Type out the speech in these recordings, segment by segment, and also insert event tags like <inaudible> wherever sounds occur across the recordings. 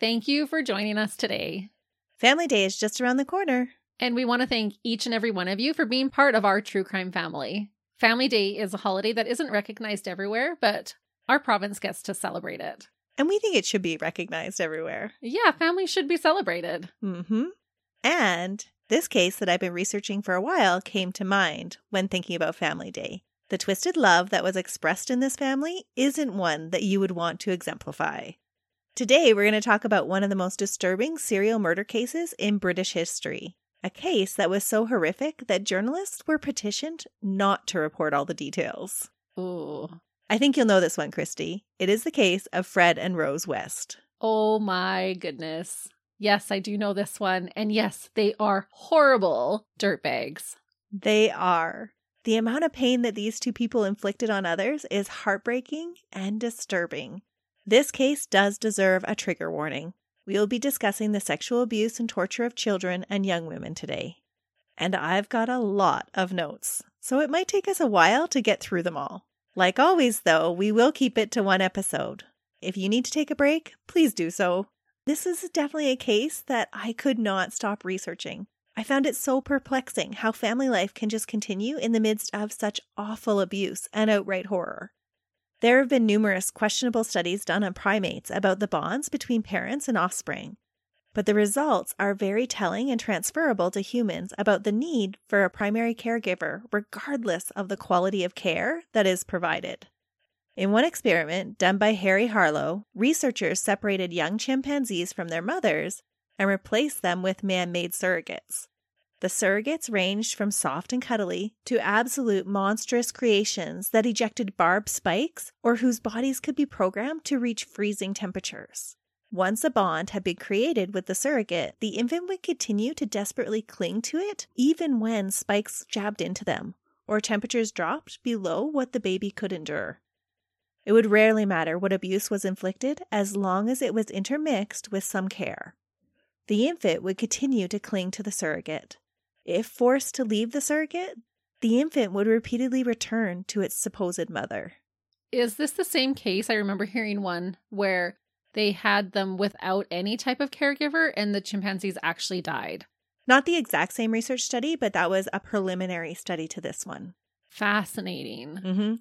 Thank you for joining us today. Family Day is just around the corner. And we want to thank each and every one of you for being part of our true crime family. Family Day is a holiday that isn't recognized everywhere, but our province gets to celebrate it. And we think it should be recognized everywhere. Yeah, family should be celebrated. Mm-hmm. And this case that I've been researching for a while came to mind when thinking about Family Day. The twisted love that was expressed in this family isn't one that you would want to exemplify. Today, we're going to talk about one of the most disturbing serial murder cases in British history. A case that was so horrific that journalists were petitioned not to report all the details. Ooh. I think you'll know this one, Christy. It is the case of Fred and Rose West. Oh my goodness. Yes, I do know this one. And yes, they are horrible dirtbags. They are. The amount of pain that these two people inflicted on others is heartbreaking and disturbing. This case does deserve a trigger warning. We will be discussing the sexual abuse and torture of children and young women today. And I've got a lot of notes, so it might take us a while to get through them all. Like always, though, we will keep it to one episode. If you need to take a break, please do so. This is definitely a case that I could not stop researching. I found it so perplexing how family life can just continue in the midst of such awful abuse and outright horror. There have been numerous questionable studies done on primates about the bonds between parents and offspring, but the results are very telling and transferable to humans about the need for a primary caregiver, regardless of the quality of care that is provided. In one experiment done by Harry Harlow, researchers separated young chimpanzees from their mothers and replaced them with man made surrogates. The surrogates ranged from soft and cuddly to absolute monstrous creations that ejected barbed spikes or whose bodies could be programmed to reach freezing temperatures. Once a bond had been created with the surrogate, the infant would continue to desperately cling to it even when spikes jabbed into them or temperatures dropped below what the baby could endure. It would rarely matter what abuse was inflicted as long as it was intermixed with some care. The infant would continue to cling to the surrogate. If forced to leave the surrogate, the infant would repeatedly return to its supposed mother. Is this the same case? I remember hearing one where they had them without any type of caregiver and the chimpanzees actually died. Not the exact same research study, but that was a preliminary study to this one. Fascinating. Mm-hmm.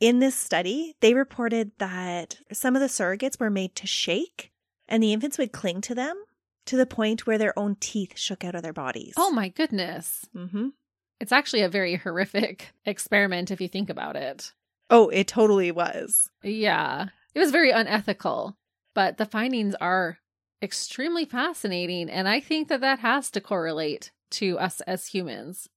In this study, they reported that some of the surrogates were made to shake and the infants would cling to them to the point where their own teeth shook out of their bodies. Oh my goodness. Mm-hmm. It's actually a very <laughs> horrific experiment if you think about it. Oh, it totally was. Yeah. It was very unethical, but the findings are extremely fascinating. And I think that that has to correlate to us as humans.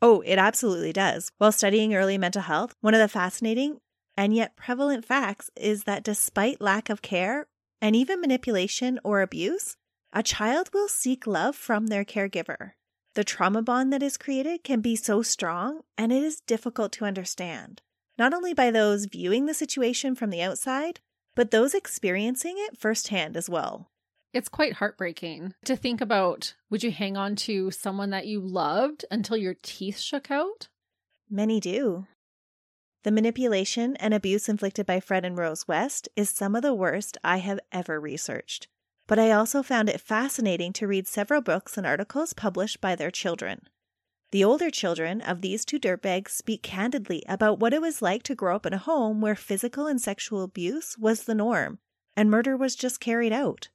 Oh, it absolutely does. While studying early mental health, one of the fascinating and yet prevalent facts is that despite lack of care and even manipulation or abuse, a child will seek love from their caregiver. The trauma bond that is created can be so strong and it is difficult to understand, not only by those viewing the situation from the outside, but those experiencing it firsthand as well. It's quite heartbreaking to think about would you hang on to someone that you loved until your teeth shook out? Many do. The manipulation and abuse inflicted by Fred and Rose West is some of the worst I have ever researched. But I also found it fascinating to read several books and articles published by their children. The older children of these two dirtbags speak candidly about what it was like to grow up in a home where physical and sexual abuse was the norm and murder was just carried out.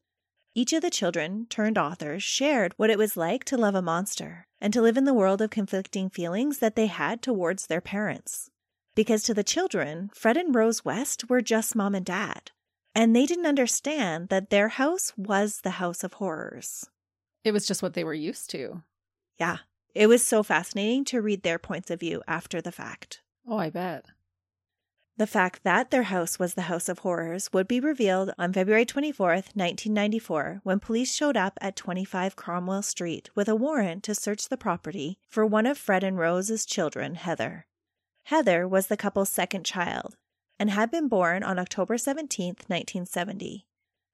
Each of the children turned authors shared what it was like to love a monster and to live in the world of conflicting feelings that they had towards their parents. Because to the children, Fred and Rose West were just mom and dad, and they didn't understand that their house was the house of horrors. It was just what they were used to. Yeah, it was so fascinating to read their points of view after the fact. Oh, I bet. The fact that their house was the house of horrors would be revealed on February 24th, 1994, when police showed up at 25 Cromwell Street with a warrant to search the property for one of Fred and Rose's children, Heather. Heather was the couple's second child and had been born on October 17th, 1970.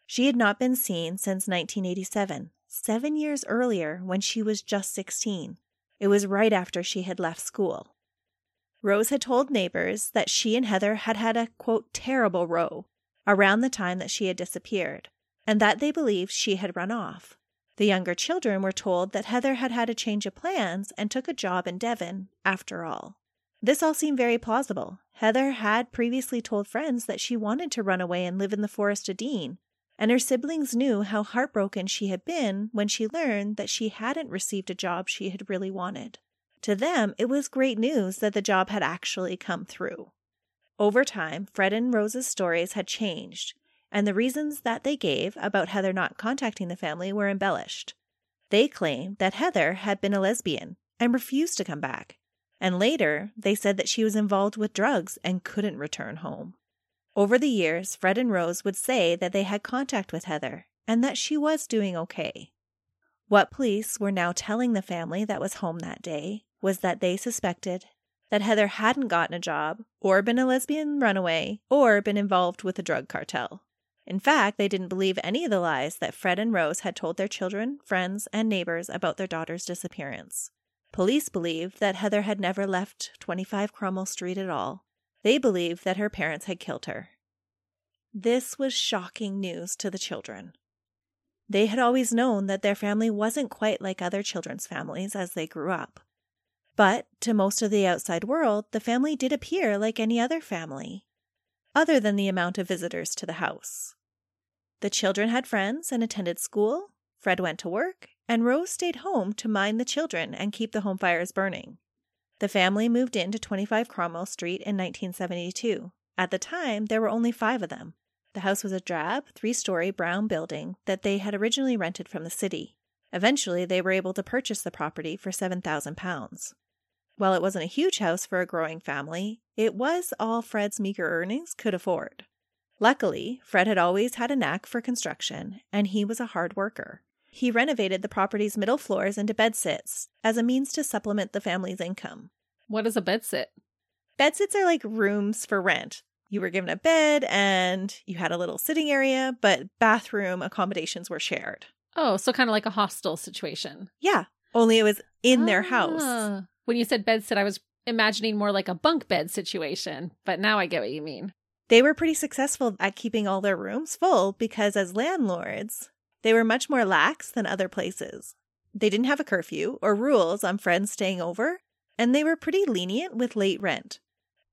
She had not been seen since 1987, seven years earlier when she was just 16. It was right after she had left school. Rose had told neighbors that she and Heather had had a quote terrible row around the time that she had disappeared, and that they believed she had run off. The younger children were told that Heather had had a change of plans and took a job in Devon after all. This all seemed very plausible. Heather had previously told friends that she wanted to run away and live in the Forest of Dean, and her siblings knew how heartbroken she had been when she learned that she hadn't received a job she had really wanted. To them, it was great news that the job had actually come through. Over time, Fred and Rose's stories had changed, and the reasons that they gave about Heather not contacting the family were embellished. They claimed that Heather had been a lesbian and refused to come back, and later they said that she was involved with drugs and couldn't return home. Over the years, Fred and Rose would say that they had contact with Heather and that she was doing okay. What police were now telling the family that was home that day was that they suspected that Heather hadn't gotten a job, or been a lesbian runaway, or been involved with a drug cartel. In fact, they didn't believe any of the lies that Fred and Rose had told their children, friends, and neighbors about their daughter's disappearance. Police believed that Heather had never left 25 Cromwell Street at all. They believed that her parents had killed her. This was shocking news to the children. They had always known that their family wasn't quite like other children's families as they grew up. But to most of the outside world, the family did appear like any other family, other than the amount of visitors to the house. The children had friends and attended school, Fred went to work, and Rose stayed home to mind the children and keep the home fires burning. The family moved into 25 Cromwell Street in 1972. At the time, there were only five of them. The house was a drab, three story brown building that they had originally rented from the city. Eventually, they were able to purchase the property for £7,000. While it wasn't a huge house for a growing family, it was all Fred's meager earnings could afford. Luckily, Fred had always had a knack for construction, and he was a hard worker. He renovated the property's middle floors into bedsits as a means to supplement the family's income. What is a bedsit? Bedsits are like rooms for rent. You were given a bed and you had a little sitting area, but bathroom accommodations were shared. Oh, so kind of like a hostel situation. Yeah, only it was in their house. Ah. When you said bedsit, I was imagining more like a bunk bed situation, but now I get what you mean. They were pretty successful at keeping all their rooms full because, as landlords, they were much more lax than other places. They didn't have a curfew or rules on friends staying over, and they were pretty lenient with late rent.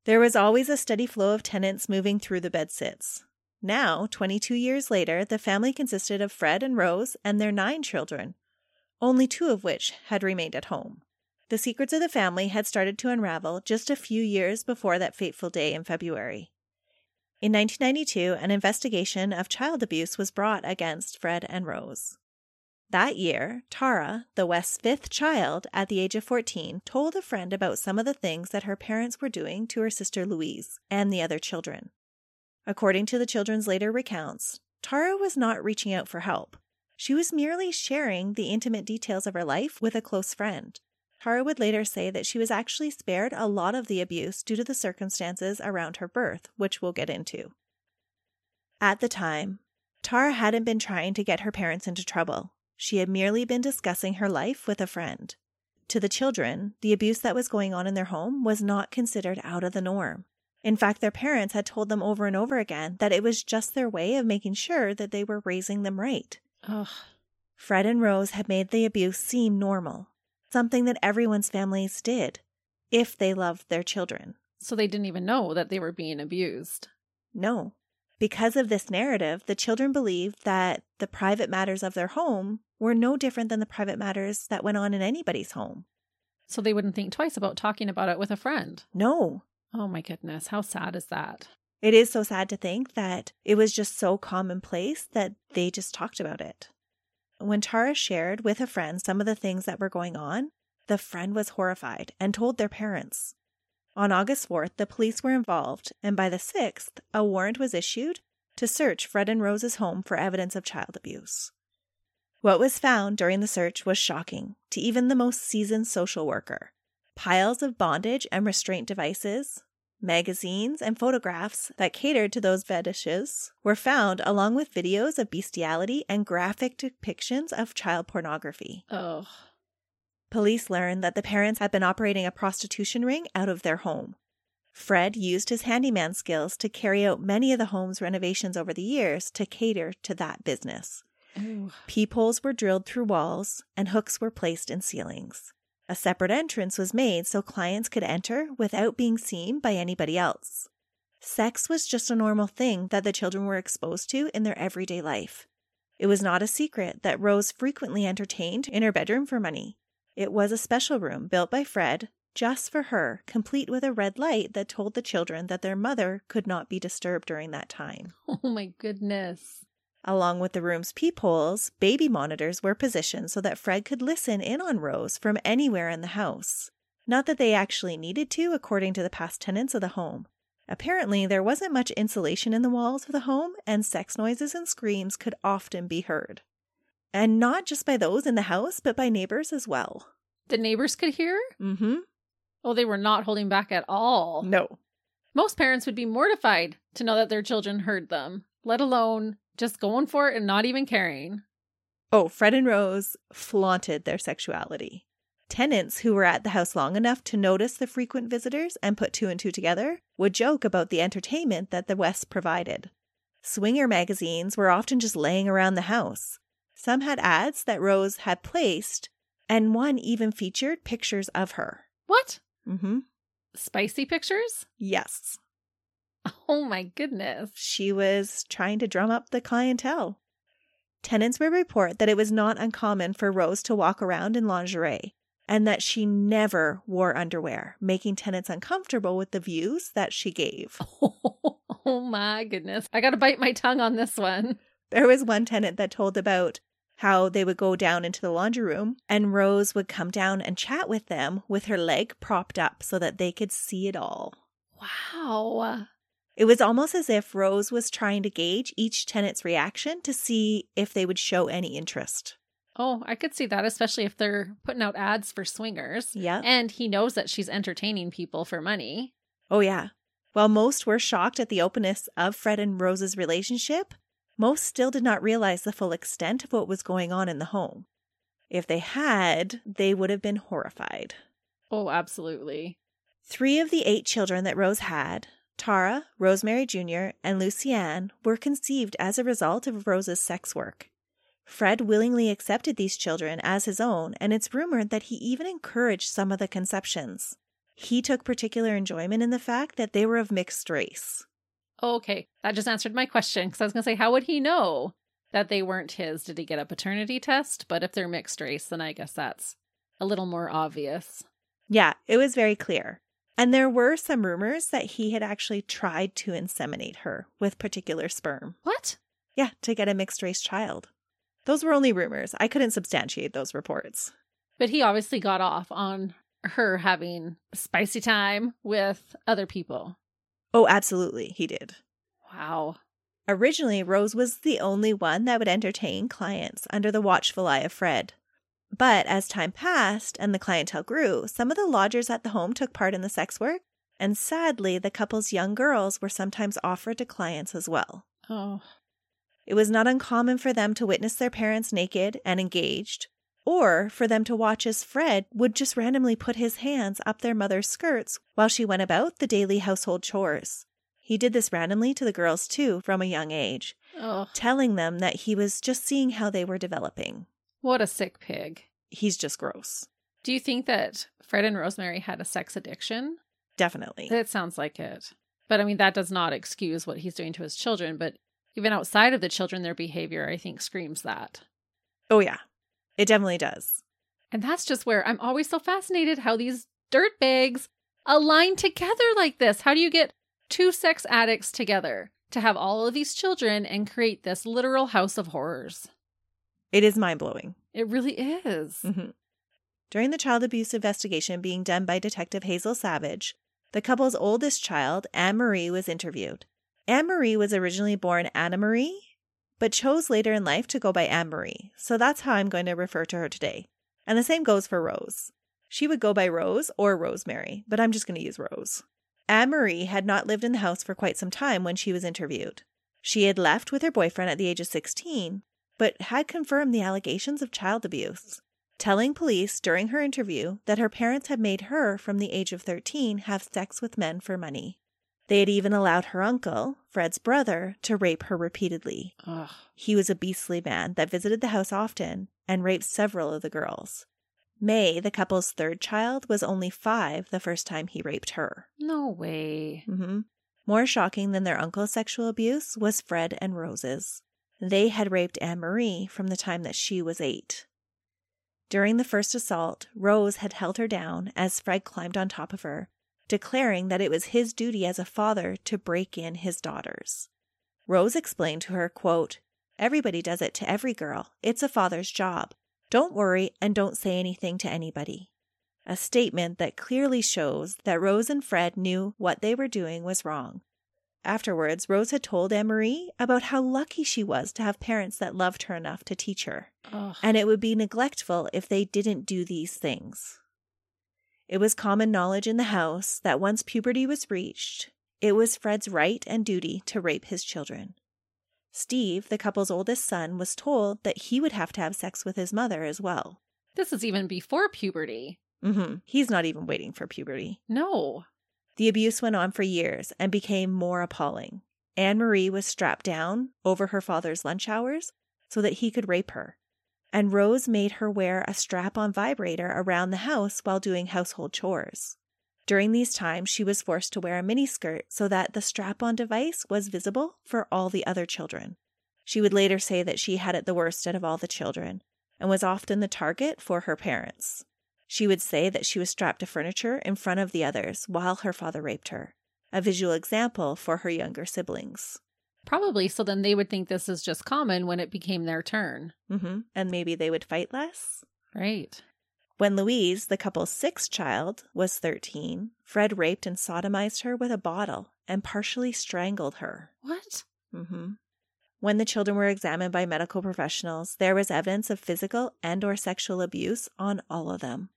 There was always a steady flow of tenants moving through the bedsits. Now, 22 years later, the family consisted of Fred and Rose and their nine children, only two of which had remained at home. The secrets of the family had started to unravel just a few years before that fateful day in February. In 1992, an investigation of child abuse was brought against Fred and Rose. That year, Tara, the West's fifth child, at the age of 14, told a friend about some of the things that her parents were doing to her sister Louise and the other children. According to the children's later recounts, Tara was not reaching out for help. She was merely sharing the intimate details of her life with a close friend. Tara would later say that she was actually spared a lot of the abuse due to the circumstances around her birth, which we'll get into. At the time, Tara hadn't been trying to get her parents into trouble. She had merely been discussing her life with a friend. To the children, the abuse that was going on in their home was not considered out of the norm. In fact, their parents had told them over and over again that it was just their way of making sure that they were raising them right. Ugh. Fred and Rose had made the abuse seem normal, something that everyone's families did if they loved their children. So they didn't even know that they were being abused. No. Because of this narrative, the children believed that the private matters of their home were no different than the private matters that went on in anybody's home. So they wouldn't think twice about talking about it with a friend. No. Oh my goodness. How sad is that? It is so sad to think that it was just so commonplace that they just talked about it. When Tara shared with a friend some of the things that were going on, the friend was horrified and told their parents. On August 4th, the police were involved, and by the 6th, a warrant was issued to search Fred and Rose's home for evidence of child abuse. What was found during the search was shocking to even the most seasoned social worker. Piles of bondage and restraint devices, magazines, and photographs that catered to those fetishes were found, along with videos of bestiality and graphic depictions of child pornography. Oh. Police learned that the parents had been operating a prostitution ring out of their home. Fred used his handyman skills to carry out many of the home's renovations over the years to cater to that business. Ooh. Peepholes were drilled through walls, and hooks were placed in ceilings. A separate entrance was made so clients could enter without being seen by anybody else. Sex was just a normal thing that the children were exposed to in their everyday life. It was not a secret that Rose frequently entertained in her bedroom for money. It was a special room built by Fred just for her, complete with a red light that told the children that their mother could not be disturbed during that time. <laughs> Oh my goodness. Along with the room's peepholes, baby monitors were positioned so that Fred could listen in on Rose from anywhere in the house. Not that they actually needed to, according to the past tenants of the home. Apparently, there wasn't much insulation in the walls of the home, and sex noises and screams could often be heard. And not just by those in the house, but by neighbors as well. The neighbors could hear? Mm hmm. Oh, they were not holding back at all. No. Most parents would be mortified to know that their children heard them, let alone just going for it and not even caring. Oh, Fred and Rose flaunted their sexuality. Tenants who were at the house long enough to notice the frequent visitors and put two and two together would joke about the entertainment that the West provided. Swinger magazines were often just laying around the house. Some had ads that Rose had placed, and one even featured pictures of her. What? Mm-hmm. Spicy pictures? Yes. <laughs> Oh my goodness. She was trying to drum up the clientele. Tenants would report that it was not uncommon for Rose to walk around in lingerie and that she never wore underwear, making tenants uncomfortable with the views that she gave. <laughs> Oh, my goodness. I got to bite my tongue on this one. There was one tenant that told about how they would go down into the laundry room and Rose would come down and chat with them with her leg propped up so that they could see it all. Wow. It was almost as if Rose was trying to gauge each tenant's reaction to see if they would show any interest. Oh, I could see that, especially if they're putting out ads for swingers. Yeah. And he knows that she's entertaining people for money. Oh, yeah. While most were shocked at the openness of Fred and Rose's relationship, most still did not realize the full extent of what was going on in the home. If they had, they would have been horrified. Oh, absolutely. Three of the eight children that Rose had, Tara, Rosemary Jr., and Lucianne, were conceived as a result of Rose's sex work. Fred willingly accepted these children as his own, and it's rumored that he even encouraged some of the conceptions. He took particular enjoyment in the fact that they were of mixed race. Okay, that just answered my question because I was going to say, how would he know that they weren't his? Did he get a paternity test? But if they're mixed race, then I guess that's a little more obvious. Yeah, it was very clear. And there were some rumors that he had actually tried to inseminate her with particular sperm. What? Yeah, to get a mixed race child. Those were only rumors. I couldn't substantiate those reports. But he obviously got off on her having spicy time with other people. Oh, absolutely, he did. Wow. Originally, Rose was the only one that would entertain clients under the watchful eye of Fred. But as time passed and the clientele grew, some of the lodgers at the home took part in the sex work, and sadly, the couple's young girls were sometimes offered to clients as well. Oh. It was not uncommon for them to witness their parents naked and engaged, or for them to watch as Fred would just randomly put his hands up their mother's skirts while she went about the daily household chores. He did this randomly to the girls too from a young age, Oh. telling them that he was just seeing how they were developing. What a sick pig. He's just gross. Do you think that Fred and Rosemary had a sex addiction? Definitely. It sounds like it. But I mean, that does not excuse what he's doing to his children. But even outside of the children, their behavior, I think, screams that. Oh, yeah. It definitely does. And that's just where I'm always so fascinated how these dirt bags align together like this. How do you get two sex addicts together to have all of these children and create this literal house of horrors? It is mind blowing. It really is. Mhm. During the child abuse investigation being done by Detective Hazel Savage, The couple's oldest child, Anne Marie, was interviewed. Anne Marie was originally born Anna Marie, but chose later in life to go by Anne Marie, so that's how I'm going to refer to her today. And the same goes for Rose. She would go by Rose or Rosemary, but I'm just going to use Rose. Anne Marie had not lived in the house for quite some time when she was interviewed. She had left with her boyfriend at the age of 16, but had confirmed the allegations of child abuse, telling police during her interview that her parents had made her, from the age of 13, have sex with men for money. They had even allowed her uncle, Fred's brother, to rape her repeatedly. Ugh. He was a beastly man that visited the house often and raped several of the girls. Mae, the couple's third child, was only five the first time he raped her. No way. hmm More shocking than their uncle's sexual abuse was Fred and Rose's. They had raped Anne Marie from the time that she was eight. During the first assault, Rose had held her down as Fred climbed on top of her, declaring that it was his duty as a father to break in his daughters. Rose explained to her, quote, Everybody does it to every girl. It's a father's job. Don't worry and don't say anything to anybody. A statement that clearly shows that Rose and Fred knew what they were doing was wrong. Afterwards, Rose had told Anne Marie about how lucky she was to have parents that loved her enough to teach her, Ugh. and it would be neglectful if they didn't do these things. It was common knowledge in the house that once puberty was reached, it was Fred's right and duty to rape his children. Steve, the couple's oldest son, was told that he would have to have sex with his mother as well. This is even before puberty. hmm He's not even waiting for puberty. No. The abuse went on for years and became more appalling. Anne Marie was strapped down over her father's lunch hours so that he could rape her. And Rose made her wear a strap on vibrator around the house while doing household chores. During these times, she was forced to wear a miniskirt so that the strap on device was visible for all the other children. She would later say that she had it the worst out of all the children and was often the target for her parents. She would say that she was strapped to furniture in front of the others while her father raped her, a visual example for her younger siblings. Probably so then they would think this is just common when it became their turn. Mm-hmm. And maybe they would fight less. Right. When Louise, the couple's sixth child, was 13, Fred raped and sodomized her with a bottle and partially strangled her. What? Mm-hmm. When the children were examined by medical professionals, there was evidence of physical and or sexual abuse on all of them.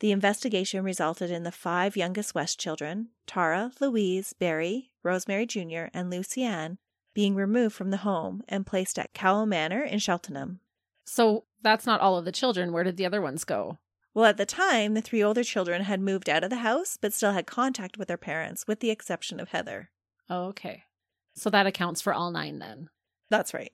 The investigation resulted in the five youngest West children, Tara, Louise, Barry, Rosemary Jr., and Lucianne, being removed from the home and placed at Cowell Manor in Cheltenham. So that's not all of the children. Where did the other ones go? Well, at the time, the three older children had moved out of the house but still had contact with their parents, with the exception of Heather. Oh, okay. So that accounts for all nine then. That's right.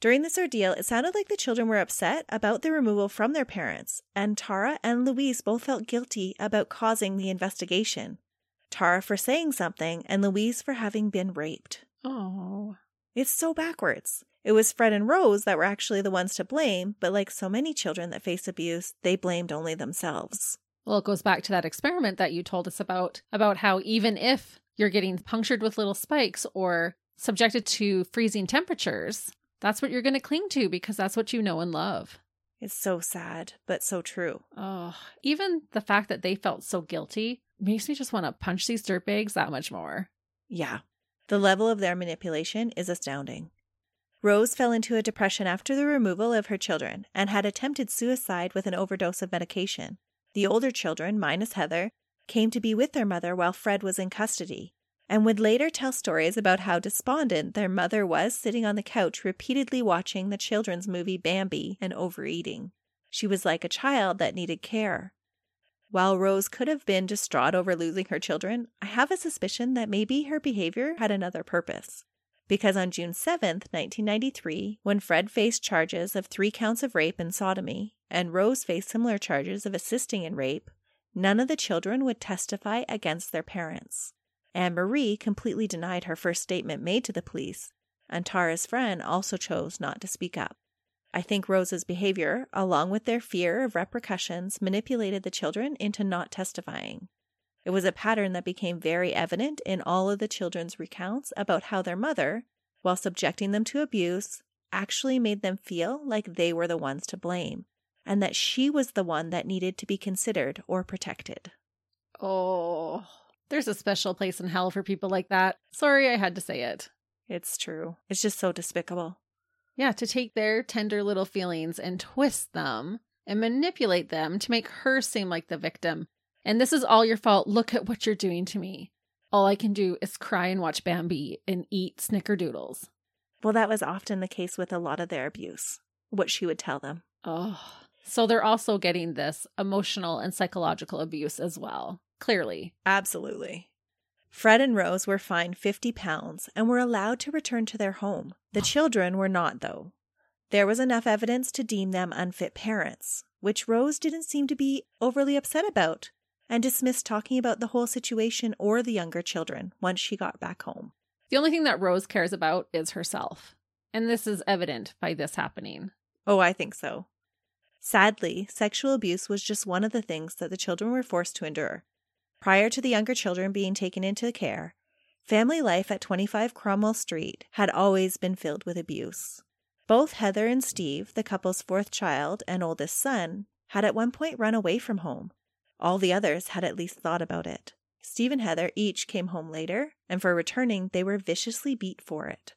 During this ordeal, it sounded like the children were upset about the removal from their parents, and Tara and Louise both felt guilty about causing the investigation. Tara for saying something, and Louise for having been raped. Oh. It's so backwards. It was Fred and Rose that were actually the ones to blame, but like so many children that face abuse, they blamed only themselves. Well, it goes back to that experiment that you told us about, about how even if you're getting punctured with little spikes or subjected to freezing temperatures, that's what you're going to cling to because that's what you know and love. It's so sad, but so true. Oh, even the fact that they felt so guilty makes me just want to punch these dirtbags that much more. Yeah. The level of their manipulation is astounding. Rose fell into a depression after the removal of her children and had attempted suicide with an overdose of medication. The older children, minus Heather, came to be with their mother while Fred was in custody and would later tell stories about how despondent their mother was sitting on the couch repeatedly watching the children's movie Bambi and overeating. She was like a child that needed care. While Rose could have been distraught over losing her children, I have a suspicion that maybe her behavior had another purpose. Because on June 7th, 1993, when Fred faced charges of three counts of rape and sodomy, and Rose faced similar charges of assisting in rape, none of the children would testify against their parents. Anne Marie completely denied her first statement made to the police, and Tara's friend also chose not to speak up. I think Rose's behavior, along with their fear of repercussions, manipulated the children into not testifying. It was a pattern that became very evident in all of the children's recounts about how their mother, while subjecting them to abuse, actually made them feel like they were the ones to blame and that she was the one that needed to be considered or protected. Oh, There's a special place in hell for people like that. Sorry, I had to say it. It's true. It's just so despicable. Yeah, to take their tender little feelings and twist them and manipulate them to make her seem like the victim. And this is all your fault. Look at what you're doing to me. All I can do is cry and watch Bambi and eat snickerdoodles. Well, that was often the case with a lot of their abuse, what she would tell them. Oh, so they're also getting this emotional and psychological abuse as well, clearly. Absolutely. Fred and Rose were fined 50 pounds and were allowed to return to their home. The children were not, though. There was enough evidence to deem them unfit parents, which Rose didn't seem to be overly upset about and dismissed talking about the whole situation or the younger children once she got back home. The only thing that Rose cares about is herself. And this is evident by this happening. Oh, I think so. Sadly, sexual abuse was just one of the things that the children were forced to endure. Prior to the younger children being taken into care, family life at 25 Cromwell Street had always been filled with abuse. Both Heather and Steve, the couple's fourth child and oldest son, had at one point run away from home. All the others had at least thought about it. Steve and Heather each came home later, and for returning, they were viciously beat for it.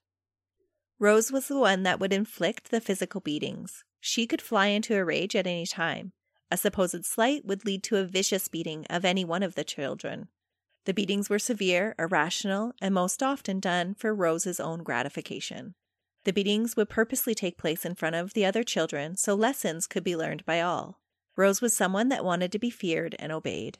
Rose was the one that would inflict the physical beatings. She could fly into a rage at any time. A supposed slight would lead to a vicious beating of any one of the children. The beatings were severe, irrational, and most often done for Rose's own gratification. The beatings would purposely take place in front of the other children so lessons could be learned by all. Rose was someone that wanted to be feared and obeyed.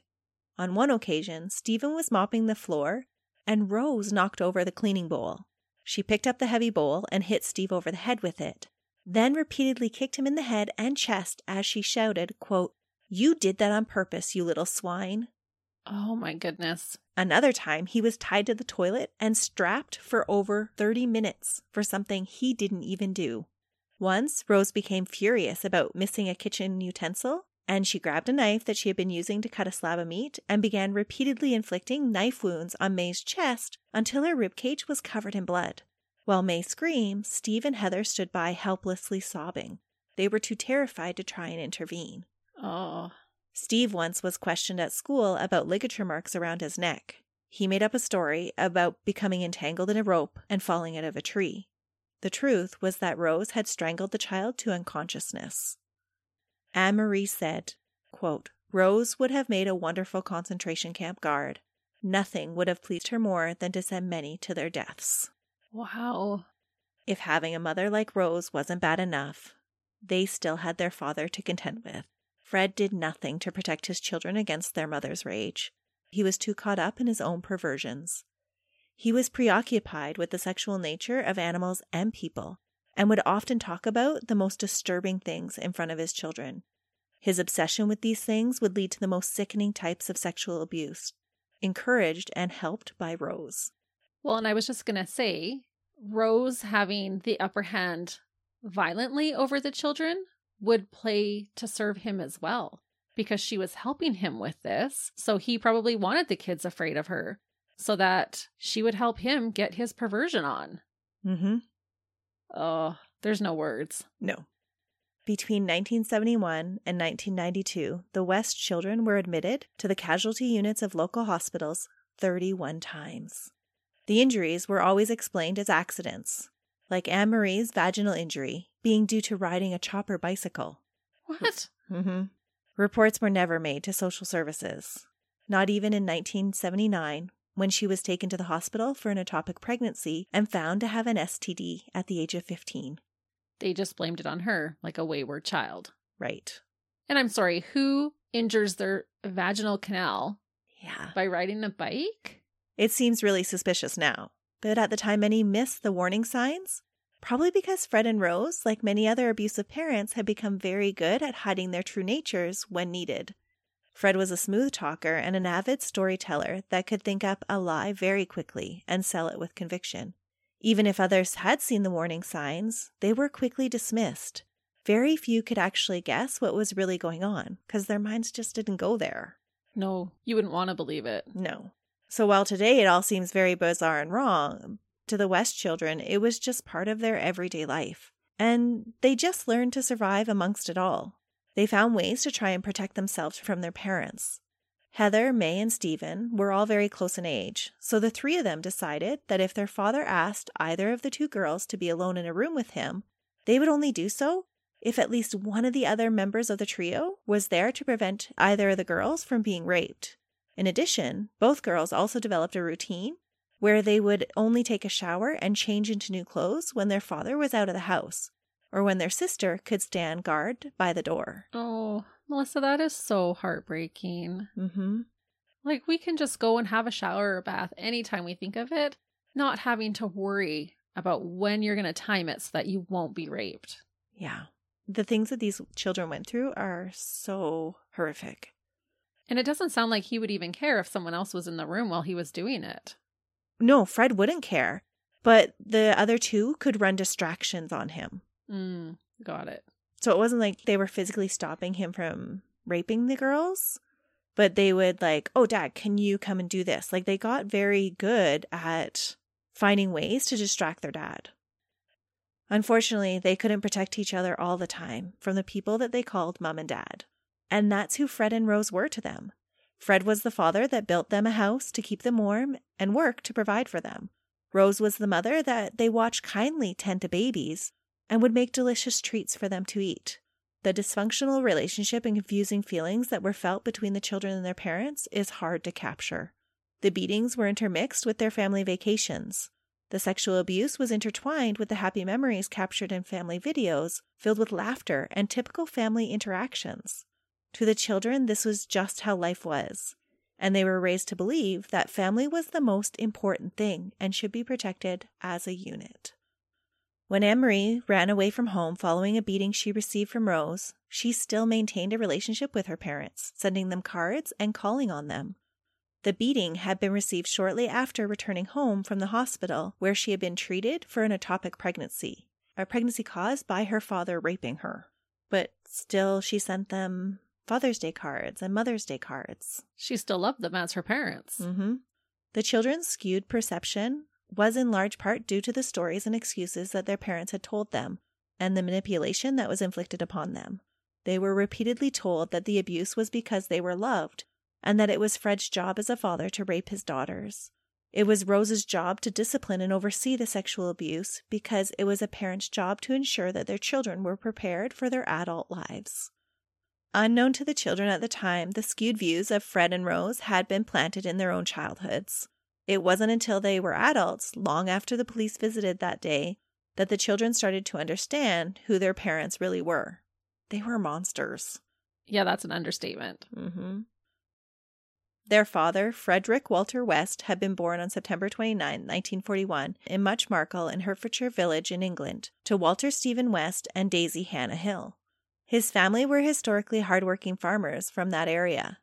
On one occasion, Stephen was mopping the floor, and Rose knocked over the cleaning bowl. She picked up the heavy bowl and hit Steve over the head with it, then repeatedly kicked him in the head and chest as she shouted, quote, You did that on purpose, you little swine. Oh my goodness. Another time, he was tied to the toilet and strapped for over 30 minutes for something he didn't even do. Once, Rose became furious about missing a kitchen utensil, and she grabbed a knife that she had been using to cut a slab of meat and began repeatedly inflicting knife wounds on Mae's chest until her ribcage was covered in blood. While Mae screamed, Steve and Heather stood by helplessly sobbing. They were too terrified to try and intervene. Oh. Steve once was questioned at school about ligature marks around his neck. He made up a story about becoming entangled in a rope and falling out of a tree. The truth was that Rose had strangled the child to unconsciousness. Anne Marie said, quote, Rose would have made a wonderful concentration camp guard. Nothing would have pleased her more than to send many to their deaths. Wow. If having a mother like Rose wasn't bad enough, they still had their father to contend with. Fred did nothing to protect his children against their mother's rage. He was too caught up in his own perversions. He was preoccupied with the sexual nature of animals and people, and would often talk about the most disturbing things in front of his children. His obsession with these things would lead to the most sickening types of sexual abuse, encouraged and helped by Rose. Well, and I was just going to say, Rose having the upper hand violently over the children would play to serve him as well because she was helping him with this. So he probably wanted the kids afraid of her so that she would help him get his perversion on. Mm-hmm. Oh, there's no words. No. Between 1971 and 1992, the West children were admitted to the casualty units of local hospitals 31 times. The injuries were always explained as accidents, like Anne Marie's vaginal injury being due to riding a chopper bicycle. What? Mm-hmm. Reports were never made to social services, not even in 1979 when she was taken to the hospital for an ectopic pregnancy and found to have an STD at the age of 15. They just blamed it on her, like a wayward child. Right. And I'm sorry, who injures their vaginal canal Yeah. by riding a bike? It seems really suspicious now, but at the time many missed the warning signs. Probably because Fred and Rose, like many other abusive parents, had become very good at hiding their true natures when needed. Fred was a smooth talker and an avid storyteller that could think up a lie very quickly and sell it with conviction. Even if others had seen the warning signs, they were quickly dismissed. Very few could actually guess what was really going on because their minds just didn't go there. No, you wouldn't want to believe it. No. So while today it all seems very bizarre and wrong, to the West children, it was just part of their everyday life. And they just learned to survive amongst it all. They found ways to try and protect themselves from their parents. Heather, Mae, and Stephen were all very close in age, so the three of them decided that if their father asked either of the two girls to be alone in a room with him, they would only do so if at least one of the other members of the trio was there to prevent either of the girls from being raped. In addition, both girls also developed a routine where they would only take a shower and change into new clothes when their father was out of the house or when their sister could stand guard by the door. Oh, Melissa, that is so heartbreaking. Mm-hmm. Like, we can just go and have a shower or bath anytime we think of it, not having to worry about when you're going to time it so that you won't be raped. Yeah. The things that these children went through are so horrific. And it doesn't sound like he would even care if someone else was in the room while he was doing it. No, Fred wouldn't care, but the other two could run distractions on him. Mm, got it. So it wasn't like they were physically stopping him from raping the girls, but they would like, "Oh, dad, can you come and do this?" Like they got very good at finding ways to distract their dad. Unfortunately, they couldn't protect each other all the time from the people that they called mom and dad. And that's who Fred and Rose were to them. Fred was the father that built them a house to keep them warm and worked to provide for them. Rose was the mother that they watched kindly tend to babies and would make delicious treats for them to eat. The dysfunctional relationship and confusing feelings that were felt between the children and their parents is hard to capture. The beatings were intermixed with their family vacations. The sexual abuse was intertwined with the happy memories captured in family videos filled with laughter and typical family interactions. To the children, this was just how life was, and they were raised to believe that family was the most important thing and should be protected as a unit. When Anne Marie ran away from home following a beating she received from Rose, she still maintained a relationship with her parents, sending them cards and calling on them. The beating had been received shortly after returning home from the hospital where she had been treated for an ectopic pregnancy, a pregnancy caused by her father raping her. But still, she sent them Father's Day cards and Mother's Day cards. She still loved them as her parents. Mm-hmm. The children's skewed perception was in large part due to the stories and excuses that their parents had told them and the manipulation that was inflicted upon them. They were repeatedly told that the abuse was because they were loved and that it was Fred's job as a father to rape his daughters. It was Rose's job to discipline and oversee the sexual abuse because it was a parent's job to ensure that their children were prepared for their adult lives. Unknown to the children at the time, the skewed views of Fred and Rose had been planted in their own childhoods. It wasn't until they were adults, long after the police visited that day, that the children started to understand who their parents really were. They were monsters. Yeah, that's an understatement. Mm-hmm. Their father, Frederick Walter West, had been born on September 29, 1941, in Much Marcle in Herefordshire Village in England, to Walter Stephen West and Daisy Hannah Hill. His family were historically hardworking farmers from that area.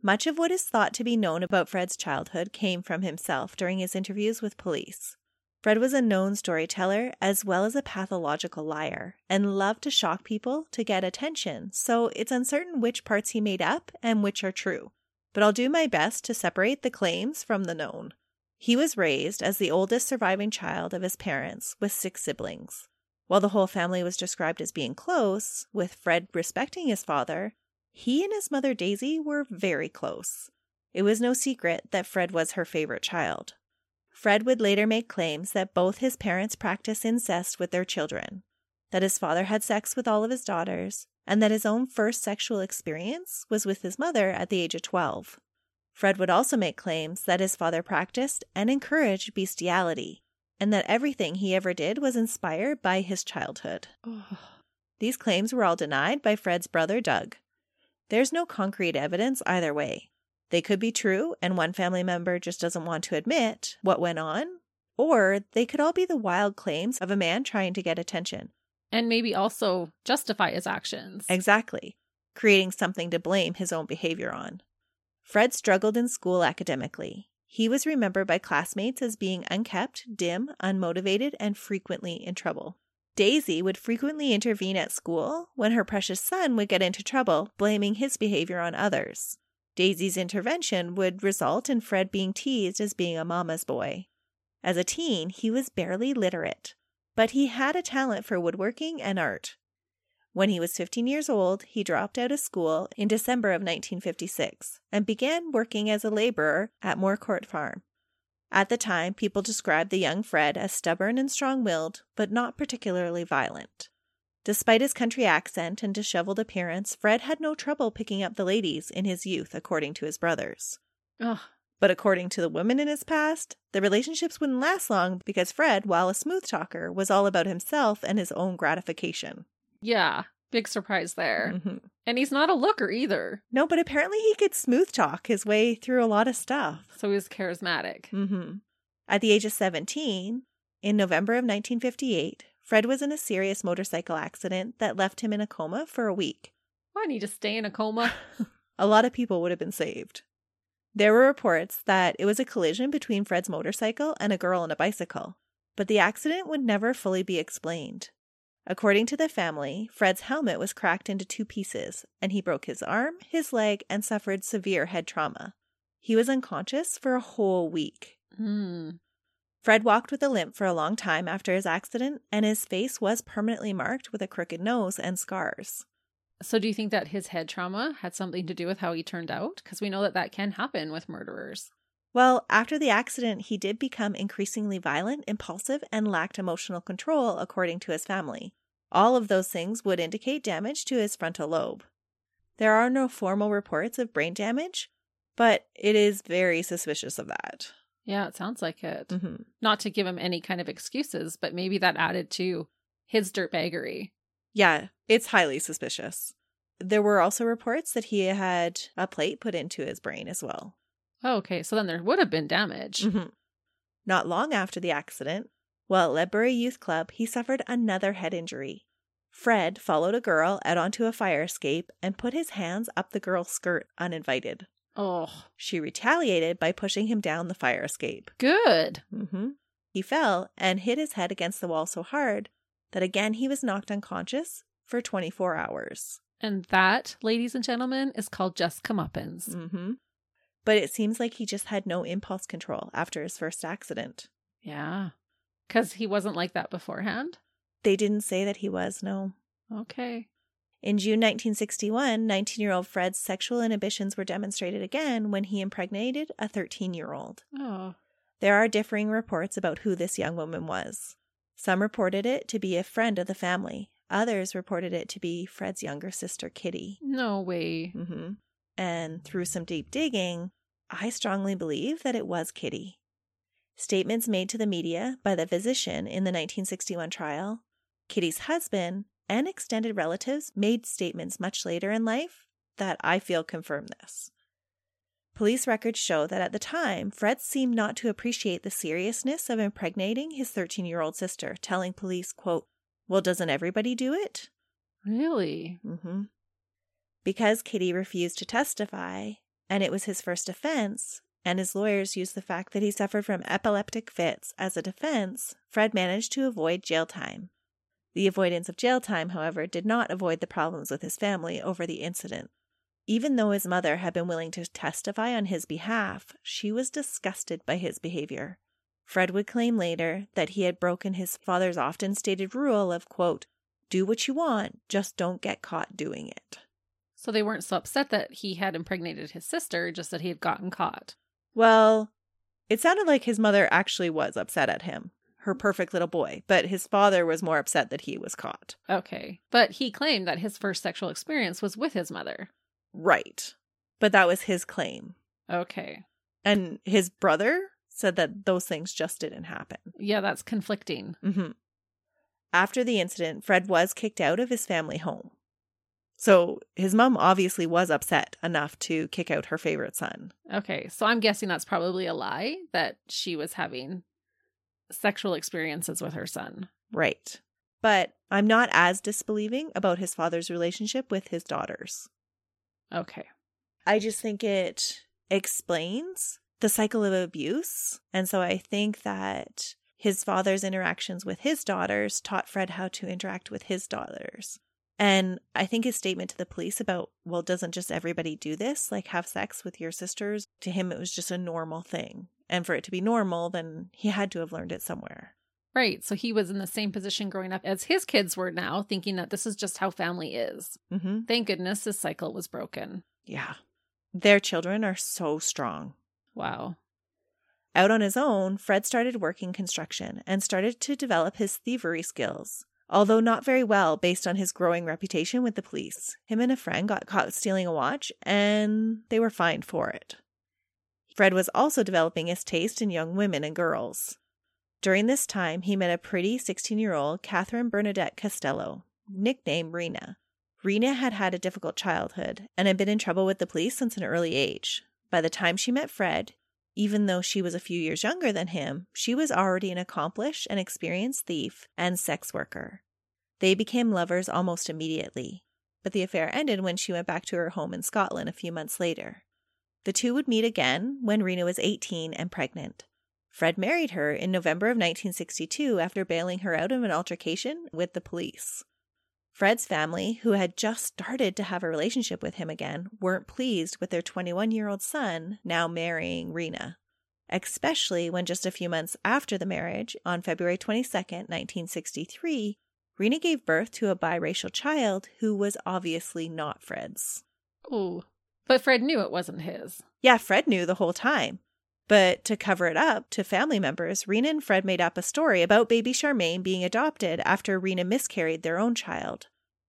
Much of what is thought to be known about Fred's childhood came from himself during his interviews with police. Fred was a known storyteller as well as a pathological liar and loved to shock people to get attention, so it's uncertain which parts he made up and which are true. But I'll do my best to separate the claims from the known. He was raised as the oldest surviving child of his parents with six siblings. While the whole family was described as being close, with Fred respecting his father, he and his mother Daisy were very close. It was no secret that Fred was her favorite child. Fred would later make claims that both his parents practiced incest with their children, that his father had sex with all of his daughters, and that his own first sexual experience was with his mother at the age of 12. Fred would also make claims that his father practiced and encouraged bestiality, and that everything he ever did was inspired by his childhood. Oh. These claims were all denied by Fred's brother, Doug. There's no concrete evidence either way. They could be true, and one family member just doesn't want to admit what went on, or they could all be the wild claims of a man trying to get attention. And maybe also justify his actions. Exactly, creating something to blame his own behavior on. Fred struggled in school academically. He was remembered by classmates as being unkept, dim, unmotivated, and frequently in trouble. Daisy would frequently intervene at school when her precious son would get into trouble, blaming his behavior on others. Daisy's intervention would result in Fred being teased as being a mama's boy. As a teen, he was barely literate, but he had a talent for woodworking and art. When he was 15 years old, he dropped out of school in December of 1956 and began working as a laborer at Moorcourt Farm. At the time, people described the young Fred as stubborn and strong willed, but not particularly violent. Despite his country accent and disheveled appearance, Fred had no trouble picking up the ladies in his youth, according to his brothers. Ugh. But according to the women in his past, the relationships wouldn't last long because Fred, while a smooth talker, was all about himself and his own gratification. Yeah. Big surprise there. Mhm. And he's not a looker either. No, but apparently he could smooth talk his way through a lot of stuff. So he's charismatic. hmm At the age of 17, in November of 1958, Fred was in a serious motorcycle accident that left him in a coma for a week. Why need to stay in a coma? <laughs> A lot of people would have been saved. There were reports that it was a collision between Fred's motorcycle and a girl on a bicycle, but the accident would never fully be explained. According to the family, Fred's helmet was cracked into two pieces, and he broke his arm, his leg, and suffered severe head trauma. He was unconscious for a whole week. Hmm. Fred walked with a limp for a long time after his accident, and his face was permanently marked with a crooked nose and scars. So do you think that his head trauma had something to do with how he turned out? Because we know that that can happen with murderers. Well, after the accident, he did become increasingly violent, impulsive, and lacked emotional control, according to his family. All of those things would indicate damage to his frontal lobe. There are no formal reports of brain damage, but it is very suspicious of that. Yeah, it sounds like it. Mm-hmm. Not to give him any kind of excuses, but maybe that added to his dirtbaggery. Yeah, it's highly suspicious. There were also reports that he had a plate put into his brain as well. Oh, okay, so then there would have been damage. Mm-hmm. Not long after the accident, while at Ledbury Youth Club, he suffered another head injury. Fred followed a girl out onto a fire escape and put his hands up the girl's skirt uninvited. Oh, She retaliated by pushing him down the fire escape. good. Mm-hmm. He fell and hit his head against the wall so hard that again he was knocked unconscious for 24 hours. And that, ladies and gentlemen, is called just comeuppance. Mm-hmm. But it seems like he just had no impulse control after his first accident. Yeah. Because he wasn't like that beforehand. They didn't say that he was, no. Okay. In June 1961, 19 year old Fred's sexual inhibitions were demonstrated again when he impregnated a 13 year old. Oh, There are differing reports about who this young woman was. Some reported it to be a friend of the family, others reported it to be Fred's younger sister, Kitty. no way. hmm And through some deep digging, I strongly believe that it was Kitty. Statements made to the media by the physician in the 1961 trial, Kitty's husband, and extended relatives made statements much later in life that I feel confirm this. Police records show that at the time, Fred seemed not to appreciate the seriousness of impregnating his 13 year old sister, telling police, quote, Well, doesn't everybody do it? Really? Mm-hmm. Because Kitty refused to testify, and it was his first offense, and his lawyers used the fact that he suffered from epileptic fits as a defense, Fred managed to avoid jail time. The avoidance of jail time, however, did not avoid the problems with his family over the incident. Even though his mother had been willing to testify on his behalf, she was disgusted by his behavior. Fred would claim later that he had broken his father's often stated rule of, quote, do what you want, just don't get caught doing it. So they weren't so upset that he had impregnated his sister, just that he had gotten caught. Well, it sounded like his mother actually was upset at him, her perfect little boy, but his father was more upset that he was caught. Okay. But he claimed that his first sexual experience was with his mother. Right. But that was his claim. Okay. And his brother said that those things just didn't happen. Yeah, that's conflicting. Mm-hmm. After the incident, Fred was kicked out of his family home. So his mom obviously was upset enough to kick out her favorite son. Okay. So I'm guessing that's probably a lie that she was having sexual experiences with her son. Right. But I'm not as disbelieving about his father's relationship with his daughters. Okay. I just think it explains the cycle of abuse. And so I think that his father's interactions with his daughters taught Fred how to interact with his daughters. And I think his statement to the police about, well, doesn't just everybody do this, like have sex with your sisters? To him, it was just a normal thing. And for it to be normal, then he had to have learned it somewhere. Right. So he was in the same position growing up as his kids were now, thinking that this is just how family is. Mm-hmm. Thank goodness this cycle was broken. Yeah. Their children are so strong. Wow. Out on his own, Fred started working construction and started to develop his thievery skills. Although not very well based on his growing reputation with the police, him and a friend got caught stealing a watch and they were fined for it. Fred was also developing his taste in young women and girls. During this time, he met a pretty 16 year old Catherine Bernadette Costello, nicknamed Rena. Rena had had a difficult childhood and had been in trouble with the police since an early age. By the time she met Fred, even though she was a few years younger than him, she was already an accomplished and experienced thief and sex worker. They became lovers almost immediately, but the affair ended when she went back to her home in Scotland a few months later. The two would meet again when Rena was 18 and pregnant. Fred married her in November of 1962 after bailing her out of an altercation with the police. Fred's family, who had just started to have a relationship with him again, weren't pleased with their 21 year old son now marrying Rena, especially when just a few months after the marriage, on February 22, 1963, Rena gave birth to a biracial child who was obviously not Fred's. Oh. But Fred knew it wasn't his. Yeah, Fred knew the whole time. But to cover it up to family members, Rena and Fred made up a story about baby Charmaine being adopted after Rena miscarried their own child.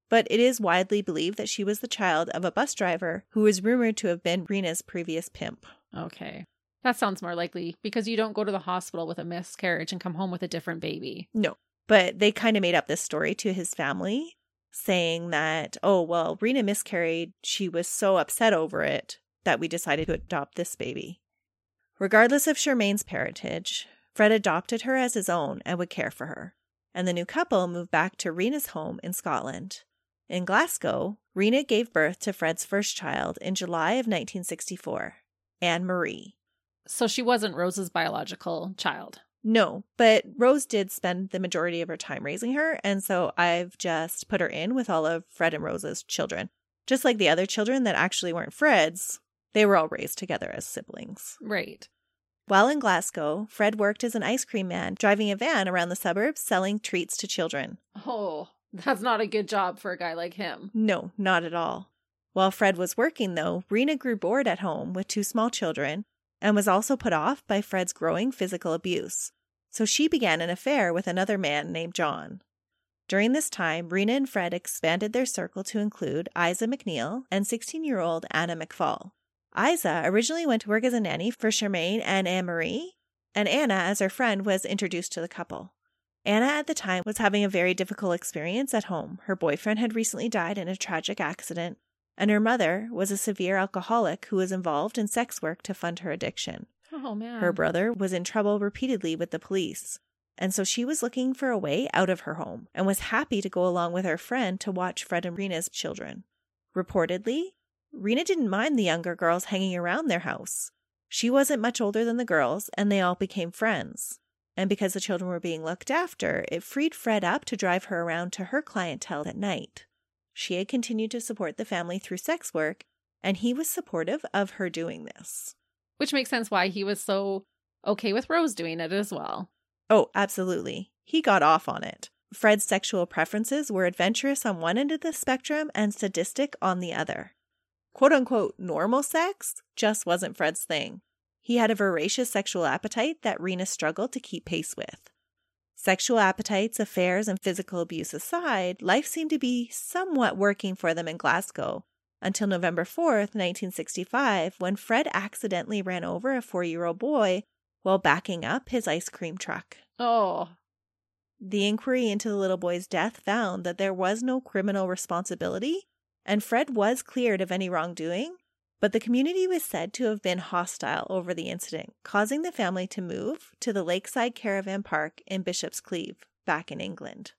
But it is widely believed that she was the child of a bus driver who was rumored to have been Rena's previous pimp. Okay. That sounds more likely because you don't go to the hospital with a miscarriage and come home with a different baby. No. But they kind of made up this story to his family, saying that, oh, well, Rena miscarried. She was so upset over it that we decided to adopt this baby. Regardless of Charmaine's parentage, Fred adopted her as his own and would care for her. And the new couple moved back to Rena's home in Scotland. In Glasgow, Rena gave birth to Fred's first child in July of 1964, Anne Marie. So she wasn't Rose's biological child. No, but Rose did spend the majority of her time raising her, and so I've just put her in with all of Fred and Rose's children. Just like the other children that actually weren't Fred's, they were all raised together as siblings. Right. While in Glasgow, Fred worked as an ice cream man, driving a van around the suburbs selling treats to children. Oh, that's not a good job for a guy like him. No, not at all. While Fred was working, though, Rena grew bored at home with two small children and was also put off by Fred's growing physical abuse. So she began an affair with another man named John. During this time, Rena and Fred expanded their circle to include Isa McNeil and 16 year old Anna McFall. Isa originally went to work as a nanny for Charmaine and Anne Marie, and Anna, as her friend, was introduced to the couple. Anna at the time was having a very difficult experience at home. Her boyfriend had recently died in a tragic accident, and her mother was a severe alcoholic who was involved in sex work to fund her addiction. Oh, man. Her brother was in trouble repeatedly with the police, and so she was looking for a way out of her home and was happy to go along with her friend to watch Fred and Rena's children. Reportedly, Rena didn't mind the younger girls hanging around their house. She wasn't much older than the girls, and they all became friends. And because the children were being looked after, it freed Fred up to drive her around to her clientele at night. She had continued to support the family through sex work, and he was supportive of her doing this. Which makes sense why he was so okay with Rose doing it as well. Oh, absolutely. He got off on it. Fred's sexual preferences were adventurous on one end of the spectrum and sadistic on the other. Quote unquote normal sex just wasn't Fred's thing. He had a voracious sexual appetite that Rena struggled to keep pace with. Sexual appetites, affairs, and physical abuse aside, life seemed to be somewhat working for them in Glasgow until November 4th, 1965, when Fred accidentally ran over a four year old boy while backing up his ice cream truck. Oh, The inquiry into the little boy's death found that there was no criminal responsibility, and Fred was cleared of any wrongdoing, but the community was said to have been hostile over the incident, causing the family to move to the Lakeside Caravan Park in Bishop's Cleeve, back in England.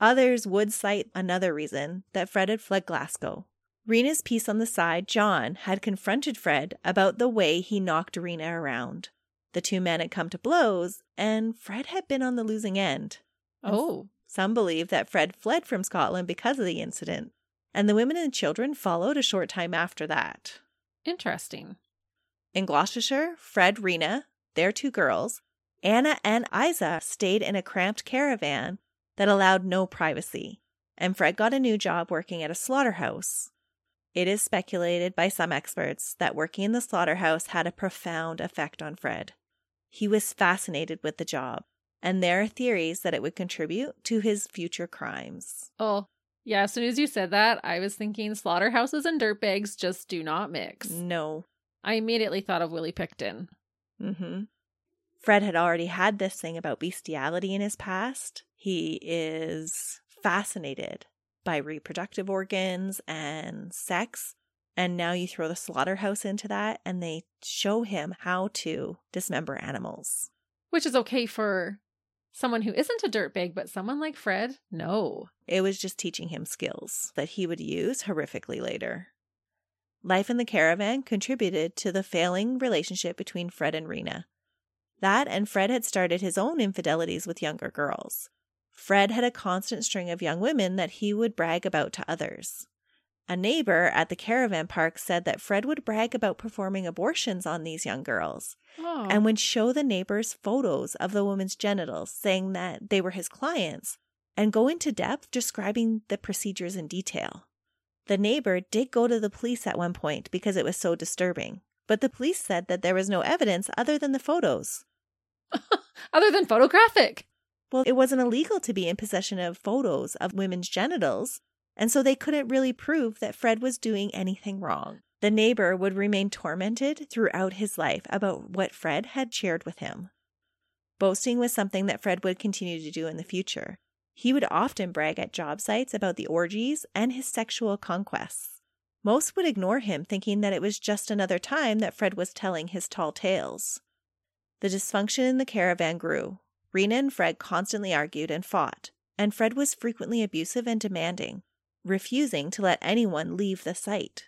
Others would cite another reason that Fred had fled Glasgow. Rena's piece on the side, John, had confronted Fred about the way he knocked Rena around. The two men had come to blows, and Fred had been on the losing end. oh, Some believe that Fred fled from Scotland because of the incident, and the women and children followed a short time after that. interesting. In Gloucestershire, Fred, Rena, their two girls, Anna and Isa stayed in a cramped caravan that allowed no privacy, and Fred got a new job working at a slaughterhouse. It is speculated by some experts that working in the slaughterhouse had a profound effect on Fred. He was fascinated with the job, and there are theories that it would contribute to his future crimes. Oh, yeah. As soon as you said that, I was thinking slaughterhouses and dirtbags just do not mix. No. I immediately thought of Willie Pickton. Mm-hmm. Fred had already had this thing about bestiality in his past. He is fascinated by reproductive organs and sex. And now you throw the slaughterhouse into that, and they show him how to dismember animals. Which is okay for someone who isn't a dirtbag, but someone like Fred, no. It was just teaching him skills that he would use horrifically later. Life in the caravan contributed to the failing relationship between Fred and Rena. That and Fred had started his own infidelities with younger girls. Fred had a constant string of young women that he would brag about to others. A neighbor at the caravan park said that Fred would brag about performing abortions on these young girls Oh. and would show the neighbors photos of the woman's genitals, saying that they were his clients, and go into depth describing the procedures in detail. The neighbor did go to the police at one point because it was so disturbing, but the police said that there was no evidence other than the photos. <laughs> Other than photographic. Well, it wasn't illegal to be in possession of photos of women's genitals, and so they couldn't really prove that Fred was doing anything wrong. The neighbor would remain tormented throughout his life about what Fred had shared with him. Boasting was something that Fred would continue to do in the future. He would often brag at job sites about the orgies and his sexual conquests. Most would ignore him, thinking that it was just another time that Fred was telling his tall tales. The dysfunction in the caravan grew. Rena and Fred constantly argued and fought, and Fred was frequently abusive and demanding, refusing to let anyone leave the site.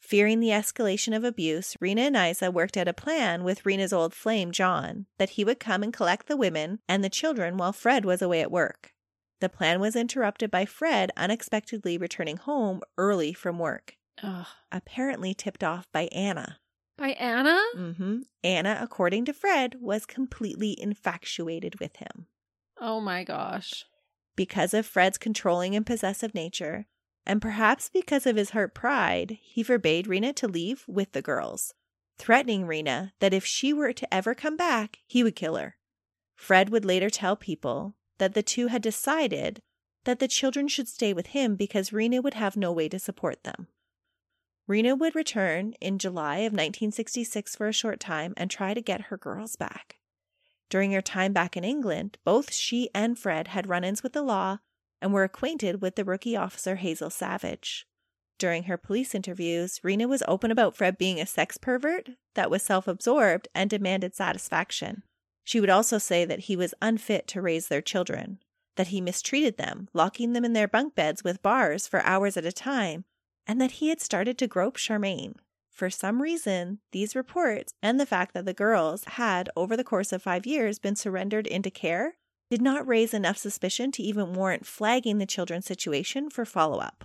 Fearing the escalation of abuse, Rena and Isa worked out a plan with Rena's old flame, John, that he would come and collect the women and the children while Fred was away at work. The plan was interrupted by Fred unexpectedly returning home early from work, Ugh. apparently tipped off by Anna. By Anna? Mm-hmm. Anna, according to Fred, was completely infatuated with him. Oh my gosh. Because of Fred's controlling and possessive nature, and perhaps because of his hurt pride, he forbade Rena to leave with the girls, threatening Rena that if she were to ever come back, he would kill her. Fred would later tell people that the two had decided that the children should stay with him because Rena would have no way to support them. Rena would return in July of 1966 for a short time and try to get her girls back. During her time back in England, both she and Fred had run ins with the law and were acquainted with the rookie officer Hazel Savage. During her police interviews, Rena was open about Fred being a sex pervert that was self absorbed and demanded satisfaction. She would also say that he was unfit to raise their children, that he mistreated them, locking them in their bunk beds with bars for hours at a time, and that he had started to grope Charmaine. For some reason, these reports and the fact that the girls had, over the course of five years, been surrendered into care did not raise enough suspicion to even warrant flagging the children's situation for follow up.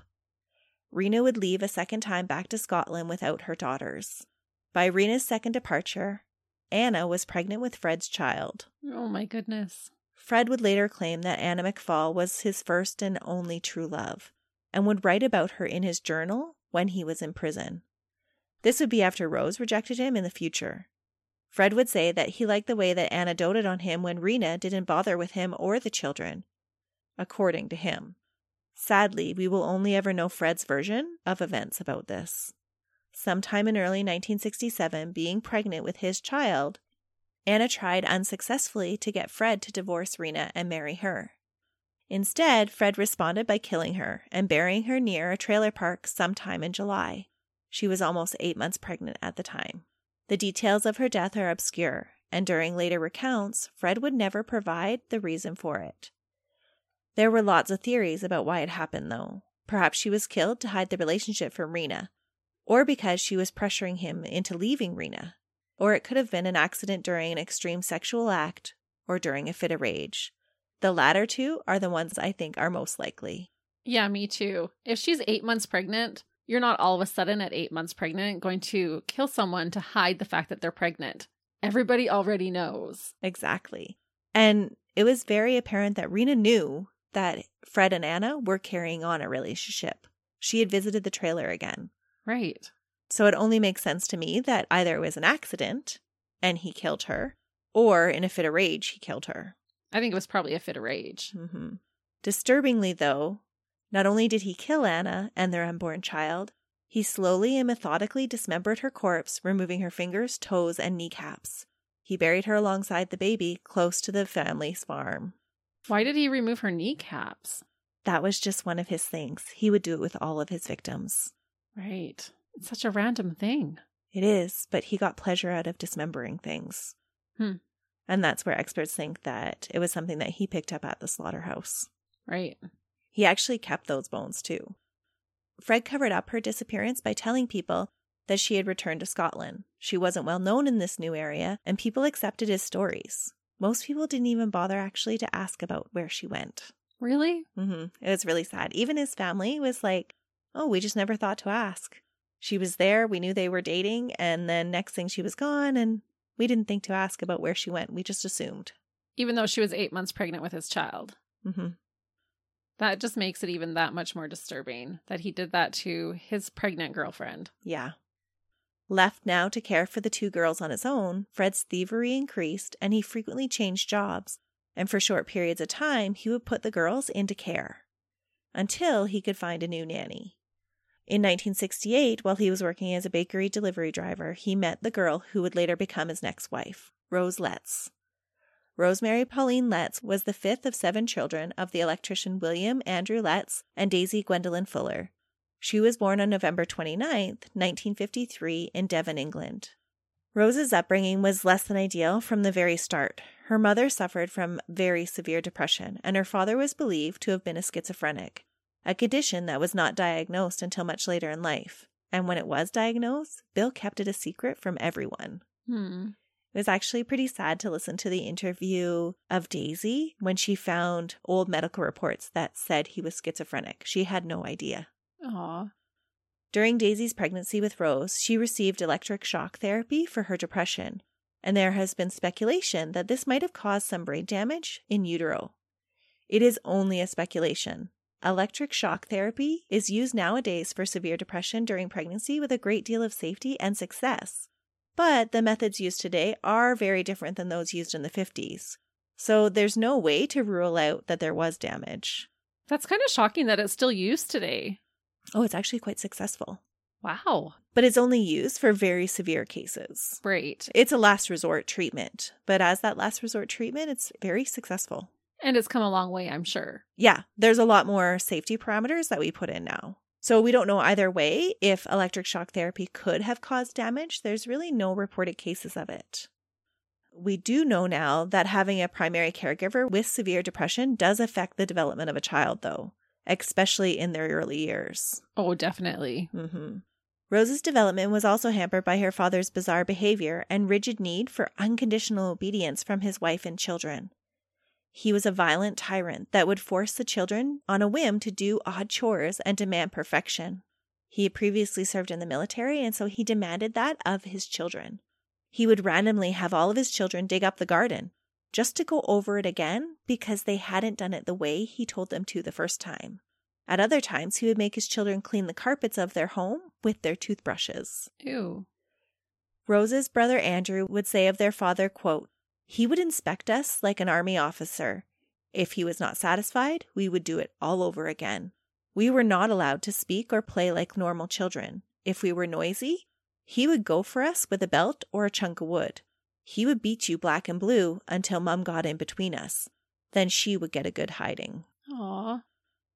Rena would leave a second time back to Scotland without her daughters. By Rena's second departure, Anna was pregnant with Fred's child. Oh my goodness. Fred would later claim that Anna McFall was his first and only true love, and would write about her in his journal when he was in prison. This would be after Rose rejected him in the future. Fred would say that he liked the way that Anna doted on him when Rena didn't bother with him or the children, according to him. Sadly, we will only ever know Fred's version of events about this. Sometime in early 1967, being pregnant with his child, Anna tried unsuccessfully to get Fred to divorce Rena and marry her. Instead, Fred responded by killing her and burying her near a trailer park sometime in July. She was almost eight months pregnant at the time. The details of her death are obscure, and during later recounts, Fred would never provide the reason for it. There were lots of theories about why it happened, though. Perhaps she was killed to hide the relationship from Rena, or because she was pressuring him into leaving Rena, or it could have been an accident during an extreme sexual act or during a fit of rage. The latter two are the ones I think are most likely. Yeah, me too. If she's eight months pregnant, you're not all of a sudden at eight months pregnant going to kill someone to hide the fact that they're pregnant. everybody already knows. Exactly. And it was very apparent that Rena knew that Fred and Anna were carrying on a relationship. She had visited the trailer again. Right. So it only makes sense to me that either it was an accident and he killed her, or in a fit of rage, he killed her. I think it was probably a fit of rage. hmm Disturbingly, though, not only did he kill Anna and their unborn child, he slowly and methodically dismembered her corpse, removing her fingers, toes, and kneecaps. He buried her alongside the baby close to the family's farm. Why did he remove her kneecaps? That was just one of his things. He would do it with all of his victims. Right. It's such a random thing. It is, but he got pleasure out of dismembering things. Hmm. And that's where experts think that it was something that he picked up at the slaughterhouse. Right. He actually kept those bones too. Fred covered up her disappearance by telling people that she had returned to Scotland. She wasn't well known in this new area, and people accepted his stories. Most people didn't even bother actually to ask about where she went. Really? Mm-hmm. It was really sad. Even his family was like, oh, we just never thought to ask. She was there. We knew they were dating. And then next thing she was gone. And we didn't think to ask about where she went. We just assumed. Even though she was eight months pregnant with his child. hmm That just makes it even that much more disturbing that he did that to his pregnant girlfriend. Yeah. Left now to care for the two girls on his own, Fred's thievery increased and he frequently changed jobs. And for short periods of time, he would put the girls into care until he could find a new nanny. In 1968, while he was working as a bakery delivery driver, he met the girl who would later become his next wife, Rose Letts. Rosemary Pauline Letts was the fifth of seven children of the electrician William Andrew Letts and Daisy Gwendolyn Fuller. She was born on November 29th, 1953, in Devon, England. Rose's upbringing was less than ideal from the very start. Her mother suffered from very severe depression, and her father was believed to have been a schizophrenic, a condition that was not diagnosed until much later in life. And when it was diagnosed, Bill kept it a secret from everyone. Hmm. It was actually pretty sad to listen to the interview of Daisy when she found old medical reports that said he was schizophrenic. She had no idea. Aw. During Daisy's pregnancy with Rose, she received electric shock therapy for her depression, and there has been speculation that this might have caused some brain damage in utero. It is only a speculation. Electric shock therapy is used nowadays for severe depression during pregnancy with a great deal of safety and success. But the methods used today are very different than those used in the 50s. So there's no way to rule out that there was damage. That's kind of shocking that it's still used today. Oh, it's actually quite successful. Wow. But it's only used for very severe cases. Great. It's a last resort treatment, but as that last resort treatment, it's very successful. And it's come a long way, I'm sure. Yeah, there's a lot more safety parameters that we put in now. So we don't know either way if electric shock therapy could have caused damage. There's really no reported cases of it. We do know now that having a primary caregiver with severe depression does affect the development of a child, though, especially in their early years. Oh, definitely. hmm Rose's development was also hampered by her father's bizarre behavior and rigid need for unconditional obedience from his wife and children. He was a violent tyrant that would force the children on a whim to do odd chores and demand perfection. He had previously served in the military, and so he demanded that of his children. He would randomly have all of his children dig up the garden just to go over it again because they hadn't done it the way he told them to the first time. At other times, he would make his children clean the carpets of their home with their toothbrushes. Ew. Rose's brother Andrew would say of their father, quote, He would inspect us like an army officer. If he was not satisfied, we would do it all over again. We were not allowed to speak or play like normal children. If we were noisy, he would go for us with a belt or a chunk of wood. He would beat you black and blue until mum got in between us. Then she would get a good hiding. Aw.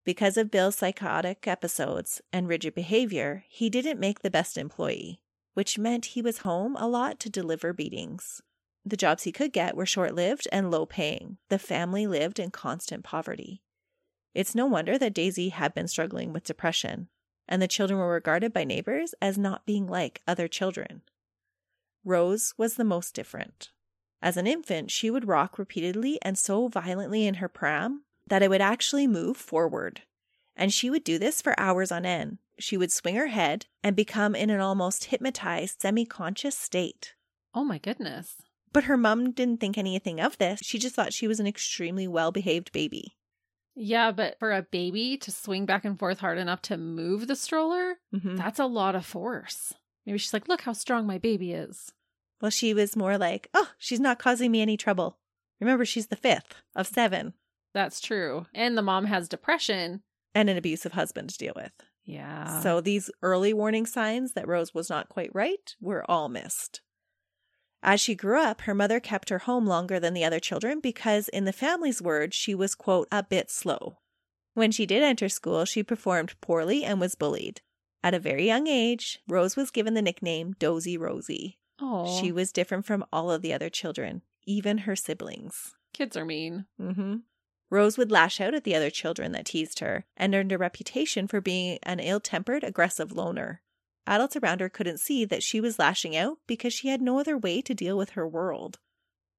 Because of Bill's psychotic episodes and rigid behavior, he didn't make the best employee, which meant he was home a lot to deliver beatings. The jobs he could get were short lived and low paying. The family lived in constant poverty. It's no wonder that Daisy had been struggling with depression, and the children were regarded by neighbors as not being like other children. Rose was the most different. As an infant, she would rock repeatedly and so violently in her pram that it would actually move forward. And she would do this for hours on end. She would swing her head and become in an almost hypnotized, semi conscious state. Oh my goodness. But her mom didn't think anything of this. She just thought she was an extremely well behaved baby. Yeah, but for a baby to swing back and forth hard enough to move the stroller, Mm-hmm. that's a lot of force. Maybe she's like, look how strong my baby is. Well, she was more like, oh, she's not causing me any trouble. Remember, she's the fifth of seven That's true. And the mom has depression. and an abusive husband to deal with. Yeah. So these early warning signs that Rose was not quite right were all missed. As she grew up, her mother kept her home longer than the other children because, in the family's words, she was, quote, a bit slow. When she did enter school, she performed poorly and was bullied. At a very young age, Rose was given the nickname Dozy Rosie. oh, She was different from all of the other children, even her siblings. kids are mean. Mm-hmm. Rose would lash out at the other children that teased her and earned a reputation for being an ill tempered, aggressive loner. Adults around her couldn't see that she was lashing out because she had no other way to deal with her world.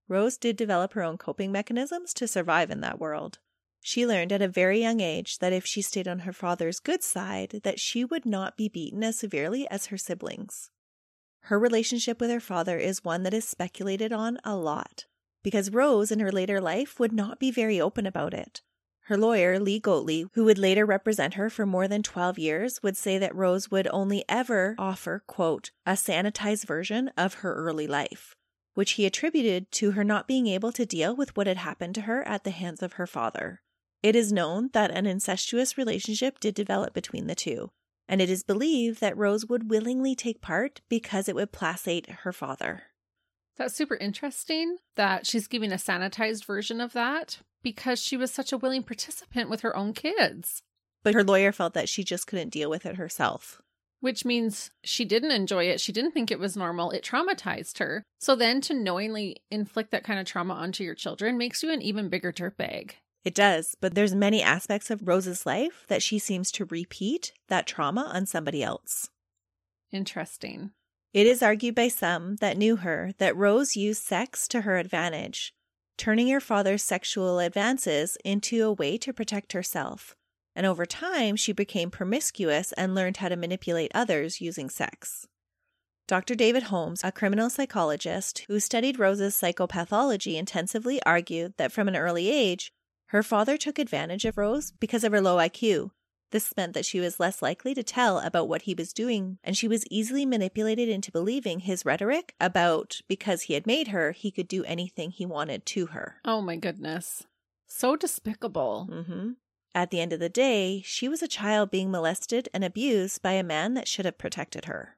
Rose did develop her own coping mechanisms to survive in that world. She learned at a very young age that if she stayed on her father's good side, that she would not be beaten as severely as her siblings. Her relationship with her father is one that is speculated on a lot because Rose in her later life would not be very open about it. Her lawyer, Leo Goatley, who would later represent her for more than 12 years, would say that Rose would only ever offer, quote, a sanitized version of her early life, which he attributed to her not being able to deal with what had happened to her at the hands of her father. It is known that an incestuous relationship did develop between the two, and it is believed that Rose would willingly take part because it would placate her father. That's super interesting that she's giving a sanitized version of that because she was such a willing participant with her own kids, But her lawyer felt that she just couldn't deal with it herself. which means she didn't enjoy it. She didn't think it was normal. It traumatized her. So then to knowingly inflict that kind of trauma onto your children makes you an even bigger dirtbag. It does, but there's many aspects of Rose's life that she seems to repeat that trauma on somebody else. Interesting. It is argued by some that knew her that Rose used sex to her advantage, turning her father's sexual advances into a way to protect herself. And over time, she became promiscuous and learned how to manipulate others using sex. Dr. David Holmes, a criminal psychologist who studied Rose's psychopathology intensively, argued that from an early age, her father took advantage of Rose because of her low IQ. This meant that she was less likely to tell about what he was doing, and she was easily manipulated into believing his rhetoric about because he had made her, he could do anything he wanted to her. Oh my goodness. So despicable. Mm-hmm. At the end of the day, she was a child being molested and abused by a man that should have protected her.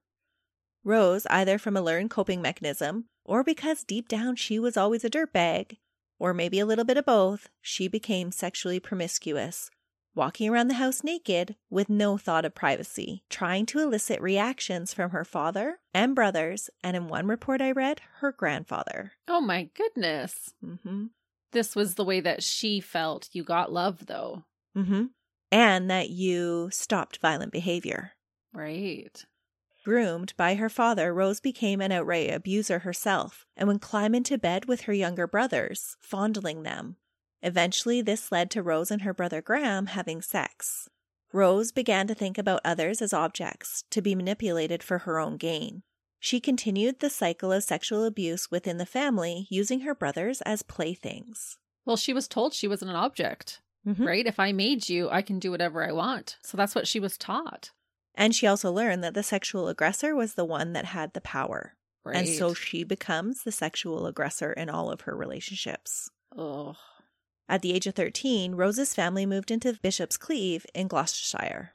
Rose, either from a learned coping mechanism or because deep down she was always a dirtbag, or maybe a little bit of both, she became sexually promiscuous, walking around the house naked with no thought of privacy, trying to elicit reactions from her father and brothers, and in one report I read, her grandfather. Oh my goodness. Mm-hmm. This was the way that she felt you got love, though. Mm-hmm. And that you stopped violent behavior. Right. Groomed by her father, Rose became an outright abuser herself and would climb into bed with her younger brothers, fondling them. Eventually, this led to Rose and her brother Graham having sex. Rose began to think about others as objects to be manipulated for her own gain. She continued the cycle of sexual abuse within the family, using her brothers as playthings. Well, she was told she was an object, Mhm. right? If I made you, I can do whatever I want. So that's what she was taught. And she also learned that the sexual aggressor was the one that had the power. Right. And so she becomes the sexual aggressor in all of her relationships. oh, At the age of 13, Rose's family moved into Bishop's Cleeve in Gloucestershire.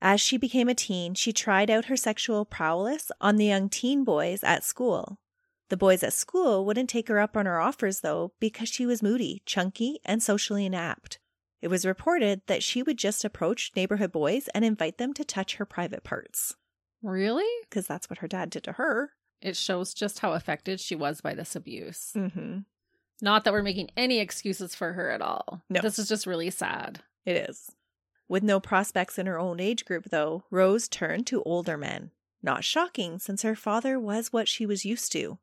As she became a teen, she tried out her sexual prowess on the young teen boys at school. The boys at school wouldn't take her up on her offers, though, because she was moody, chunky, and socially inept. It was reported that she would just approach neighborhood boys and invite them to touch her private parts, really? because that's what her dad did to her. It shows just how affected she was by this abuse. Mm-hmm. Not that we're making any excuses for her at all. No. This is just really sad. It is. With no prospects in her own age group, though, Rose turned to older men. Not shocking, since her father was what she was used to.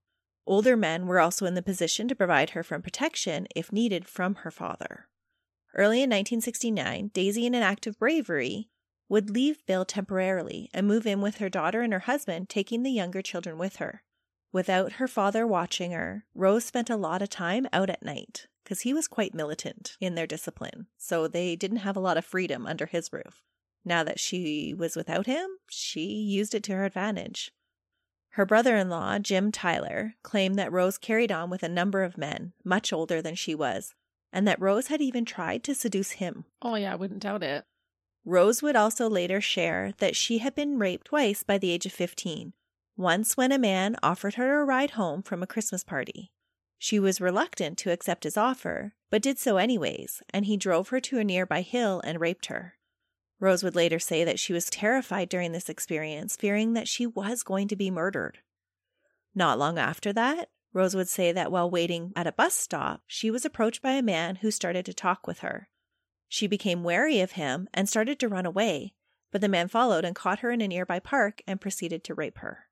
Older men were also in the position to provide her from protection if needed from her father. Early in 1969, Daisy, in an act of bravery, would leave Bill temporarily and move in with her daughter and her husband, taking the younger children with her. Without her father watching her, Rose spent a lot of time out at night because he was quite militant in their discipline. So they didn't have a lot of freedom under his roof. Now that she was without him, she used it to her advantage. Her brother in law, Jim Tyler, claimed that Rose carried on with a number of men, much older than she was, and that Rose had even tried to seduce him. Oh, yeah, I wouldn't doubt it. Rose would also later share that she had been raped twice by the age of 15. Once, when a man offered her a ride home from a Christmas party. She was reluctant to accept his offer, but did so anyways, and he drove her to a nearby hill and raped her. Rose would later say that she was terrified during this experience, fearing that she was going to be murdered. Not long after that, Rose would say that while waiting at a bus stop, she was approached by a man who started to talk with her. She became wary of him and started to run away, but the man followed and caught her in a nearby park and proceeded to rape her.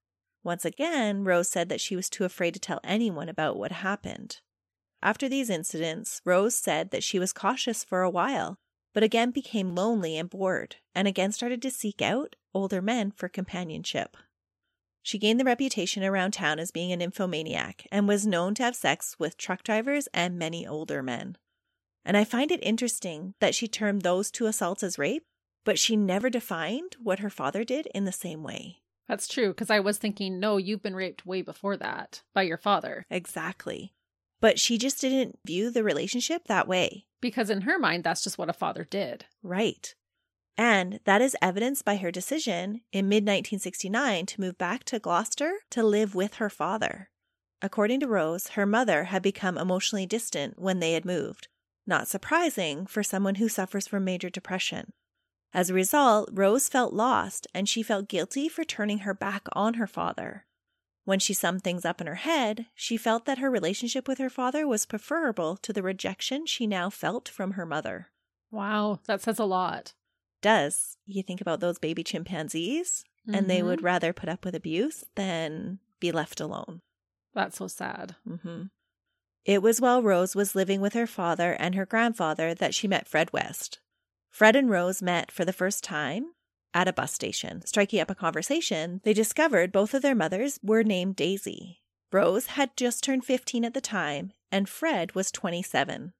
Once again, Rose said that she was too afraid to tell anyone about what happened. After these incidents, Rose said that she was cautious for a while, but again became lonely and bored, and again started to seek out older men for companionship. She gained the reputation around town as being an nymphomaniac and was known to have sex with truck drivers and many older men. And I find it interesting that she termed those two assaults as rape, but she never defined what her father did in the same way. That's true, because I was thinking, no, you've been raped way before that by your father. Exactly. But she just didn't view the relationship that way. Because in her mind, that's just what a father did. Right. And that is evidenced by her decision in mid 1969 to move back to Gloucester to live with her father. According to Rose, her mother had become emotionally distant when they had moved, not surprising for someone who suffers from major depression. As a result, Rose felt lost and she felt guilty for turning her back on her father. When she summed things up in her head, she felt that her relationship with her father was preferable to the rejection she now felt from her mother. Wow, that says a lot. Does. You think about those baby chimpanzees, mm-hmm. and they would Mm-hmm. rather put up with abuse than be left alone. That's so sad. Mm-hmm. It was while Rose was living with her father and her grandfather that she met Fred West. Fred and Rose met for the first time at a bus station. Striking up a conversation, they discovered both of their mothers were named Daisy. Rose had just turned 15 at the time, and Fred was 27.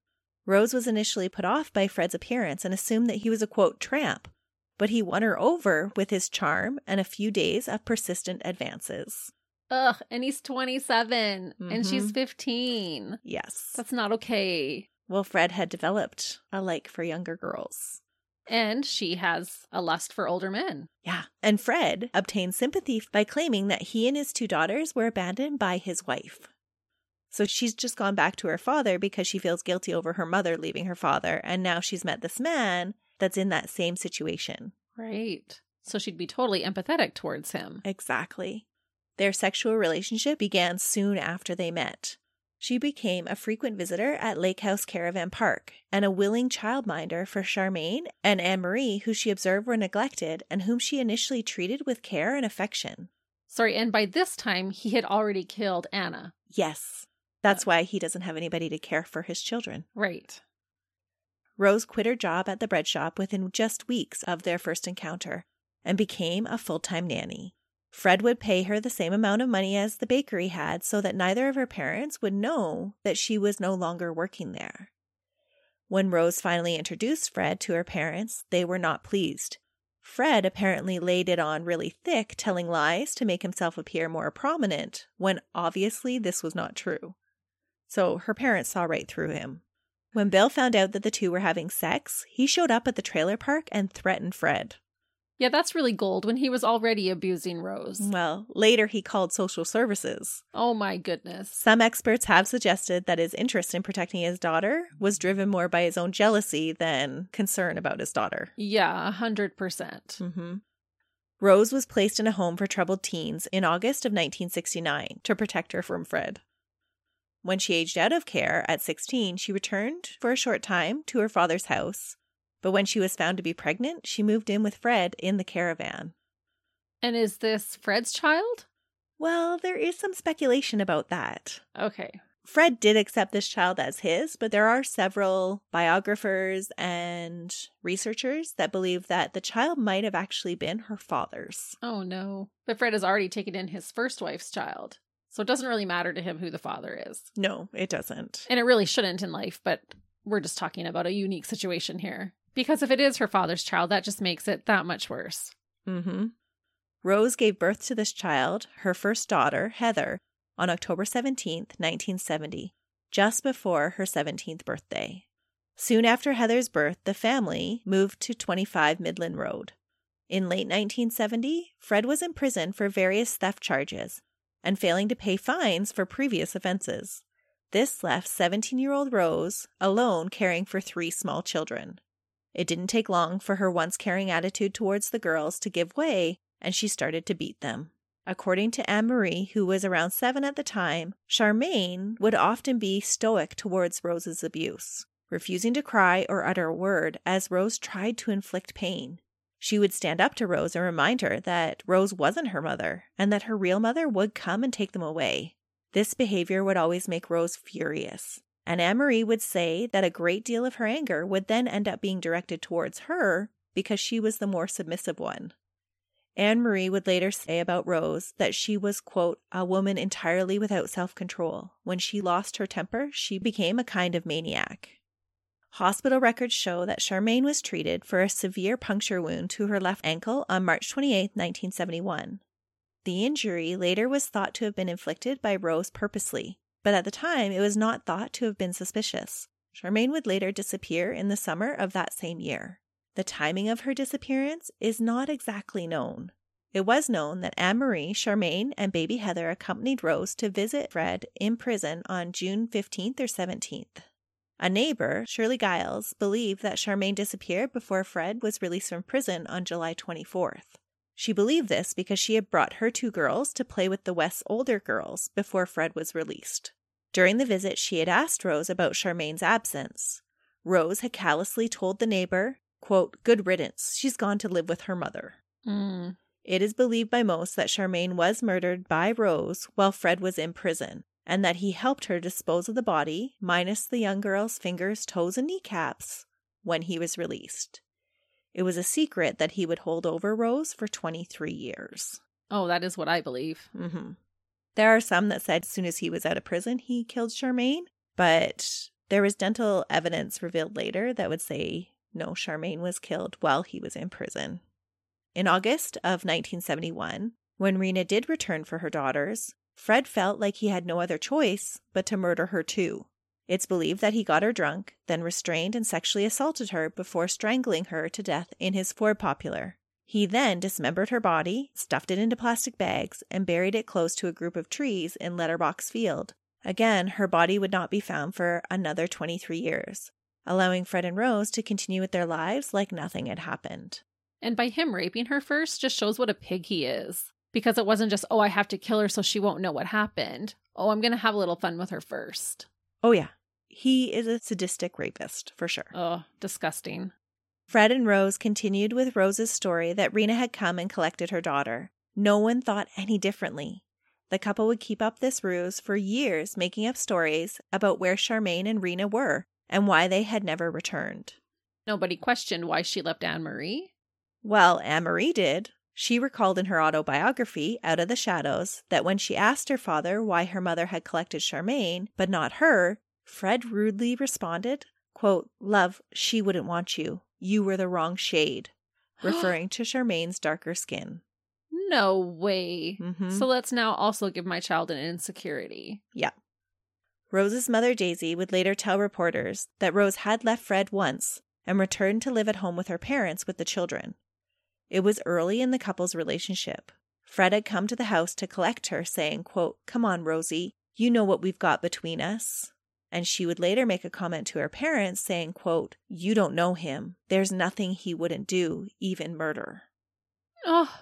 Rose was initially put off by Fred's appearance and assumed that he was a quote tramp, but he won her over with his charm and a few days of persistent advances. Ugh, and he's 27 and she's Mhm. 15. Yes. That's not okay. Well, Fred had developed a like for younger girls. And she has a lust for older men. Yeah. And Fred obtained sympathy by claiming that he and his two daughters were abandoned by his wife. So she's just gone back to her father because she feels guilty over her mother leaving her father. And now she's met this man that's in that same situation. Right. So she'd be totally empathetic towards him. Exactly. Their sexual relationship began soon after they met. She became a frequent visitor at Lake House Caravan Park and a willing childminder for Charmaine and Anne Marie, who she observed were neglected and whom she initially treated with care and affection. Sorry, and by this time, he had already killed Anna. Yes, that's why he doesn't have anybody to care for his children. Right. Rose quit her job at the bread shop within just weeks of their first encounter and became a full time nanny. Fred would pay her the same amount of money as the bakery had so that neither of her parents would know that she was no longer working there. When Rose finally introduced Fred to her parents, they were not pleased. Fred apparently laid it on really thick, telling lies to make himself appear more prominent, when obviously this was not true. So her parents saw right through him. When Bill found out that the two were having sex, he showed up at the trailer park and threatened Fred. Yeah, that's really gold when he was already abusing Rose. Well, later he called social services. Oh my goodness. Some experts have suggested that his interest in protecting his daughter was driven more by his own jealousy than concern about his daughter. Yeah, a hundred percent. Mm-hmm. Rose was placed in a home for troubled teens in August of 1969 to protect her from Fred. When she aged out of care at 16, she returned for a short time to her father's house. But when she was found to be pregnant, she moved in with Fred in the caravan. And is this Fred's child? Well, there is some speculation about that. Okay. Fred did accept this child as his, but there are several biographers and researchers that believe that the child might have actually been her father's. Oh no. But Fred has already taken in his first wife's child. So it doesn't really matter to him who the father is. No, it doesn't. And it really shouldn't in life, but we're just talking about a unique situation here. Because if it is her father's child, that just makes it that much worse. Mm-hmm. Rose gave birth to this child, her first daughter, Heather, on October 17th, 1970, just before her 17th birthday. Soon after Heather's birth, the family moved to 25 Midland Road. In late 1970, Fred was in prison for various theft charges and failing to pay fines for previous offenses. This left 17 year old Rose alone caring for three small children. It didn't take long for her once caring attitude towards the girls to give way, and she started to beat them. According to Anne Marie, who was around seven at the time, Charmaine would often be stoic towards Rose's abuse, refusing to cry or utter a word as Rose tried to inflict pain. She would stand up to Rose and remind her that Rose wasn't her mother and that her real mother would come and take them away. This behavior would always make Rose furious. And Anne Marie would say that a great deal of her anger would then end up being directed towards her because she was the more submissive one. Anne Marie would later say about Rose that she was, quote, a woman entirely without self control. When she lost her temper, she became a kind of maniac. Hospital records show that Charmaine was treated for a severe puncture wound to her left ankle on March 28, 1971. The injury later was thought to have been inflicted by Rose purposely, but at the time it was not thought to have been suspicious. Charmaine would later disappear in the summer of that same year. The timing of her disappearance is not exactly known. It was known that Anne Marie, Charmaine, and baby Heather accompanied Rose to visit Fred in prison on June 15th or 17th. A neighbor, Shirley Giles, believed that Charmaine disappeared before Fred was released from prison on July 24th. She believed this because she had brought her two girls to play with the West's older girls before Fred was released. During the visit, she had asked Rose about Charmaine's absence. Rose had callously told the neighbor, quote, Good riddance, she's gone to live with her mother. Mm. It is believed by most that Charmaine was murdered by Rose while Fred was in prison, and that he helped her dispose of the body, minus the young girl's fingers, toes, and kneecaps, when he was released. It was a secret that he would hold over Rose for 23 years. Oh, that is what I believe. Mm-hmm. There are some that said as soon as he was out of prison, he killed Charmaine, but there was dental evidence revealed later that would say no, Charmaine was killed while he was in prison. In August of 1971, when Rena did return for her daughters, Fred felt like he had no other choice but to murder her too. It's believed that he got her drunk, then restrained and sexually assaulted her before strangling her to death in his Ford Popular. He then dismembered her body, stuffed it into plastic bags, and buried it close to a group of trees in Letterbox Field. Again, her body would not be found for another 23 years, allowing Fred and Rose to continue with their lives like nothing had happened. And by him raping her first just shows what a pig he is because it wasn't just, oh, I have to kill her so she won't know what happened. Oh, I'm going to have a little fun with her first. Oh, yeah. He is a sadistic rapist, for sure. Oh, disgusting. Fred and Rose continued with Rose's story that Rena had come and collected her daughter. No one thought any differently. The couple would keep up this ruse for years, making up stories about where Charmaine and Rena were and why they had never returned. Nobody questioned why she left Anne Marie. Well, Anne Marie did. She recalled in her autobiography, Out of the Shadows, that when she asked her father why her mother had collected Charmaine, but not her, Fred rudely responded, quote, Love, she wouldn't want you. You were the wrong shade, <gasps> referring to Charmaine's darker skin. No way. Mm-hmm. So let's now also give my child an insecurity. Yeah. Rose's mother, Daisy, would later tell reporters that Rose had left Fred once and returned to live at home with her parents with the children. It was early in the couple's relationship. Fred had come to the house to collect her, saying, quote, Come on, Rosie, you know what we've got between us. And she would later make a comment to her parents saying, quote, You don't know him. There's nothing he wouldn't do, even murder. Oh,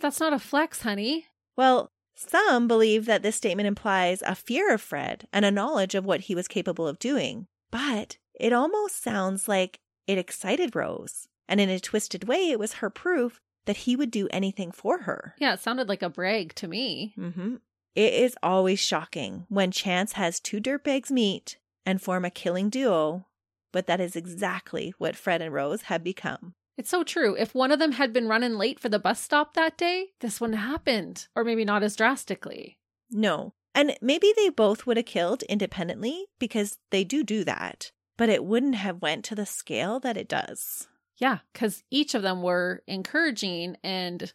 that's not a flex, honey. Well, some believe that this statement implies a fear of Fred and a knowledge of what he was capable of doing. But it almost sounds like it excited Rose. And in a twisted way, it was her proof that he would do anything for her. Yeah, it sounded like a brag to me. Mm-hmm. It is always shocking when chance has two dirtbags meet and form a killing duo, but that is exactly what Fred and Rose had become. It's so true. If one of them had been running late for the bus stop that day, this wouldn't have happened. Or maybe not as drastically. No. And maybe they both would have killed independently because they do do that, but it wouldn't have went to the scale that it does. Yeah, because each of them were encouraging and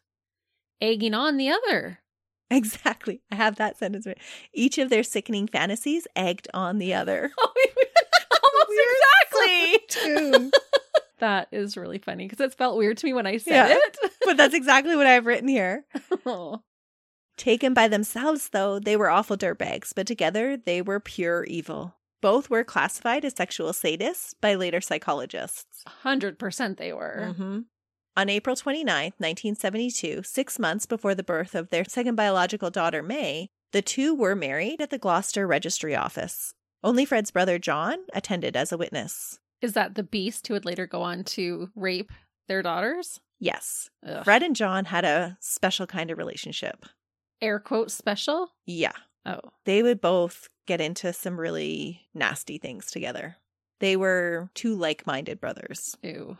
egging on the other. Exactly. I have that sentence. Right. Each of their sickening fantasies egged on the other. <laughs> Oh, <laughs> Almost exactly. <laughs> That is really funny because it felt weird to me when I said Yeah. it. but that's exactly what I've written here. Oh. Taken by themselves, though, they were awful dirtbags, but together they were pure evil. Both were classified as sexual sadists by later psychologists. 100% they were. Mm-hmm. On April 29, 1972, six months before the birth of their second biological daughter, Mae, the two were married at the Gloucester Registry Office. Only Fred's brother, John, attended as a witness. Is that the beast who would later go on to rape their daughters? Yes, Ugh. Fred and John had a special kind of relationship. Air quote special? Yeah, Oh. they would both get into some really nasty things together. They were two like minded brothers. Ew.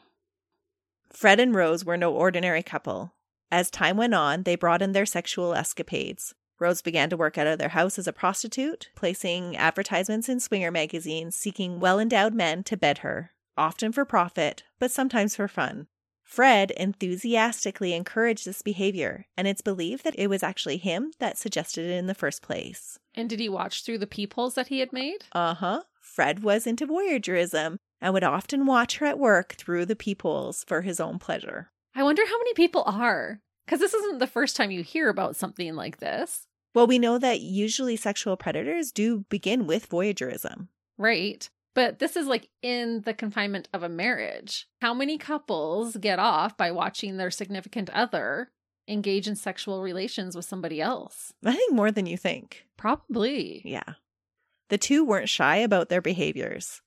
Fred and Rose were no ordinary couple. As time went on, they broadened their sexual escapades. Rose began to work out of their house as a prostitute, placing advertisements in swinger magazines seeking well endowed men to bed her, often for profit, but sometimes for fun. Fred enthusiastically encouraged this behavior, and it's believed that it was actually him that suggested it in the first place. And did he watch through the peepholes that he had made? Uh huh. Fred was into voyeurism and would often watch her at work through the peepholes for his own pleasure. I wonder how many people are. Because this isn't the first time you hear about something like this. Well, we know that usually sexual predators do begin with voyeurism. Right. But this is like in the confinement of a marriage. How many couples get off by watching their significant other engage in sexual relations with somebody else? I think more than you think. Probably. Yeah. The two weren't shy about their behaviors.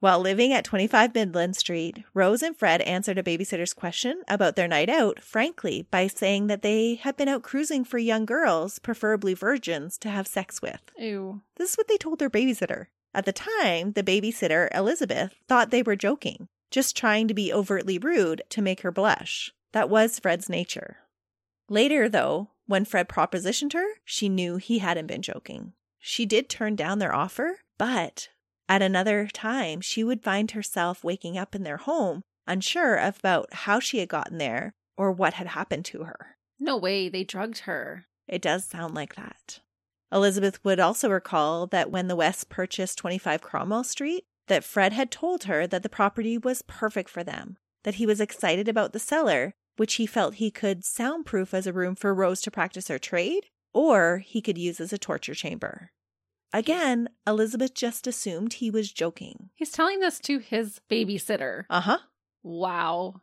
While living at 25 Midland Street, Rose and Fred answered a babysitter's question about their night out frankly by saying that they had been out cruising for young girls, preferably virgins, to have sex with. Ew. This is what they told their babysitter. At the time, the babysitter, Elizabeth, thought they were joking, just trying to be overtly rude to make her blush. That was Fred's nature. Later, though, when Fred propositioned her, she knew he hadn't been joking. She did turn down their offer, but at another time, she would find herself waking up in their home, unsure about how she had gotten there or what had happened to her. No way, they drugged her. It does sound like that. Elizabeth would also recall that when the West purchased 25 Cromwell Street, that Fred had told her that the property was perfect for them, that he was excited about the cellar, which he felt he could soundproof as a room for Rose to practice her trade, or he could use as a torture chamber. Again, Elizabeth just assumed he was joking. He's telling this to his babysitter. Uh huh. Wow.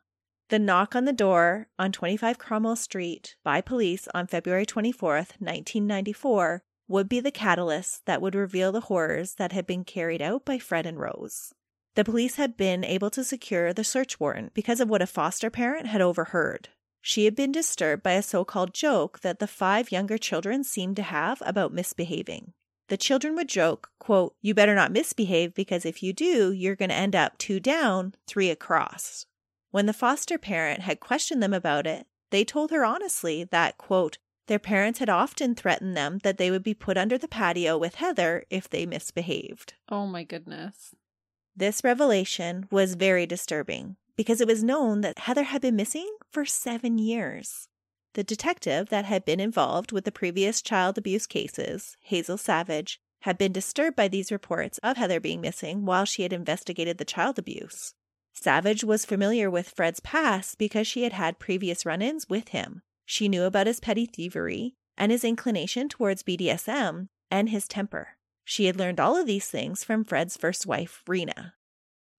The knock on the door on 25 Cromwell Street by police on February 24th, 1994, would be the catalyst that would reveal the horrors that had been carried out by Fred and Rose. The police had been able to secure the search warrant because of what a foster parent had overheard. She had been disturbed by a so called joke that the five younger children seemed to have about misbehaving. The children would joke, quote, You better not misbehave because if you do, you're going to end up two down, three across. When the foster parent had questioned them about it, they told her honestly that, quote, their parents had often threatened them that they would be put under the patio with Heather if they misbehaved. Oh my goodness. This revelation was very disturbing because it was known that Heather had been missing for seven years. The detective that had been involved with the previous child abuse cases, Hazel Savage, had been disturbed by these reports of Heather being missing while she had investigated the child abuse. Savage was familiar with Fred's past because she had had previous run ins with him. She knew about his petty thievery and his inclination towards BDSM and his temper. She had learned all of these things from Fred's first wife, Rena.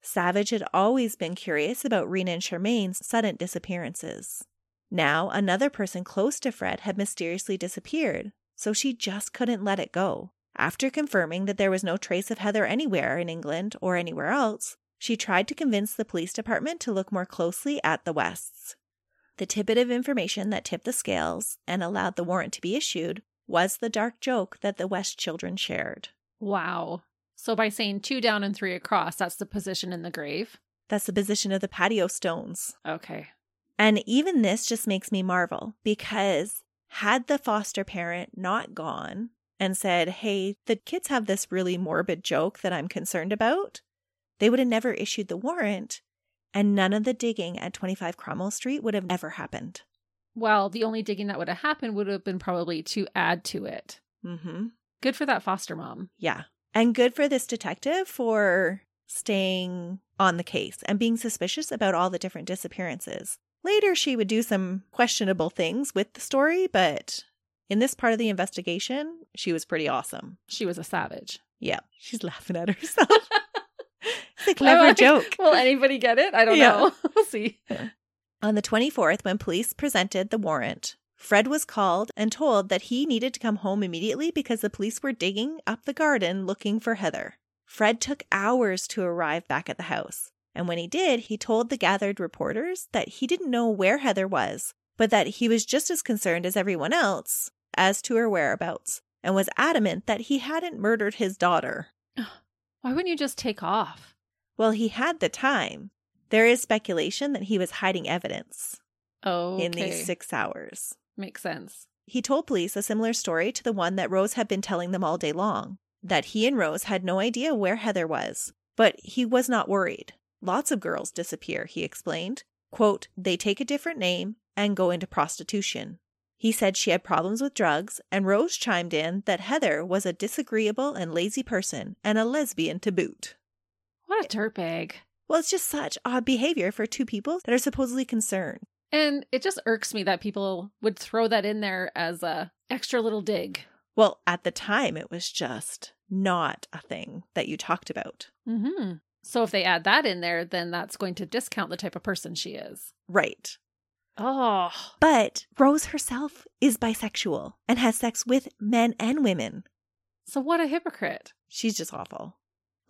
Savage had always been curious about Rena and Charmaine's sudden disappearances. Now, another person close to Fred had mysteriously disappeared, so she just couldn't let it go. After confirming that there was no trace of Heather anywhere in England or anywhere else, she tried to convince the police department to look more closely at the Wests. The tidbit of information that tipped the scales and allowed the warrant to be issued was the dark joke that the West children shared. Wow. So by saying two down and three across, that's the position in the grave? That's the position of the patio stones. Okay. And even this just makes me marvel because had the foster parent not gone, and said, Hey, the kids have this really morbid joke that I'm concerned about, they would have never issued the warrant and none of the digging at 25 Cromwell Street would have ever happened. Well, the only digging that would have happened would have been probably to add to it. Mm-hmm. Good for that foster mom. Yeah. And good for this detective for staying on the case and being suspicious about all the different disappearances. Later, she would do some questionable things with the story, but in this part of the investigation, she was pretty awesome. She was a savage. Yeah. She's laughing at herself. <laughs> it's a clever like, joke. Will anybody get it? I don't Yeah. know. <laughs> we'll see. On the 24th, when police presented the warrant, Fred was called and told that he needed to come home immediately because the police were digging up the garden looking for Heather. Fred took hours to arrive back at the house, and when he did, he told the gathered reporters that he didn't know where Heather was, but that he was just as concerned as everyone else as to her whereabouts, and was adamant that he hadn't murdered his daughter. Why wouldn't you just take off? Well, he had the time. There is speculation that he was hiding evidence Oh, in these six hours. Makes sense. He told police a similar story to the one that Rose had been telling them all day long that he and Rose had no idea where Heather was, but he was not worried. Lots of girls disappear, he explained. Quote, they take a different name and go into prostitution. He said she had problems with drugs, and Rose chimed in that Heather was a disagreeable and lazy person and a lesbian to boot. What a dirtbag. Well, it's just such odd behavior for two people that are supposedly concerned. And it just irks me that people would throw that in there as a extra little dig. Well, at the time, it was just not a thing that you talked about. Mm-hmm. So if they add that in there, then that's going to discount the type of person she is. Right. Oh, But Rose herself is bisexual and has sex with men and women. so what a hypocrite. She's just awful.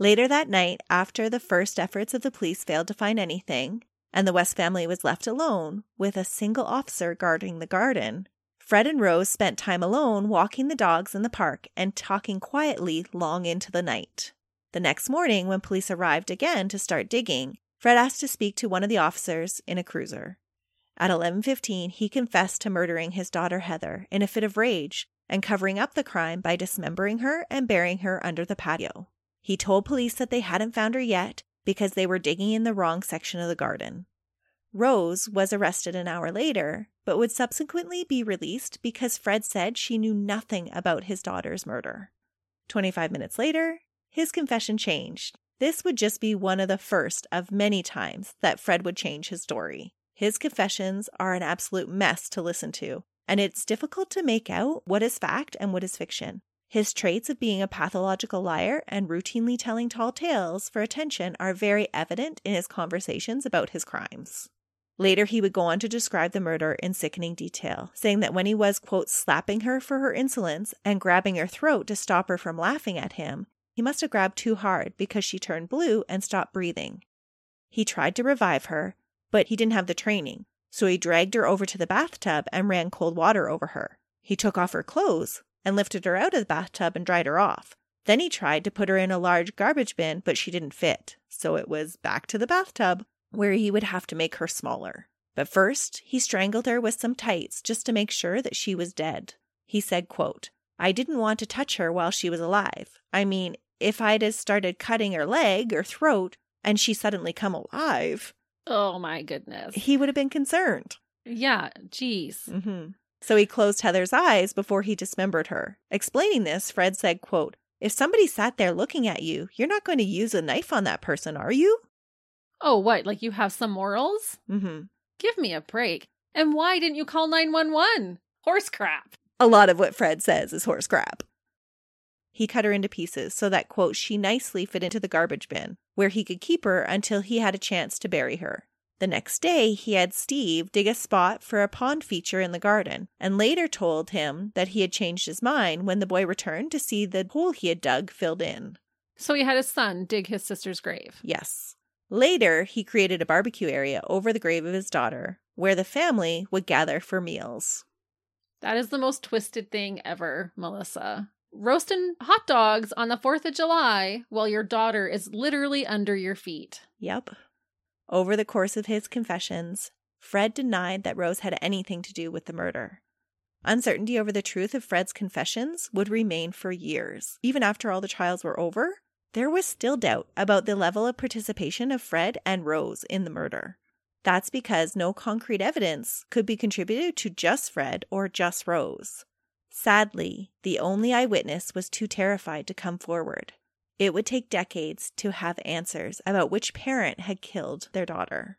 Later that night, after the first efforts of the police failed to find anything, and the West family was left alone with a single officer guarding the garden, Fred and Rose spent time alone walking the dogs in the park and talking quietly long into the night. The next morning, when police arrived again to start digging, Fred asked to speak to one of the officers in a cruiser. At 11:15, he confessed to murdering his daughter Heather in a fit of rage and covering up the crime by dismembering her and burying her under the patio. He told police that they hadn't found her yet because they were digging in the wrong section of the garden. Rose was arrested an hour later, but would subsequently be released because Fred said she knew nothing about his daughter's murder. 25 minutes later, his confession changed. This would just be one of the first of many times that Fred would change his story. His confessions are an absolute mess to listen to, and it's difficult to make out what is fact and what is fiction. His traits of being a pathological liar and routinely telling tall tales for attention are very evident in his conversations about his crimes. Later, he would go on to describe the murder in sickening detail, saying that when he was, quote, slapping her for her insolence and grabbing her throat to stop her from laughing at him, he must have grabbed too hard because she turned blue and stopped breathing. He tried to revive her, but he didn't have the training, so he dragged her over to the bathtub and ran cold water over her. He took off her clothes and lifted her out of the bathtub and dried her off. Then he tried to put her in a large garbage bin, but she didn't fit, so it was back to the bathtub where he would have to make her smaller. But first, he strangled her with some tights just to make sure that she was dead. He said, quote, I didn't want to touch her while she was alive. I mean, if I'd have started cutting her leg or throat and she suddenly come alive, Oh my goodness. he would have been concerned. Yeah, geez. Mm hmm So he closed Heather's eyes before he dismembered her. Explaining this, Fred said, quote, If somebody sat there looking at you, you're not going to use a knife on that person, are you? Oh, what? Like you have some morals? Mm-hmm. Give me a break. And why didn't you call 911? Horse crap. A lot of what Fred says is horse crap. He cut her into pieces so that, quote, she nicely fit into the garbage bin, where he could keep her until he had a chance to bury her. The next day, he had Steve dig a spot for a pond feature in the garden, and later told him that he had changed his mind when the boy returned to see the hole he had dug filled in. So he had his son dig his sister's grave. Yes. Later, he created a barbecue area over the grave of his daughter, where the family would gather for meals. That is the most twisted thing ever, Melissa. Roasting hot dogs on the 4th of July while your daughter is literally under your feet. Yep. Over the course of his confessions, Fred denied that Rose had anything to do with the murder. Uncertainty over the truth of Fred's confessions would remain for years. Even after all the trials were over, there was still doubt about the level of participation of Fred and Rose in the murder. That's because no concrete evidence could be contributed to just Fred or just Rose. Sadly, the only eyewitness was too terrified to come forward. It would take decades to have answers about which parent had killed their daughter.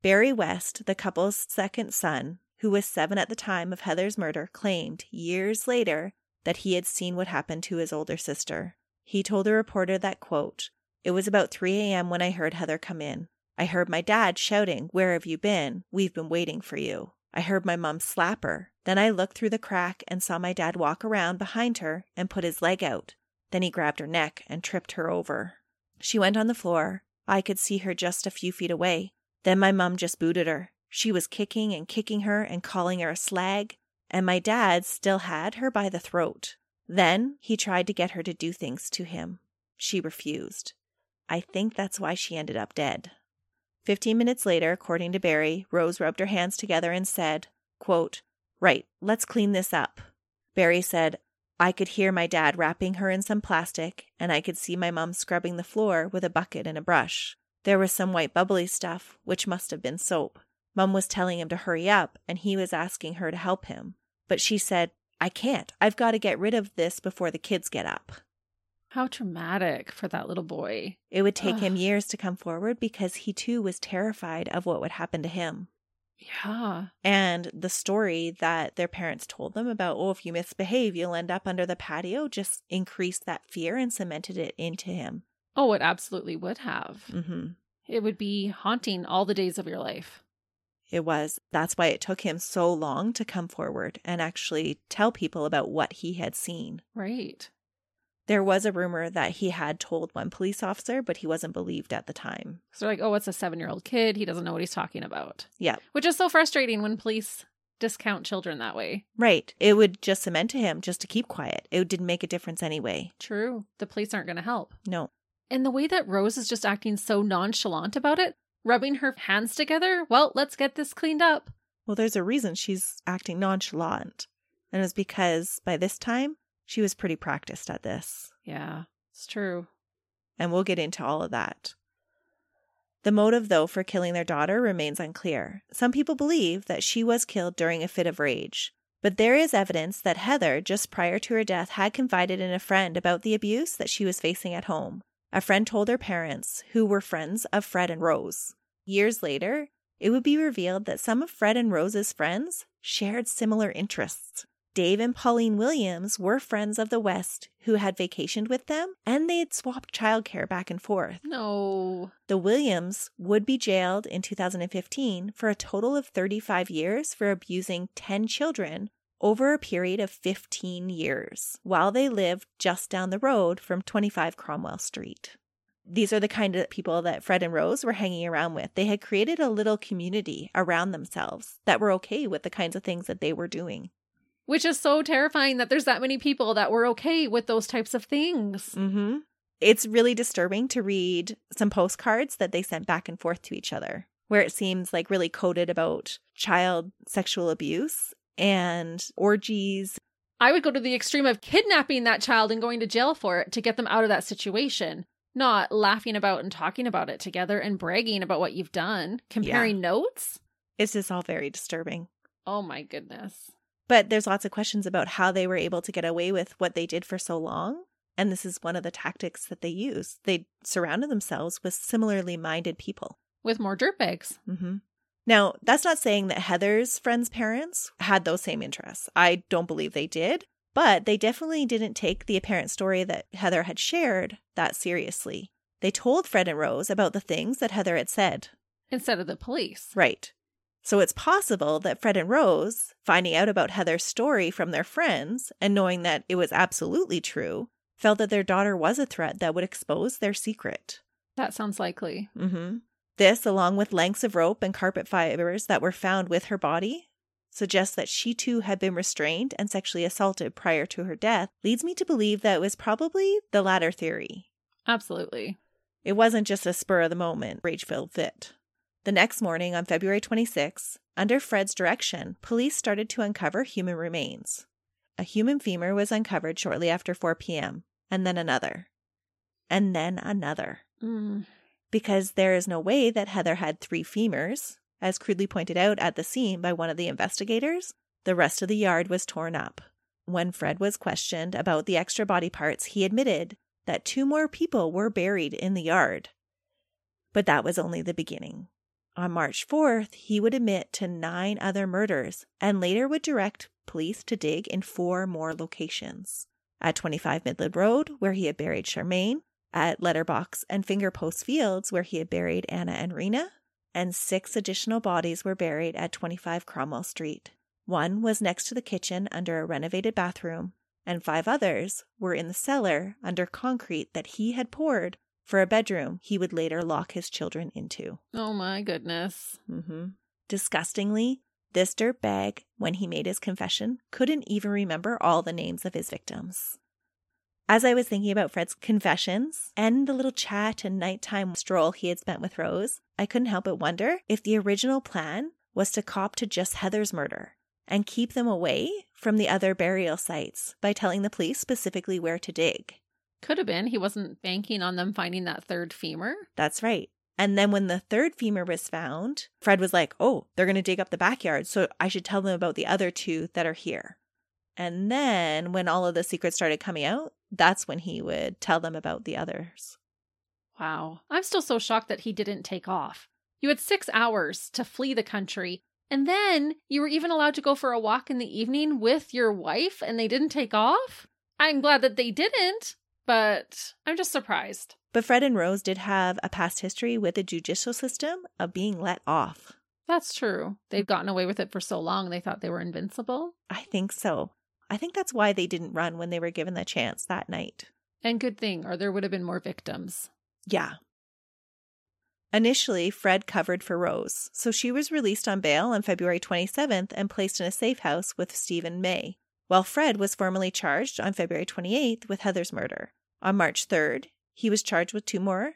Barry West, the couple's second son, who was seven at the time of Heather's murder, claimed years later that he had seen what happened to his older sister. He told a reporter that, quote, It was about 3 a.m. when I heard Heather come in. I heard my dad shouting, Where have you been? We've been waiting for you. I heard my mom slap her. Then I looked through the crack and saw my dad walk around behind her and put his leg out. Then he grabbed her neck and tripped her over. She went on the floor. I could see her just a few feet away. Then my mom just booted her. She was kicking and kicking her and calling her a slag, and my dad still had her by the throat. Then he tried to get her to do things to him. She refused. I think that's why she ended up dead. Fifteen minutes later, according to Barry, Rose rubbed her hands together and said, quote, Right, let's clean this up. Barry said, I could hear my dad wrapping her in some plastic, and I could see my mom scrubbing the floor with a bucket and a brush. There was some white bubbly stuff, which must have been soap. Mom was telling him to hurry up, and he was asking her to help him. But she said, I can't. I've got to get rid of this before the kids get up. How traumatic for that little boy. It would take Ugh. him years to come forward because he too was terrified of what would happen to him. Yeah. And the story that their parents told them about, oh, if you misbehave, you'll end up under the patio, just increased that fear and cemented it into him. Oh, it absolutely would have. hmm It would be haunting all the days of your life. It was. That's why it took him so long to come forward and actually tell people about what he had seen. Right. There was a rumor that he had told one police officer, but he wasn't believed at the time. So they're like, oh, it's a seven year old kid. He doesn't know what he's talking about. Yeah. Which is so frustrating when police discount children that way. Right. It would just cement to him just to keep quiet. It didn't make a difference anyway. True. The police aren't going to help. No. And the way that Rose is just acting so nonchalant about it, rubbing her hands together, well, let's get this cleaned up. Well, there's a reason she's acting nonchalant. And it was because by this time, she was pretty practiced at this. Yeah, it's true. And we'll get into all of that. The motive, though, for killing their daughter remains unclear. Some people believe that she was killed during a fit of rage. But there is evidence that Heather, just prior to her death, had confided in a friend about the abuse that she was facing at home. A friend told her parents, who were friends of Fred and Rose. Years later, it would be revealed that some of Fred and Rose's friends shared similar interests. Dave and Pauline Williams were friends of the West who had vacationed with them, and they had swapped childcare back and forth. No. The Williams would be jailed in 2015 for a total of 35 years for abusing 10 children over a period of 15 years while they lived just down the road from 25 Cromwell Street. These are the kind of people that Fred and Rose were hanging around with. They had created a little community around themselves that were okay with the kinds of things that they were doing. Which is so terrifying that there's that many people that were okay with those types of things. Mm-hmm. It's really disturbing to read some postcards that they sent back and forth to each other, where it seems like really coded about child sexual abuse and orgies. I would go to the extreme of kidnapping that child and going to jail for it to get them out of that situation, not laughing about and talking about it together and bragging about what you've done, comparing notes. It's just all very disturbing. Oh my goodness. But there's lots of questions about how they were able to get away with what they did for so long. And this is one of the tactics that they used. They surrounded themselves with similarly minded people. With more dirtbags. Mm-hmm. Now, that's not saying that Heather's friends' parents had those same interests. I don't believe they did, but they definitely didn't take the apparent story that Heather had shared that seriously. They told Fred and Rose about the things that Heather had said. Instead of the police. Right. So it's possible that Fred and Rose, finding out about Heather's story from their friends and knowing that it was absolutely true, felt that their daughter was a threat that would expose their secret. That sounds likely. Mm-hmm. This, along with lengths of rope and carpet fibers that were found with her body, suggests that she too had been restrained and sexually assaulted prior to her death, leads me to believe that it was probably the latter theory. Absolutely. It wasn't just a spur of the moment, rage filled fit. The next morning, on February 26, under Fred's direction, police started to uncover human remains. A human femur was uncovered shortly after 4 p.m., and then another. And then another. Mm. Because there is no way that Heather had three femurs, as crudely pointed out at the scene by one of the investigators. The rest of the yard was torn up. When Fred was questioned about the extra body parts, he admitted that two more people were buried in the yard. But that was only the beginning. On March 4th, he would admit to nine other murders and later would direct police to dig in four more locations at 25 Midland Road, where he had buried Charmaine, at Letterbox and Finger Post Fields, where he had buried Anna and Rena, and six additional bodies were buried at 25 Cromwell Street. One was next to the kitchen under a renovated bathroom, and five others were in the cellar under concrete that he had poured for a bedroom he would later lock his children into. Oh my goodness. Mm-hmm. Disgustingly, this dirtbag, when he made his confession, couldn't even remember all the names of his victims. As I was thinking about Fred's confessions and the little chat and nighttime stroll he had spent with Rose, I couldn't help but wonder if the original plan was to cop to just Heather's murder and keep them away from the other burial sites by telling the police specifically where to dig. Could have been. He wasn't banking on them finding that third femur. That's right. And then when the third femur was found, Fred was like, oh, they're going to dig up the backyard. So I should tell them about the other two that are here. And then when all of the secrets started coming out, that's when he would tell them about the others. Wow. I'm still so shocked that he didn't take off. You had six hours to flee the country and then you were even allowed to go for a walk in the evening with your wife and they didn't take off? I'm glad that they didn't, but I'm just surprised. But Fred and Rose did have a past history with the judicial system of being let off. That's true. They'd gotten away with it for so long, they thought they were invincible. I think so. I think that's why they didn't run when they were given the chance that night. And good thing, or there would have been more victims. Yeah, Initially, Fred covered for Rose, so she was released on bail on February 27th and placed in a safe house with Stephen Mae, while Fred was formally charged on February 28th with Heather's murder. On March 3rd, he was charged with two more,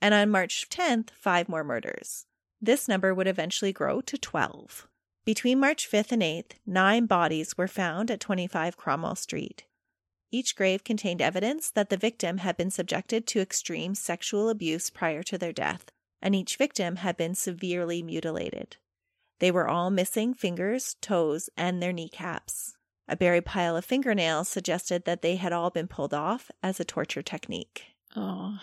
and on March 10th, five more murders. This number would eventually grow to 12. Between March 5th and 8th, nine bodies were found at 25 Cromwell Street. Each grave contained evidence that the victim had been subjected to extreme sexual abuse prior to their death, and each victim had been severely mutilated. They were all missing fingers, toes, and their kneecaps. A buried pile of fingernails suggested that they had all been pulled off as a torture technique. Oh.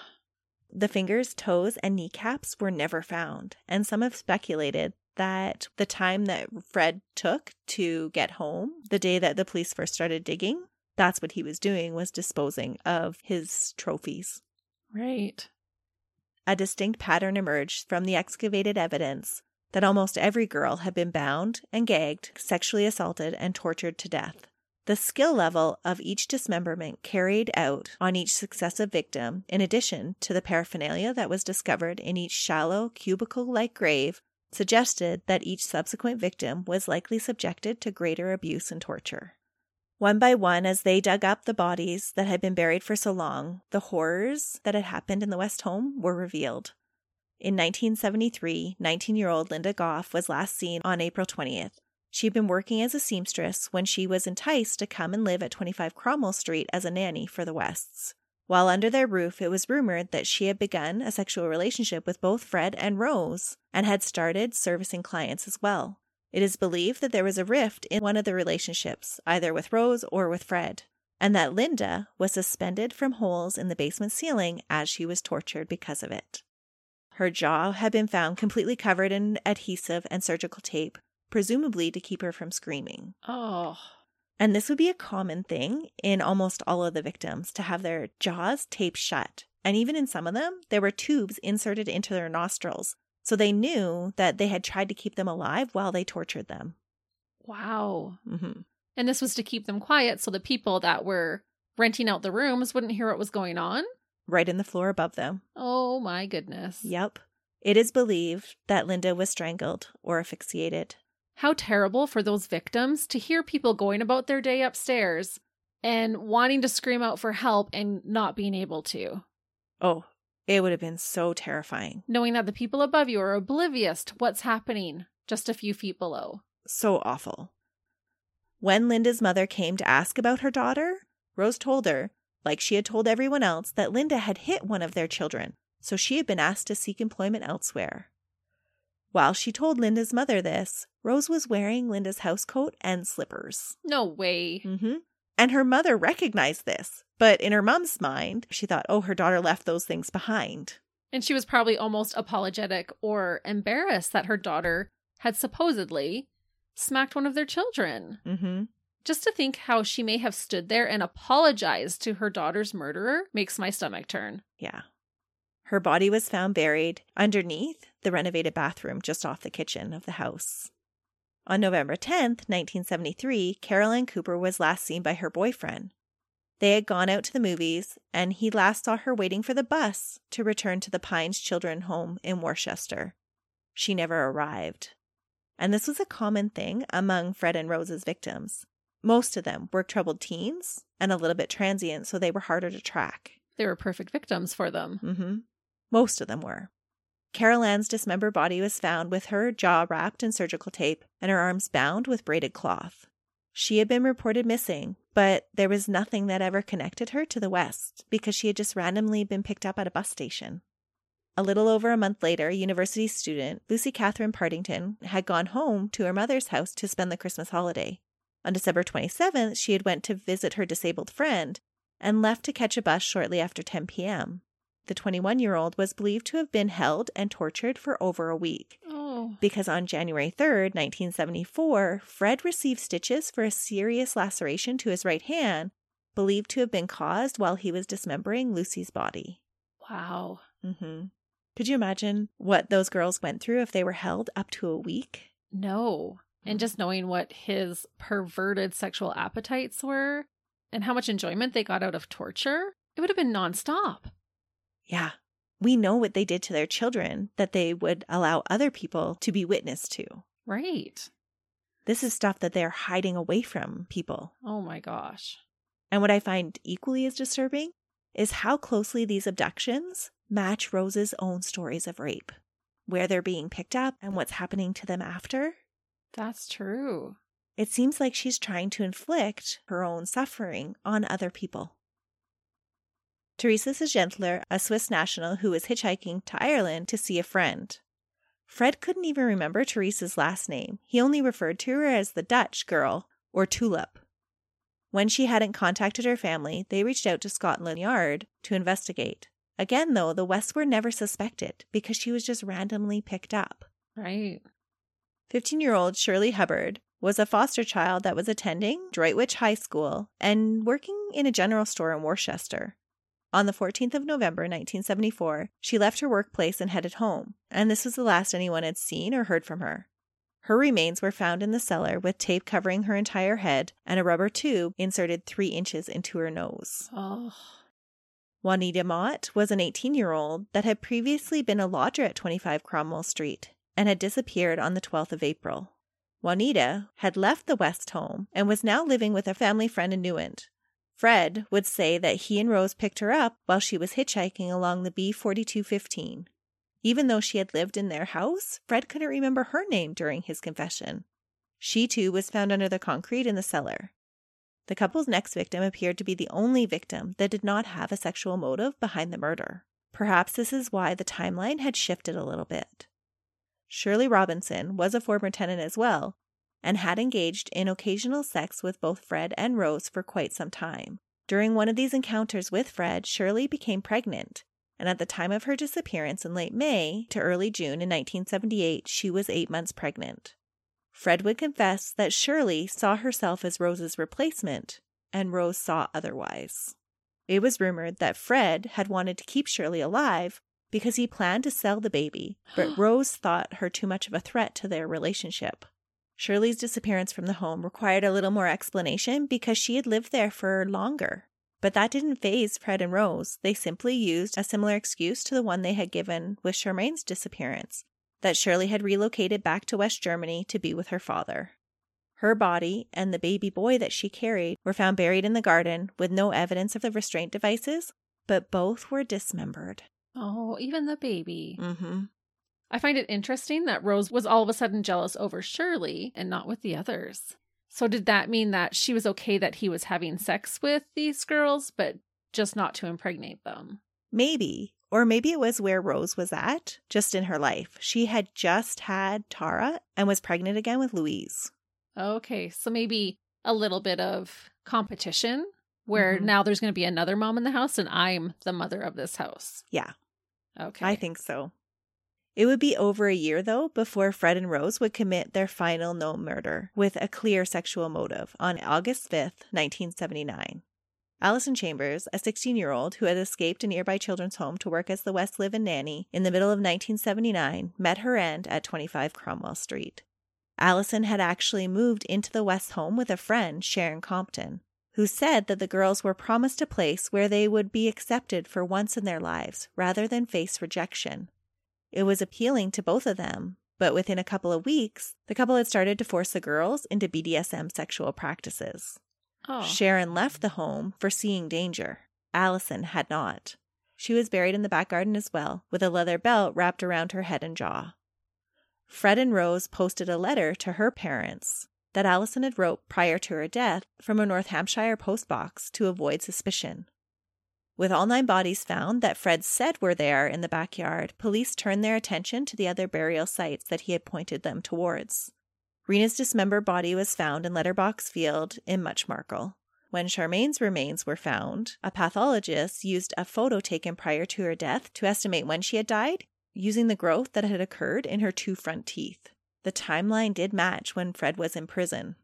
The fingers, toes, and kneecaps were never found, and some have speculated that the time that Fred took to get home, the day that the police first started digging, that's what he was doing was disposing of his trophies. Right a distinct pattern emerged from the excavated evidence that almost every girl had been bound and gagged, sexually assaulted, and tortured to death. The skill level of each dismemberment carried out on each successive victim, in addition to the paraphernalia that was discovered in each shallow, cubicle like grave, suggested that each subsequent victim was likely subjected to greater abuse and torture. One by one, as they dug up the bodies that had been buried for so long, the horrors that had happened in the West home were revealed. In 1973, 19 year old Linda Gough was last seen on April 20th. She had been working as a seamstress when she was enticed to come and live at 25 Cromwell Street as a nanny for the Wests. While under their roof, it was rumored that she had begun a sexual relationship with both Fred and Rose and had started servicing clients as well. It is believed that there was a rift in one of the relationships, either with Rose or with Fred, and that Linda was suspended from holes in the basement ceiling as she was tortured because of it. Her jaw had been found completely covered in adhesive and surgical tape, presumably to keep her from screaming. Oh. And this would be a common thing in almost all of the victims to have their jaws taped shut. And even in some of them, there were tubes inserted into their nostrils so they knew that they had tried to keep them alive while they tortured them. Wow. Mm-hmm. And this was to keep them quiet so the people that were renting out the rooms wouldn't hear what was going on? Right in the floor above them. Oh my goodness. Yep. It is believed that Linda was strangled or asphyxiated. How terrible for those victims to hear people going about their day upstairs and wanting to scream out for help and not being able to. Oh, it would have been so terrifying. Knowing that the people above you are oblivious to what's happening just a few feet below. So awful. When Linda's mother came to ask about her daughter, Rose told her, like she had told everyone else, that Linda had hit one of their children, so she had been asked to seek employment elsewhere. While she told Linda's mother this, Rose was wearing Linda's housecoat and slippers. No way. Mm-hmm. And her mother recognized this, but in her mom's mind, she thought, oh, her daughter left those things behind. And she was probably almost apologetic or embarrassed that her daughter had supposedly smacked one of their children. Mm-hmm. Just to think how she may have stood there and apologized to her daughter's murderer makes my stomach turn. Yeah. Her body was found buried underneath the renovated bathroom just off the kitchen of the house. On November 10th, 1973, Carol Ann Cooper was last seen by her boyfriend. They had gone out to the movies, and he last saw her waiting for the bus to return to the Pines Children Home in Worcester. She never arrived. And this was a common thing among Fred and Rose's victims. Most of them were troubled teens and a little bit transient, so they were harder to track. They were perfect victims for them. Mm-hmm. Most of them were. Carol Ann's dismembered body was found with her jaw wrapped in surgical tape and her arms bound with braided cloth. She had been reported missing, but there was nothing that ever connected her to the West because she had just randomly been picked up at a bus station. A little over a month later, university student Lucy Catherine Partington had gone home to her mother's house to spend the Christmas holiday. On December 27th, she had went to visit her disabled friend and left to catch a bus shortly after 10 p.m the 21 year old was believed to have been held and tortured for over a week. Oh. Because on January 3rd, 1974, Fred received stitches for a serious laceration to his right hand, believed to have been caused while he was dismembering Lucy's body. Wow. Mm-hmm. Could you imagine what those girls went through if they were held up to a week? No. And just knowing what his perverted sexual appetites were and how much enjoyment they got out of torture, it would have been nonstop. Yeah. We know what they did to their children that they would allow other people to be witness to. Right. This is stuff that they're hiding away from people. Oh my gosh. And what I find equally as disturbing is how closely these abductions match Rose's own stories of rape, where they're being picked up and what's happening to them after. That's true. It seems like she's trying to inflict her own suffering on other people. Teresa Gentler, a Swiss national who was hitchhiking to Ireland to see a friend. Fred couldn't even remember Teresa's last name. He only referred to her as the Dutch girl, or Tulip. When she hadn't contacted her family, they reached out to Scotland Yard to investigate. Again, though, the Wests were never suspected because she was just randomly picked up. Right. 15 year old Shirley Hubbard was a foster child that was attending Droitwich High School and working in a general store in Worcester. On the 14th of November, 1974, she left her workplace and headed home, and this was the last anyone had seen or heard from her. Her remains were found in the cellar with tape covering her entire head and a rubber tube inserted three inches into her nose. Oh. Juanita Mott was an 18 year old that had previously been a lodger at 25 Cromwell Street and had disappeared on the 12th of April. Juanita had left the West home and was now living with a family friend in Newent, Fred would say that he and Rose picked her up while she was hitchhiking along the B 4215. Even though she had lived in their house, Fred couldn't remember her name during his confession. She too was found under the concrete in the cellar. The couple's next victim appeared to be the only victim that did not have a sexual motive behind the murder. Perhaps this is why the timeline had shifted a little bit. Shirley Robinson was a former tenant as well, and had engaged in occasional sex with both Fred and Rose for quite some time. During one of these encounters with Fred, Shirley became pregnant, and at the time of her disappearance in late May to early June in 1978, she was eight months pregnant. Fred would confess that Shirley saw herself as Rose's replacement, and Rose saw otherwise. It was rumored that Fred had wanted to keep Shirley alive because he planned to sell the baby, but <gasps> Rose thought her too much of a threat to their relationship. Shirley's disappearance from the home required a little more explanation because she had lived there for longer. But that didn't faze Fred and Rose. They simply used a similar excuse to the one they had given with Charmaine's disappearance that Shirley had relocated back to West Germany to be with her father. Her body and the baby boy that she carried were found buried in the garden with no evidence of the restraint devices, but both were dismembered. Oh, even the baby. Mm-hmm. I find it interesting that Rose was all of a sudden jealous over Shirley and not with the others. So, did that mean that she was okay that he was having sex with these girls, but just not to impregnate them? Maybe. Or maybe it was where Rose was at, just in her life. She had just had Tara and was pregnant again with Louise. Okay, so maybe a little bit of competition where Mhm. now there's going to be another mom in the house and I'm the mother of this house. Yeah, Okay. I think so. It would be over a year, though, before Fred and Rose would commit their final known murder with a clear sexual motive on August 5th, 1979. Allison Chambers, a 16 year old who had escaped a nearby children's home to work as the West Live In nanny in the middle of 1979, met her end at 25 Cromwell Street. Allison had actually moved into the West home with a friend, Sharon Compton, who said that the girls were promised a place where they would be accepted for once in their lives rather than face rejection. It was appealing to both of them, but within a couple of weeks, the couple had started to force the girls into BDSM sexual practices. oh. Sharon left the home foreseeing danger. Allison had not. She was buried in the back garden as well, with a leather belt wrapped around her head and jaw. Fred and Rose posted a letter to her parents that Allison had wrote prior to her death from a North Hampshire post box to avoid suspicion. With all nine bodies found that Fred said were there in the backyard, police turned their attention to the other burial sites that he had pointed them towards. Rena's dismembered body was found in Letterbox Field in Much Marcle. When Charmaine's remains were found, a pathologist used a photo taken prior to her death to estimate when she had died, using the growth that had occurred in her two front teeth. The timeline did match when Fred was in prison.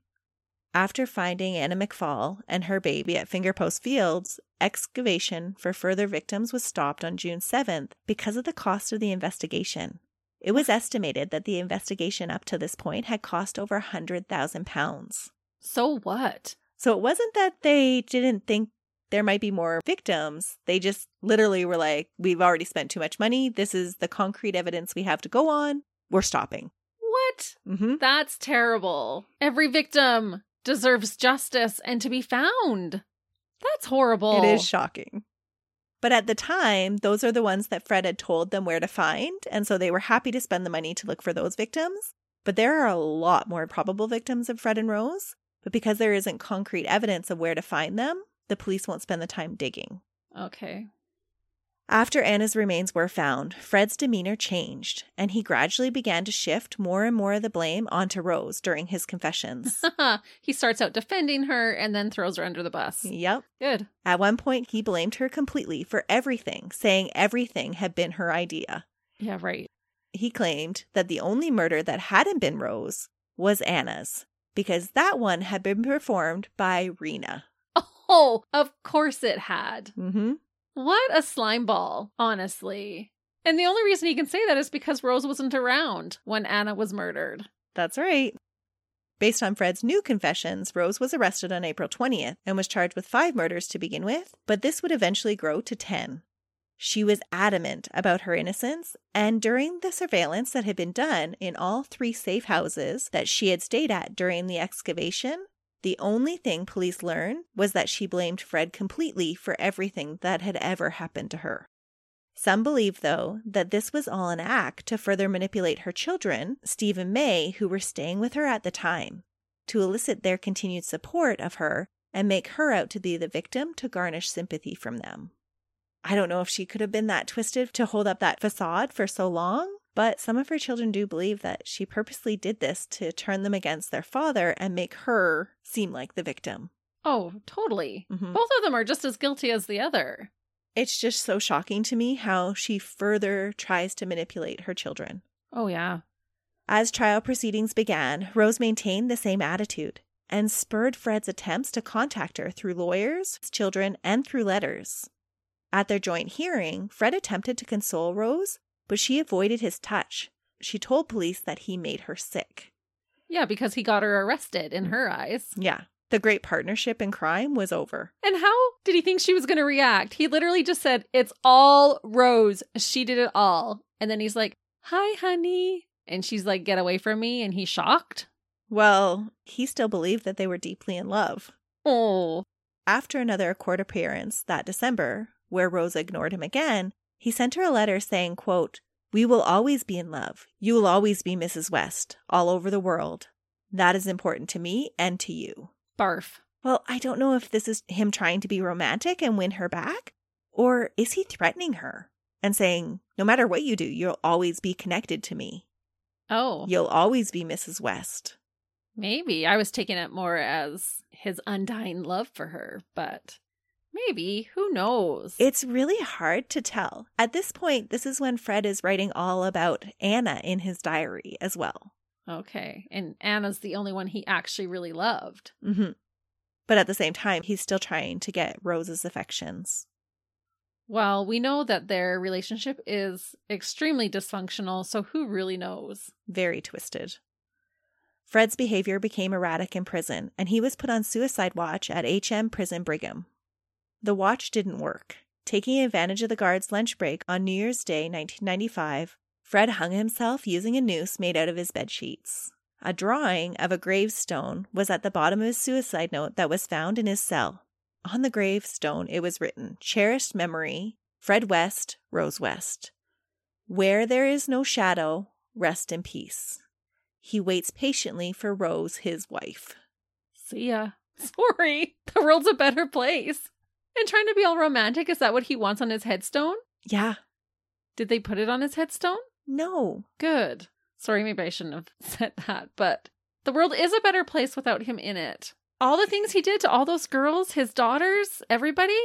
After finding Anna McFall and her baby at Fingerpost Fields, excavation for further victims was stopped on June 7th because of the cost of the investigation. It was estimated that the investigation up to this point had cost over a £100,000. So what? So it wasn't that they didn't think there might be more victims. They just literally were like, we've already spent too much money. This is the concrete evidence we have to go on. We're stopping. What? Mm-hmm. That's terrible. Every victim deserves justice and to be found. That's horrible. It is shocking. But at the time, those are the ones that Fred had told them where to find. And so they were happy to spend the money to look for those victims. But there are a lot more probable victims of Fred and Rose. But because there isn't concrete evidence of where to find them, the police won't spend the time digging. Okay. After Anna's remains were found, Fred's demeanor changed, and he gradually began to shift more and more of the blame onto Rose during his confessions. <laughs> he starts out defending her and then throws her under the bus. yep. Good. At one point, he blamed her completely for everything, saying everything had been her idea. Yeah, right. He claimed that the only murder that hadn't been Rose was Anna's, because that one had been performed by Rena. <laughs> Oh, of course it had. Mm-hmm. What a slime ball, honestly. And the only reason he can say that is because Rose wasn't around when Anna was murdered. That's right. Based on Fred's new confessions, Rose was arrested on April 20th and was charged with five murders to begin with, but this would eventually grow to 10. She was adamant about her innocence, and during the surveillance that had been done in all three safe houses that she had stayed at during the excavation, the only thing police learned was that she blamed Fred completely for everything that had ever happened to her. Some believe, though, that this was all an act to further manipulate her children, Steve and Mae, who were staying with her at the time, to elicit their continued support of her and make her out to be the victim to garnish sympathy from them. I don't know if she could have been that twisted to hold up that facade for so long, but some of her children do believe that she purposely did this to turn them against their father and make her seem like the victim. Oh, totally. Mhm. Both of them are just as guilty as the other. It's just so shocking to me how she further tries to manipulate her children. Oh, yeah. As trial proceedings began, Rose maintained the same attitude and spurred Fred's attempts to contact her through lawyers, children, and through letters. At their joint hearing, Fred attempted to console Rose, but she avoided his touch. She told police that he made her sick. Yeah, because he got her arrested in her eyes. Yeah, the great partnership in crime was over. And how did he think she was going to react? He literally just said, It's all Rose. She did it all. And then he's like, Hi, honey. And she's like, Get away from me. And he's shocked. Well, he still believed that they were deeply in love. Oh, After another court appearance that December, where Rosa ignored him again, he sent her a letter saying, quote, We will always be in love. You will always be Mrs. West, all over the world. That is important to me and to you. Barf. Well, I don't know if this is him trying to be romantic and win her back, or is he threatening her and saying, no matter what you do, you'll always be connected to me. Oh, You'll always be Mrs. West. maybe. I was taking it more as his undying love for her, but maybe. Who knows? It's really hard to tell. At this point, this is when Fred is writing all about Anna in his diary as well. okay. And Anna's the only one he actually really loved. hmm But at the same time, he's still trying to get Rose's affections. Well, we know that their relationship is extremely dysfunctional, so who really knows? Very twisted. Fred's behavior became erratic in prison, and he was put on suicide watch at HM Prison Birmingham. The watch didn't work. Taking advantage of the guard's lunch break on New Year's Day, 1995, Fred hung himself using a noose made out of his bed sheets. A drawing of a gravestone was at the bottom of his suicide note that was found in his cell. On the gravestone, it was written, Cherished memory, Fred West, Rose West. Where there is no shadow, rest in peace. He waits patiently for Rose, his wife. See ya. <laughs> Sorry. The world's a better place. And trying to be all romantic, is that what he wants on his headstone? Yeah. Did they put it on his headstone? No. Good. Sorry, maybe I shouldn't have <laughs> said that, but the world is a better place without him in it. All the things he did to all those girls, his daughters, everybody?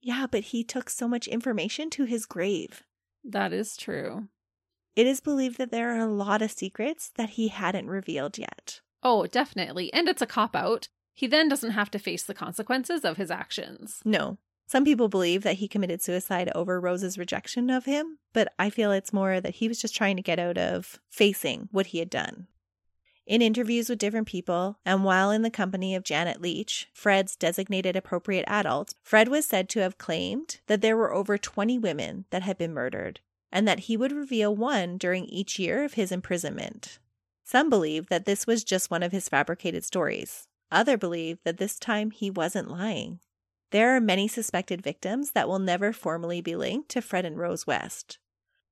Yeah, but he took so much information to his grave. That is true. It is believed that there are a lot of secrets that he hadn't revealed yet. Oh, definitely. And it's a cop out. He then doesn't have to face the consequences of his actions. No. Some people believe that he committed suicide over Rose's rejection of him, but I feel it's more that he was just trying to get out of facing what he had done. In interviews with different people, and while in the company of Janet Leach, Fred's designated appropriate adult, Fred was said to have claimed that there were over 20 women that had been murdered, and that he would reveal one during each year of his imprisonment. Some believe that this was just one of his fabricated stories. Other believe that this time he wasn't lying. There are many suspected victims that will never formally be linked to Fred and Rose West.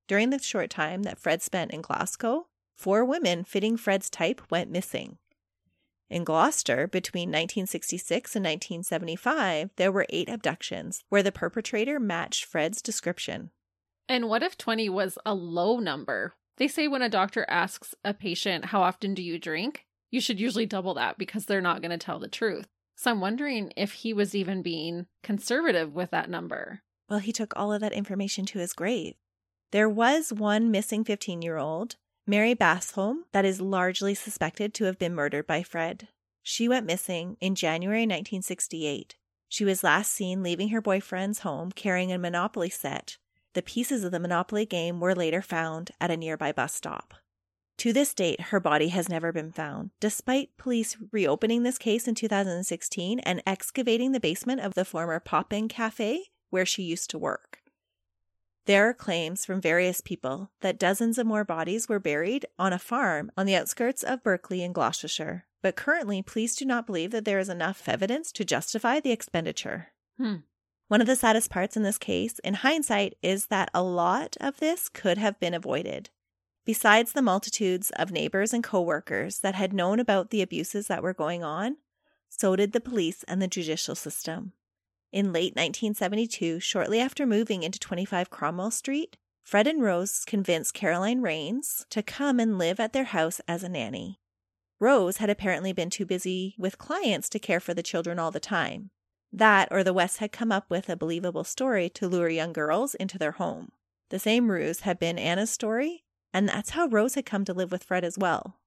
During the short time that Fred spent in Glasgow, four women fitting Fred's type went missing. In Gloucester, between 1966 and 1975, there were eight abductions where the perpetrator matched Fred's description. And what if 20 was a low number? They say when a doctor asks a patient, How often do you drink? You should usually double that because they're not going to tell the truth. So I'm wondering if he was even being conservative with that number. Well, he took all of that information to his grave. There was one missing 15 year old, Mary Bastholm, that is largely suspected to have been murdered by Fred. She went missing in January 1968. She was last seen leaving her boyfriend's home carrying a Monopoly set. The pieces of the Monopoly game were later found at a nearby bus stop. To this date, her body has never been found, despite police reopening this case in 2016 and excavating the basement of the former Pop In Cafe where she used to work. There are claims from various people that dozens of more bodies were buried on a farm on the outskirts of Berkeley in Gloucestershire, but currently police do not believe that there is enough evidence to justify the expenditure. Hmm. One of the saddest parts in this case, in hindsight, is that a lot of this could have been avoided. Besides the multitudes of neighbors and coworkers that had known about the abuses that were going on, so did the police and the judicial system. In late 1972, shortly after moving into 25 Cromwell Street, Fred and Rose convinced Caroline Rains to come and live at their house as a nanny. Rose had apparently been too busy with clients to care for the children all the time. That or the West had come up with a believable story to lure young girls into their home. The same ruse had been Anna's story, and that's how Rose had come to live with Fred as well.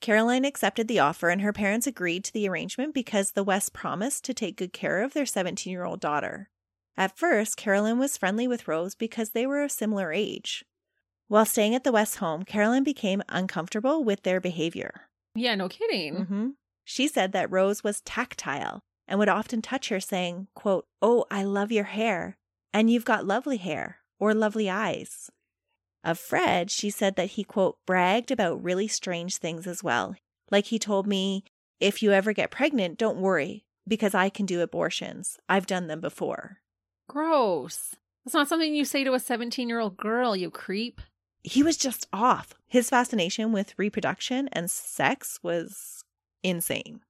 Caroline accepted the offer, and her parents agreed to the arrangement because the West promised to take good care of their 17 year old daughter. At first, Caroline was friendly with Rose because they were a similar age. While staying at the West home, Caroline became uncomfortable with their behavior. Yeah, no kidding. Mm-hmm. She said that Rose was tactile and would often touch her, saying, quote, Oh, I love your hair, and you've got lovely hair or lovely eyes. Of Fred, she said that he, quote, bragged about really strange things as well. Like he told me, if you ever get pregnant, don't worry, because I can do abortions. I've done them before. Gross. That's not something you say to a 17 year old girl, you creep. he was just off. His fascination with reproduction and sex was insane.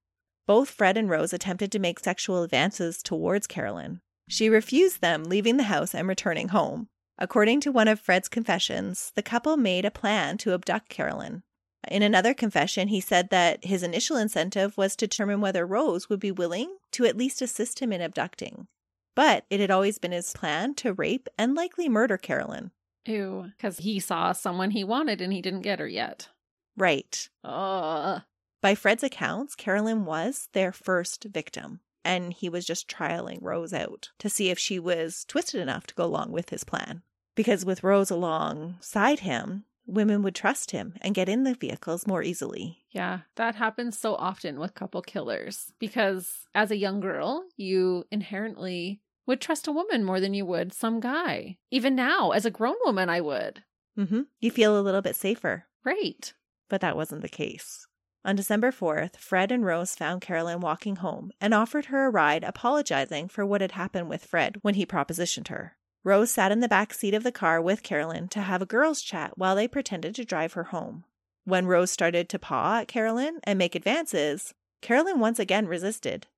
Both Fred and Rose attempted to make sexual advances towards Carolyn. She refused them, leaving the house and returning home. According to one of Fred's confessions, the couple made a plan to abduct Carolyn. In another confession, he said that his initial incentive was to determine whether Rose would be willing to at least assist him in abducting. But it had always been his plan to rape and likely murder Carolyn. Ew. Because he saw someone he wanted and he didn't get her yet. Right. Ugh. By Fred's accounts, Carolyn was their first victim, and he was just trialing Rose out to see if she was twisted enough to go along with his plan. Because with Rose alongside him, women would trust him and get in the vehicles more easily. Yeah, that happens so often with couple killers because as a young girl, you inherently would trust a woman more than you would some guy. Even now, as a grown woman, I would. Mm-hmm. You feel a little bit safer, Right. but that wasn't the case. On December 4th, Fred and Rose found Carolyn walking home and offered her a ride, apologizing for what had happened with Fred when he propositioned her. Rose sat in the back seat of the car with Carolyn to have a girls' chat while they pretended to drive her home. When Rose started to paw at Carolyn and make advances, Carolyn once again resisted.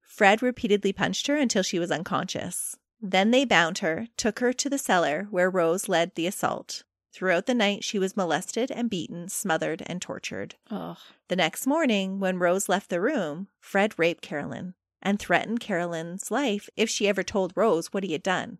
Fred repeatedly punched her until she was unconscious. Then they bound her, took her to the cellar where Rose led the assault. Throughout the night, she was molested and beaten, smothered, and tortured. Ugh. The next morning, when Rose left the room, Fred raped Carolyn and threatened Carolyn's life if she ever told Rose what he had done.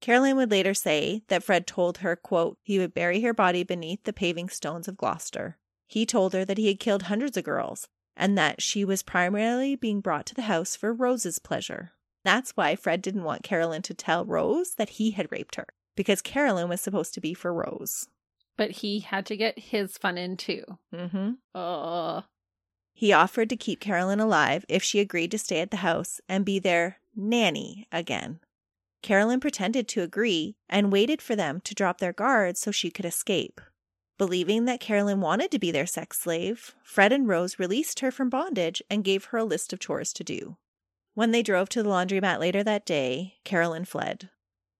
Carolyn would later say that Fred told her, quote, he would bury her body beneath the paving stones of Gloucester. He told her that he had killed hundreds of girls and that she was primarily being brought to the house for Rose's pleasure. That's why Fred didn't want Carolyn to tell Rose that he had raped her, because Carolyn was supposed to be for Rose. But he had to get his fun in too. Mm-hmm. Ugh. He offered to keep Carolyn alive if she agreed to stay at the house and be their nanny again. Carolyn pretended to agree and waited for them to drop their guards so she could escape. Believing that Carolyn wanted to be their sex slave, Fred and Rose released her from bondage and gave her a list of chores to do. When they drove to the laundromat later that day, Carolyn fled.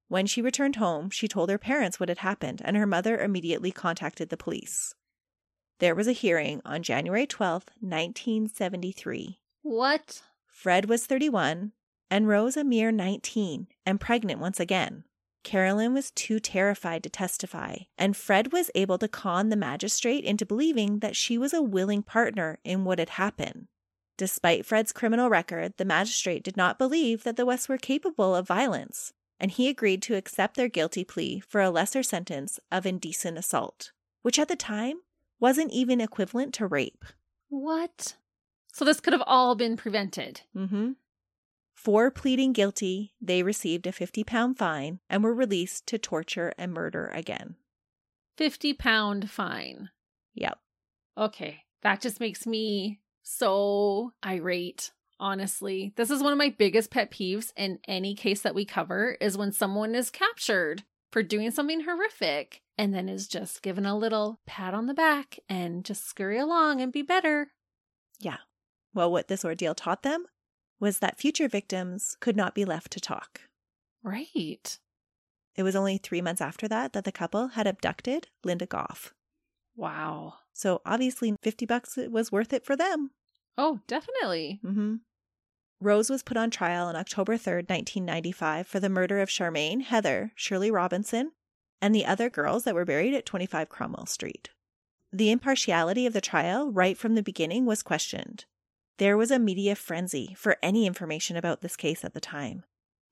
When she returned home, she told her parents what had happened, and her mother immediately contacted the police. There was a hearing on January twelfth, 1973. What? Fred was 31 and Rose a mere 19 and pregnant once again. Carolyn was too terrified to testify, and Fred was able to con the magistrate into believing that she was a willing partner in what had happened. Despite Fred's criminal record, the magistrate did not believe that the Wests were capable of violence, and he agreed to accept their guilty plea for a lesser sentence of indecent assault, which at the time wasn't even equivalent to rape. What? So this could have all been prevented. Mm-hmm. For pleading guilty, they received a 50 pound fine and were released to torture and murder again. 50 pound fine. Yep. Okay. That just makes me so irate. Honestly, this is one of my biggest pet peeves in any case that we cover is when someone is captured for doing something horrific and then is just given a little pat on the back and just scurry along and be better. Yeah. Well, what this ordeal taught them was that future victims could not be left to talk. Right. It was only three months after that that the couple had abducted Linda Gough. Wow. So obviously, 50 bucks was worth it for them. Oh, definitely. Mm-hmm. Rose was put on trial on October 3rd, 1995, for the murder of Charmaine, Heather, Shirley Robinson, and the other girls that were buried at 25 Cromwell Street. The impartiality of the trial, right from the beginning, was questioned. There was a media frenzy for any information about this case at the time.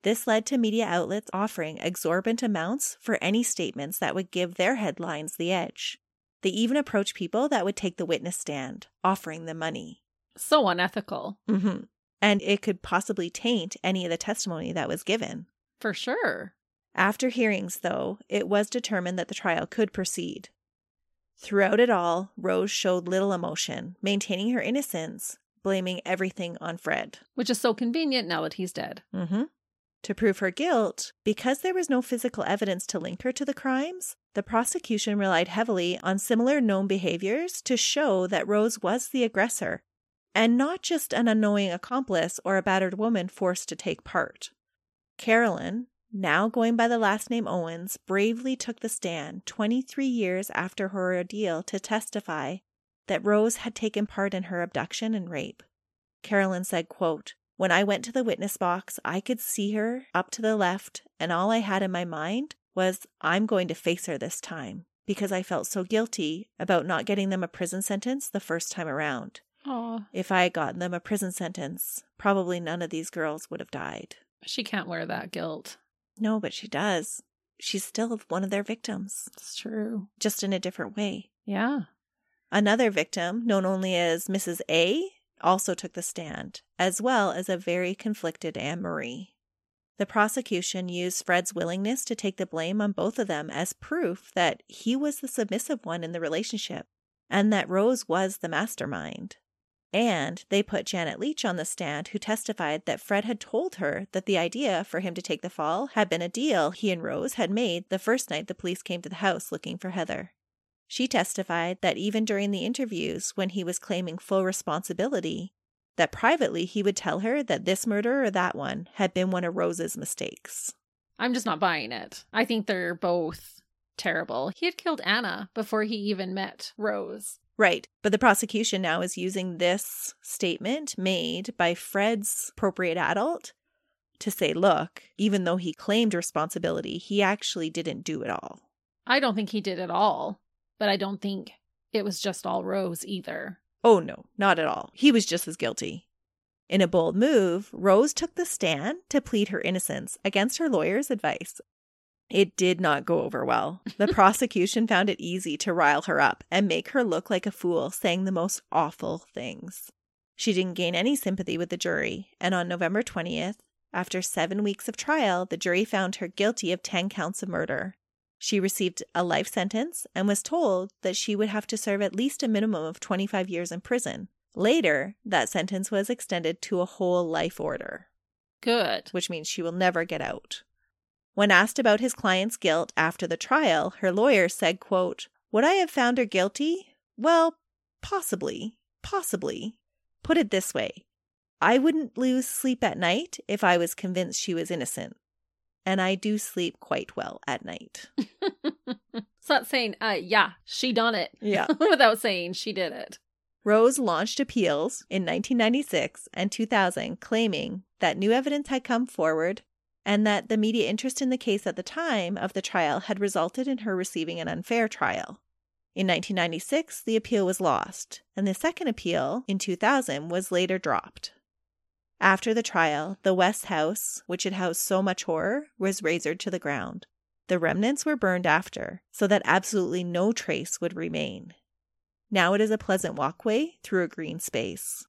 This led to media outlets offering exorbitant amounts for any statements that would give their headlines the edge. They even approached people that would take the witness stand, offering them money. So unethical. Mm-hmm. And it could possibly taint any of the testimony that was given. For sure. After hearings, though, it was determined that the trial could proceed. Throughout it all, Rose showed little emotion, maintaining her innocence, blaming everything on Fred. Which is so convenient now that he's dead. Mm-hmm. To prove her guilt, because there was no physical evidence to link her to the crimes, the prosecution relied heavily on similar known behaviors to show that Rose was the aggressor and not just an annoying accomplice or a battered woman forced to take part. Carolyn, now going by the last name Owens, bravely took the stand 23 years after her ordeal to testify that Rose had taken part in her abduction and rape. Carolyn said, quote, When I went to the witness box, I could see her up to the left, and all I had in my mind was, I'm going to face her this time because I felt so guilty about not getting them a prison sentence the first time around. Oh, If I had gotten them a prison sentence, probably none of these girls would have died. she can't wear that guilt. No, but she does. She's still one of their victims, It's true. just in a different way. Yeah. Another victim, known only as Mrs. A, also took the stand, as well as a very conflicted Anne Marie. The prosecution used Fred's willingness to take the blame on both of them as proof that he was the submissive one in the relationship and that Rose was the mastermind. And they put Janet Leach on the stand, who testified that Fred had told her that the idea for him to take the fall had been a deal he and Rose had made the first night the police came to the house looking for Heather. She testified that even during the interviews, when he was claiming full responsibility, that privately he would tell her that this murder or that one had been one of Rose's mistakes. I'm just not buying it. I think they're both terrible. He had killed Anna before he even met Rose. Right. But the prosecution now is using this statement made by Fred's appropriate adult to say, look, even though he claimed responsibility, he actually didn't do it all. I don't think he did at all, but I don't think it was just all Rose either. Oh, no, not at all. He was just as guilty. In a bold move, Rose took the stand to plead her innocence against her lawyer's advice. It did not go over well. The <laughs> prosecution found it easy to rile her up and make her look like a fool, saying the most awful things. She didn't gain any sympathy with the jury, and on November 20th, after seven weeks of trial, the jury found her guilty of 10 counts of murder. She received a life sentence and was told that she would have to serve at least a minimum of 25 years in prison. Later, that sentence was extended to a whole life order, Good. which means she will never get out. When asked about his client's guilt after the trial, her lawyer said, quote, Would I have found her guilty? Well, possibly. Possibly. Put it this way I wouldn't lose sleep at night if I was convinced she was innocent. And I do sleep quite well at night. <laughs> it's not saying, uh, yeah, she done it. Yeah. <laughs> Without saying she did it. Rose launched appeals in 1996 and 2000, claiming that new evidence had come forward and that the media interest in the case at the time of the trial had resulted in her receiving an unfair trial. In 1996, the appeal was lost, and the second appeal in 2000 was later dropped. After the trial, the West House, which had housed so much horror, was razored to the ground. The remnants were burned after, so that absolutely no trace would remain. Now it is a pleasant walkway through a green space.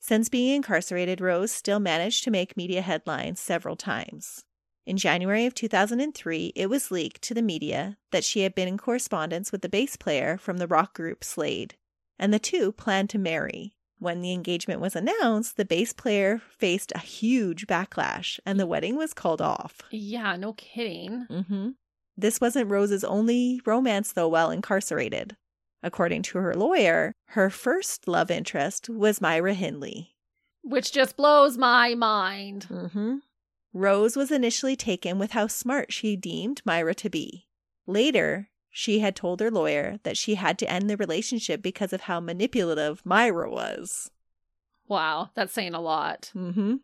Since being incarcerated, Rose still managed to make media headlines several times. In January of 2003, it was leaked to the media that she had been in correspondence with the bass player from the rock group Slade, and the two planned to marry. When the engagement was announced, the bass player faced a huge backlash, and the wedding was called off. Yeah, no kidding. Mm-hmm. This wasn't Rose's only romance, though, while incarcerated. According to her lawyer, her first love interest was Myra Hindley. Which just blows my mind. Mm-hmm. Rose was initially taken with how smart she deemed Myra to be. Later, she had told her lawyer that she had to end the relationship because of how manipulative Myra was. Wow, that's saying a lot. Mm-hmm.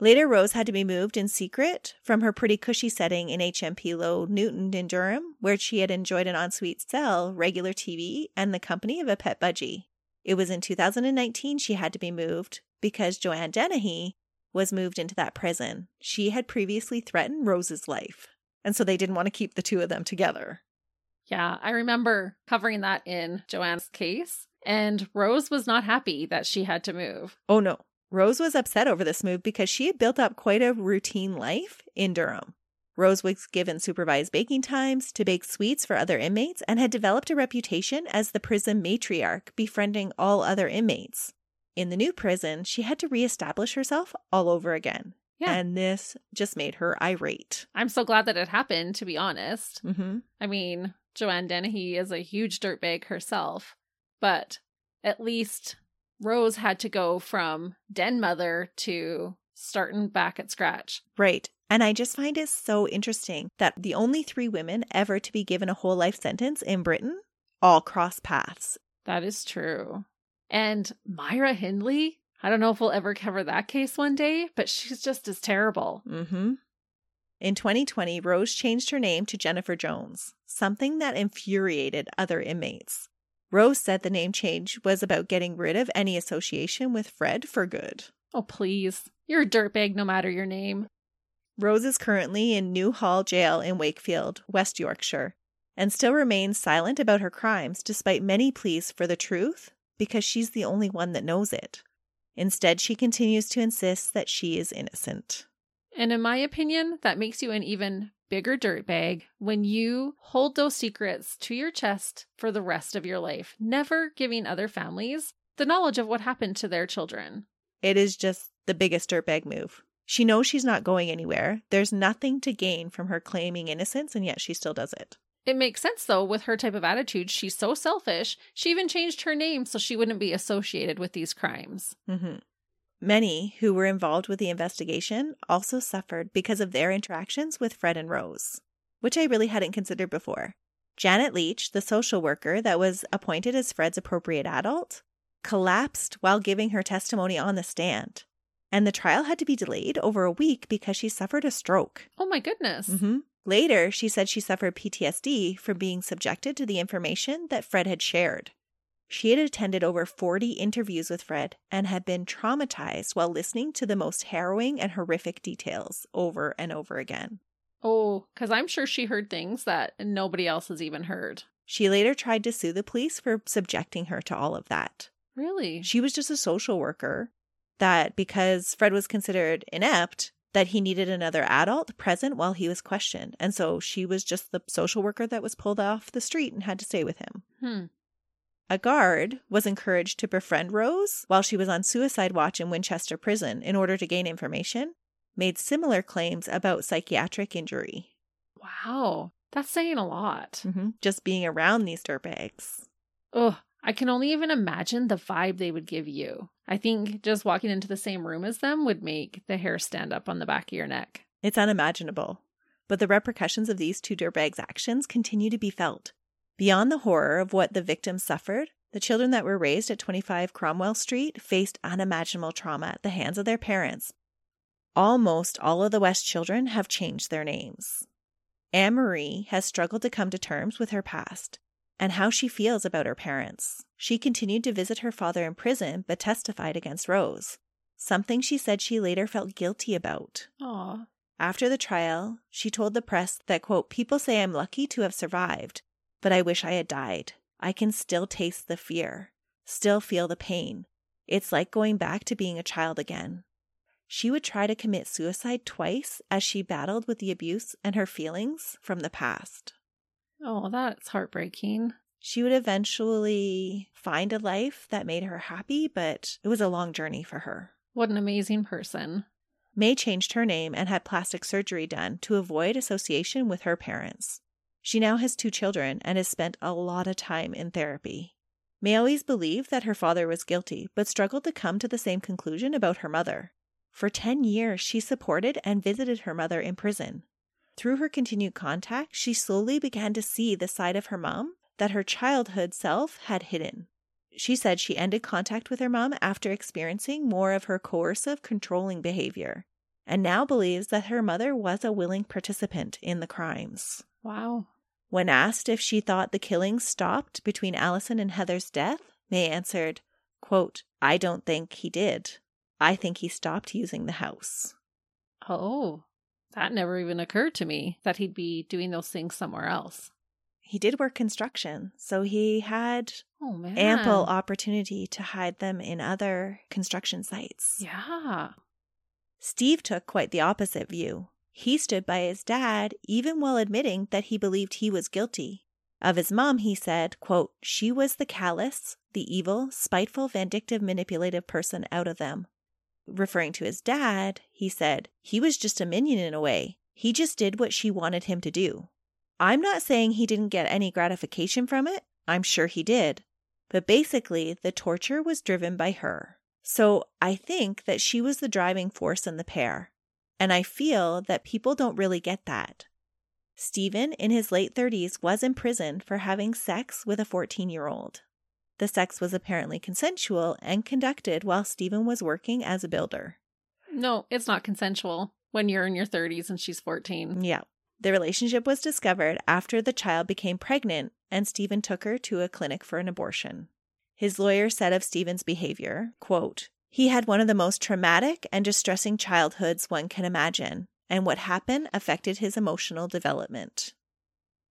Later, Rose had to be moved in secret from her pretty cushy setting in HMP Low Newton in Durham, where she had enjoyed an ensuite cell, regular TV, and the company of a pet budgie. It was in 2019 she had to be moved because Joanne Dennehy was moved into that prison. She had previously threatened Rose's life, and so they didn't want to keep the two of them together. Yeah, I remember covering that in Joanne's case, and Rose was not happy that she had to move. Oh no. Rose was upset over this move because she had built up quite a routine life in Durham. Rose was given supervised baking times to bake sweets for other inmates and had developed a reputation as the prison matriarch, befriending all other inmates. In the new prison, she had to reestablish herself all over again. Yeah. And this just made her irate. I'm so glad that it happened, to be honest. Mm-hmm. I mean, Joanne Dennehy is a huge dirtbag herself, but at least Rose had to go from den mother to starting back at scratch. Right. And I just find it so interesting that the only three women ever to be given a whole life sentence in Britain all cross paths. That is true. And Myra Hindley, I don't know if we'll ever cover that case one day, but she's just as terrible. Mm-hmm. In 2020, Rose changed her name to Jennifer Jones, something that infuriated other inmates. Rose said the name change was about getting rid of any association with Fred for good. Oh, please. You're a dirtbag no matter your name. Rose is currently in New Hall Jail in Wakefield, West Yorkshire, and still remains silent about her crimes despite many pleas for the truth because she's the only one that knows it. Instead, she continues to insist that she is innocent. And in my opinion, that makes you an even bigger dirtbag when you hold those secrets to your chest for the rest of your life, never giving other families the knowledge of what happened to their children. It is just the biggest dirtbag move. She knows she's not going anywhere. There's nothing to gain from her claiming innocence, and yet she still does it. It makes sense though with her type of attitude. She's so selfish. She even changed her name so she wouldn't be associated with these crimes. Mm-hmm. Many who were involved with the investigation also suffered because of their interactions with Fred and Rose, which I really hadn't considered before. Janet Leach, the social worker that was appointed as Fred's appropriate adult, collapsed while giving her testimony on the stand. And the trial had to be delayed over a week because she suffered a stroke. Oh my goodness. Mm-hmm. Later, she said she suffered PTSD from being subjected to the information that Fred had shared. She had attended over 40 interviews with Fred and had been traumatized while listening to the most harrowing and horrific details over and over again. Oh, because I'm sure she heard things that nobody else has even heard. She later tried to sue the police for subjecting her to all of that. Really? She was just a social worker that because Fred was considered inept, that he needed another adult present while he was questioned. And so she was just the social worker that was pulled off the street and had to stay with him. Hmm. A guard was encouraged to befriend Rose while she was on suicide watch in Winchester Prison in order to gain information, made similar claims about psychiatric injury. Wow. That's saying a lot. Mm-hmm. Just being around these dirtbags. Ugh. I can only even imagine the vibe they would give you. I think just walking into the same room as them would make the hair stand up on the back of your neck. It's unimaginable. But the repercussions of these two dirtbags' actions continue to be felt. Beyond the horror of what the victims suffered, the children that were raised at 25 Cromwell Street faced unimaginable trauma at the hands of their parents. Almost all of the West children have changed their names. Anne Marie has struggled to come to terms with her past and how she feels about her parents. She continued to visit her father in prison but testified against Rose, something she said she later felt guilty about. Aw. After the trial, she told the press that, quote, people say I'm lucky to have survived, but I wish I had died. I can still taste the fear, still feel the pain. It's like going back to being a child again. She would try to commit suicide twice as she battled with the abuse and her feelings from the past. Oh, that's heartbreaking. She would eventually find a life that made her happy, but it was a long journey for her. What an amazing person. Mae changed her name and had plastic surgery done to avoid association with her parents. She now has two children and has spent a lot of time in therapy. Always believed that her father was guilty, but struggled to come to the same conclusion about her mother. For 10 years, she supported and visited her mother in prison. Through her continued contact, she slowly began to see the side of her mom that her childhood self had hidden. She said she ended contact with her mom after experiencing more of her coercive, controlling behavior, and now believes that her mother was a willing participant in the crimes. Wow. When asked if she thought the killings stopped between Allison and Heather's death, Mae answered, quote, I don't think he did. I think he stopped using the house. Oh, that never even occurred to me that he'd be doing those things somewhere else. He did work construction, so he had Oh, ample opportunity to hide them in other construction sites. Yeah. Steve took quite the opposite view. He stood by his dad even while admitting that he believed he was guilty. Of his mom, he said, quote, She was the callous, the evil, spiteful, vindictive, manipulative person out of them. Referring to his dad, he said, He was just a minion in a way. He just did what she wanted him to do. I'm not saying he didn't get any gratification from it. I'm sure he did. But basically, the torture was driven by her. So I think that she was the driving force in the pair. And I feel that people don't really get that. Stephen, in his late 30s, was imprisoned for having sex with a 14 year old. The sex was apparently consensual and conducted while Stephen was working as a builder. No, it's not consensual when you're in your 30s and she's 14. Yeah. The relationship was discovered after the child became pregnant and Stephen took her to a clinic for an abortion. His lawyer said of Stephen's behavior, quote, he had one of the most traumatic and distressing childhoods one can imagine, and what happened affected his emotional development.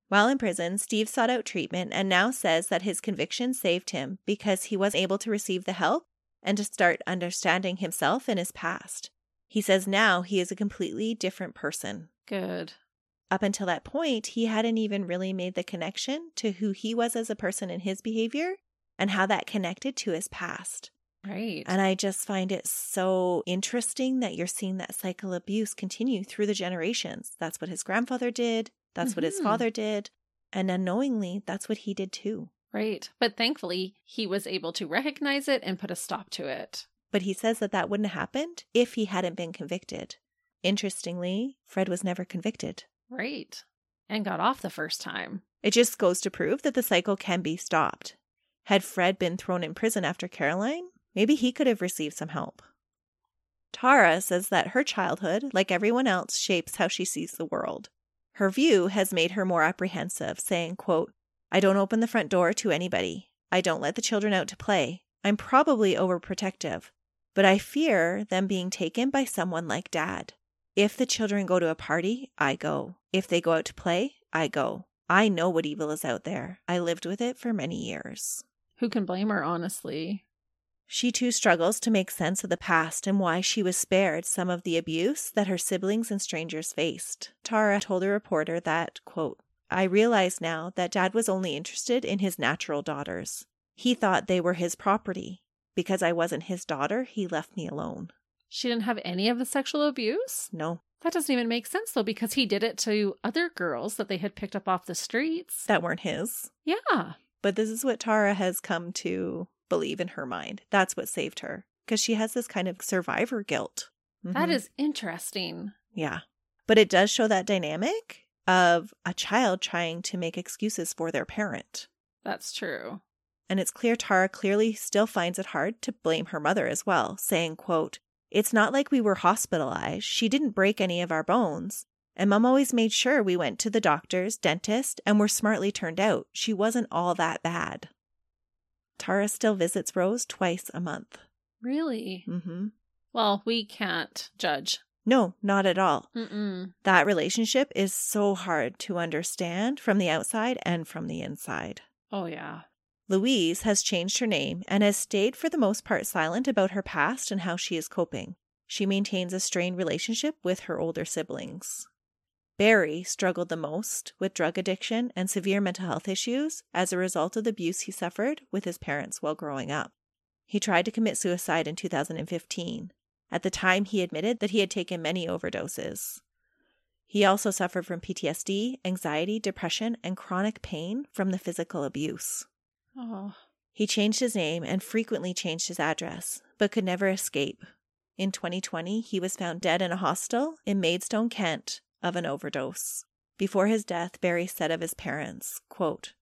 While in prison, Steve sought out treatment and now says that his conviction saved him because he was able to receive the help and to start understanding himself and his past. He says now he is a completely different person. Good. Up until that point, he hadn't even really made the connection to who he was as a person in his behavior and how that connected to his past. Right. And I just find it so interesting that you're seeing that cycle of abuse continue through the generations. That's what his grandfather did. That's what his Mhm. father did. And unknowingly, that's what he did too. right. But thankfully, he was able to recognize it and put a stop to it. But he says that that wouldn't have happened if he hadn't been convicted. Interestingly, Fred was never convicted. Right. And got off the first time. It just goes to prove that the cycle can be stopped. Had Fred been thrown in prison after Caroline, maybe he could have received some help. Tara says that her childhood, like everyone else, shapes how she sees the world. Her view has made her more apprehensive, saying, quote, I don't open the front door to anybody. I don't let the children out to play. I'm probably overprotective, but I fear them being taken by someone like dad. If the children go to a party, I go. If they go out to play, I go. I know what evil is out there. I lived with it for many years. Who can blame her, honestly? She too struggles to make sense of the past and why she was spared some of the abuse that her siblings and strangers faced. Tara told a reporter that, quote, I realize now that dad was only interested in his natural daughters. He thought they were his property. Because I wasn't his daughter, he left me alone. She didn't have any of the sexual abuse? No, That doesn't even make sense, though, because he did it to other girls that they had picked up off the streets. that weren't his. yeah. But this is what Tara has come to believe in her mind. That's what saved her. Because she has this kind of survivor guilt. That Mhm. is interesting. Yeah. But it does show that dynamic of a child trying to make excuses for their parent. That's true. And it's clear Tara clearly still finds it hard to blame her mother as well, saying, quote, It's not like we were hospitalized. She didn't break any of our bones. And mom always made sure we went to the doctors, dentist, and were smartly turned out. She wasn't all that bad. Tara still visits Rose twice a month. Really? Mm-hmm. Well, we can't judge. No, not at all. Mm-mm. That relationship is so hard to understand from the outside and from the inside. Oh, yeah. Louise has changed her name and has stayed for the most part silent about her past and how she is coping. She maintains a strained relationship with her older siblings. Barry struggled the most with drug addiction and severe mental health issues as a result of the abuse he suffered with his parents while growing up. He tried to commit suicide in 2015. At the time, he admitted that he had taken many overdoses. He also suffered from PTSD, anxiety, depression, and chronic pain from the physical abuse. Oh, He changed his name and frequently changed his address, but could never escape. In 2020, he was found dead in a hostel in Maidstone, Kent, of an overdose. Before his death, Barry said of his parents, quote,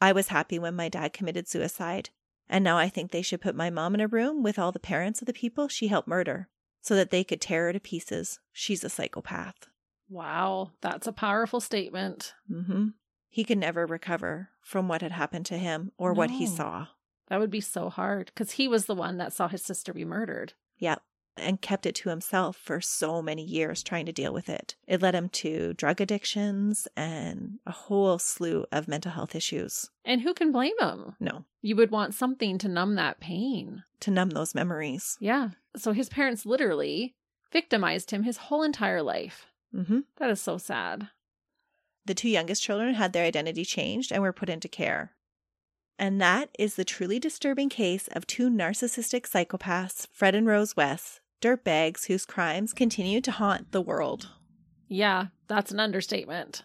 I was happy when my dad committed suicide, and now I think they should put my mom in a room with all the parents of the people she helped murder, so that they could tear her to pieces. She's a psychopath. wow. That's a powerful statement. Mm-hmm. He could never recover from what had happened to him or what he saw. That would be so hard because he was the one that saw his sister be murdered. Yep. And kept it to himself for so many years trying to deal with it. It led him to drug addictions and a whole slew of mental health issues. And who can blame him? No, You would want something to numb that pain. to numb those memories. Yeah. So his parents literally victimized him his whole entire life. hmm That is so sad. The two youngest children had their identity changed and were put into care. And that is the truly disturbing case of two narcissistic psychopaths, Fred and Rose West, dirtbags whose crimes continue to haunt the world. Yeah, that's an understatement.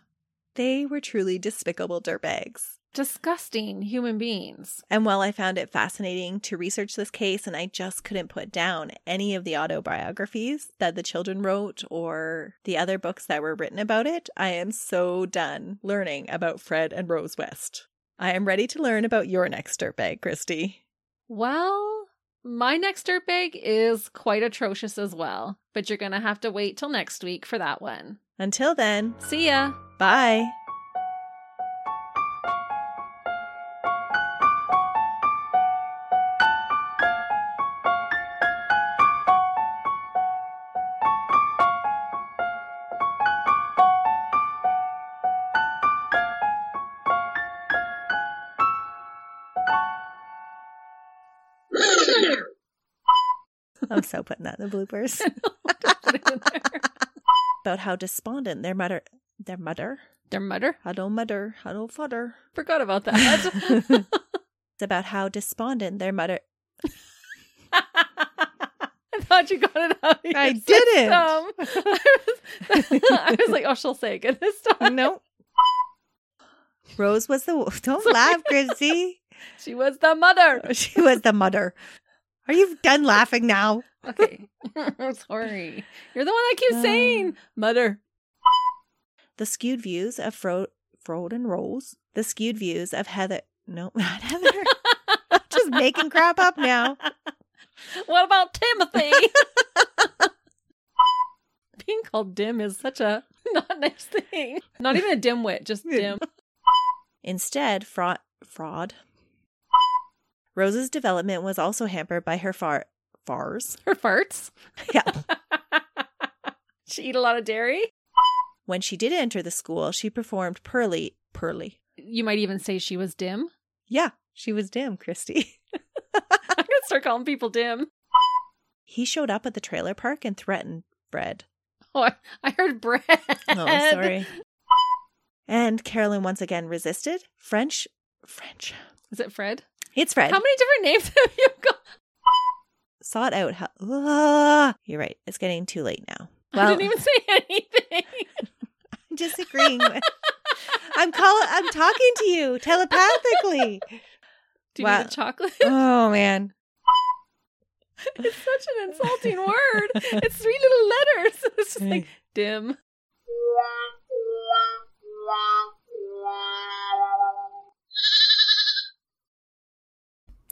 They were truly despicable dirtbags. disgusting human beings. And while I found it fascinating to research this case, and I just couldn't put down any of the autobiographies that the children wrote or the other books that were written about it, I am so done learning about Fred and Rose West. I am ready to learn about your next dirtbag, Christy. Well, my next dirtbag is quite atrocious as well, but you're going to have to wait till next week for that one. Until then, See ya. bye. Bloopers. <laughs> Put it in there. About how despondent their mother, their mother, Their mother. huddle mother, huddle fodder. Forgot about that. <laughs> <laughs> It's about how despondent their mother. I thought you got it out. Of I didn't. I was, I was like, oh, she'll say it good this time. Nope. Rose was the. Don't Sorry. laugh, Chrissy. She was the mother. She was the mother. Are you done laughing now? Okay. <laughs> Sorry. You're the one that keeps Uh. saying mother. The skewed views of Fro- Frode and Rose. The skewed views of Heather. No, <laughs> not Heather. I'm just making crap up now. <laughs> What about Timothy? Being called dim is such a not nice thing. Not even a dimwit, just dim. Instead, fraud. Fraud. Rose's development was also hampered by her far. Fars. <laughs> Her farts. Yeah. <laughs> she eat a lot of dairy. When she did enter the school, she performed Pearly. Pearly. You might even say she was dim. Yeah, she was dim, Christy. <laughs> I'm gonna start calling people dim. He showed up at the trailer park and threatened Fred. Oh, I, I heard bread. Oh, sorry. And Carolyn once again resisted. French. French. Is it Fred? It's Fred. How many different names have you got? Sought out how. Ah, you're right. It's getting too late now. <laughs> I didn't even say <laughs> anything. <laughs> I'm disagreeing with. I'm calling. I'm talking to you telepathically. Do you Wow. need a chocolate? Oh man. It's such an insulting word. It's three little letters. It's just like dim.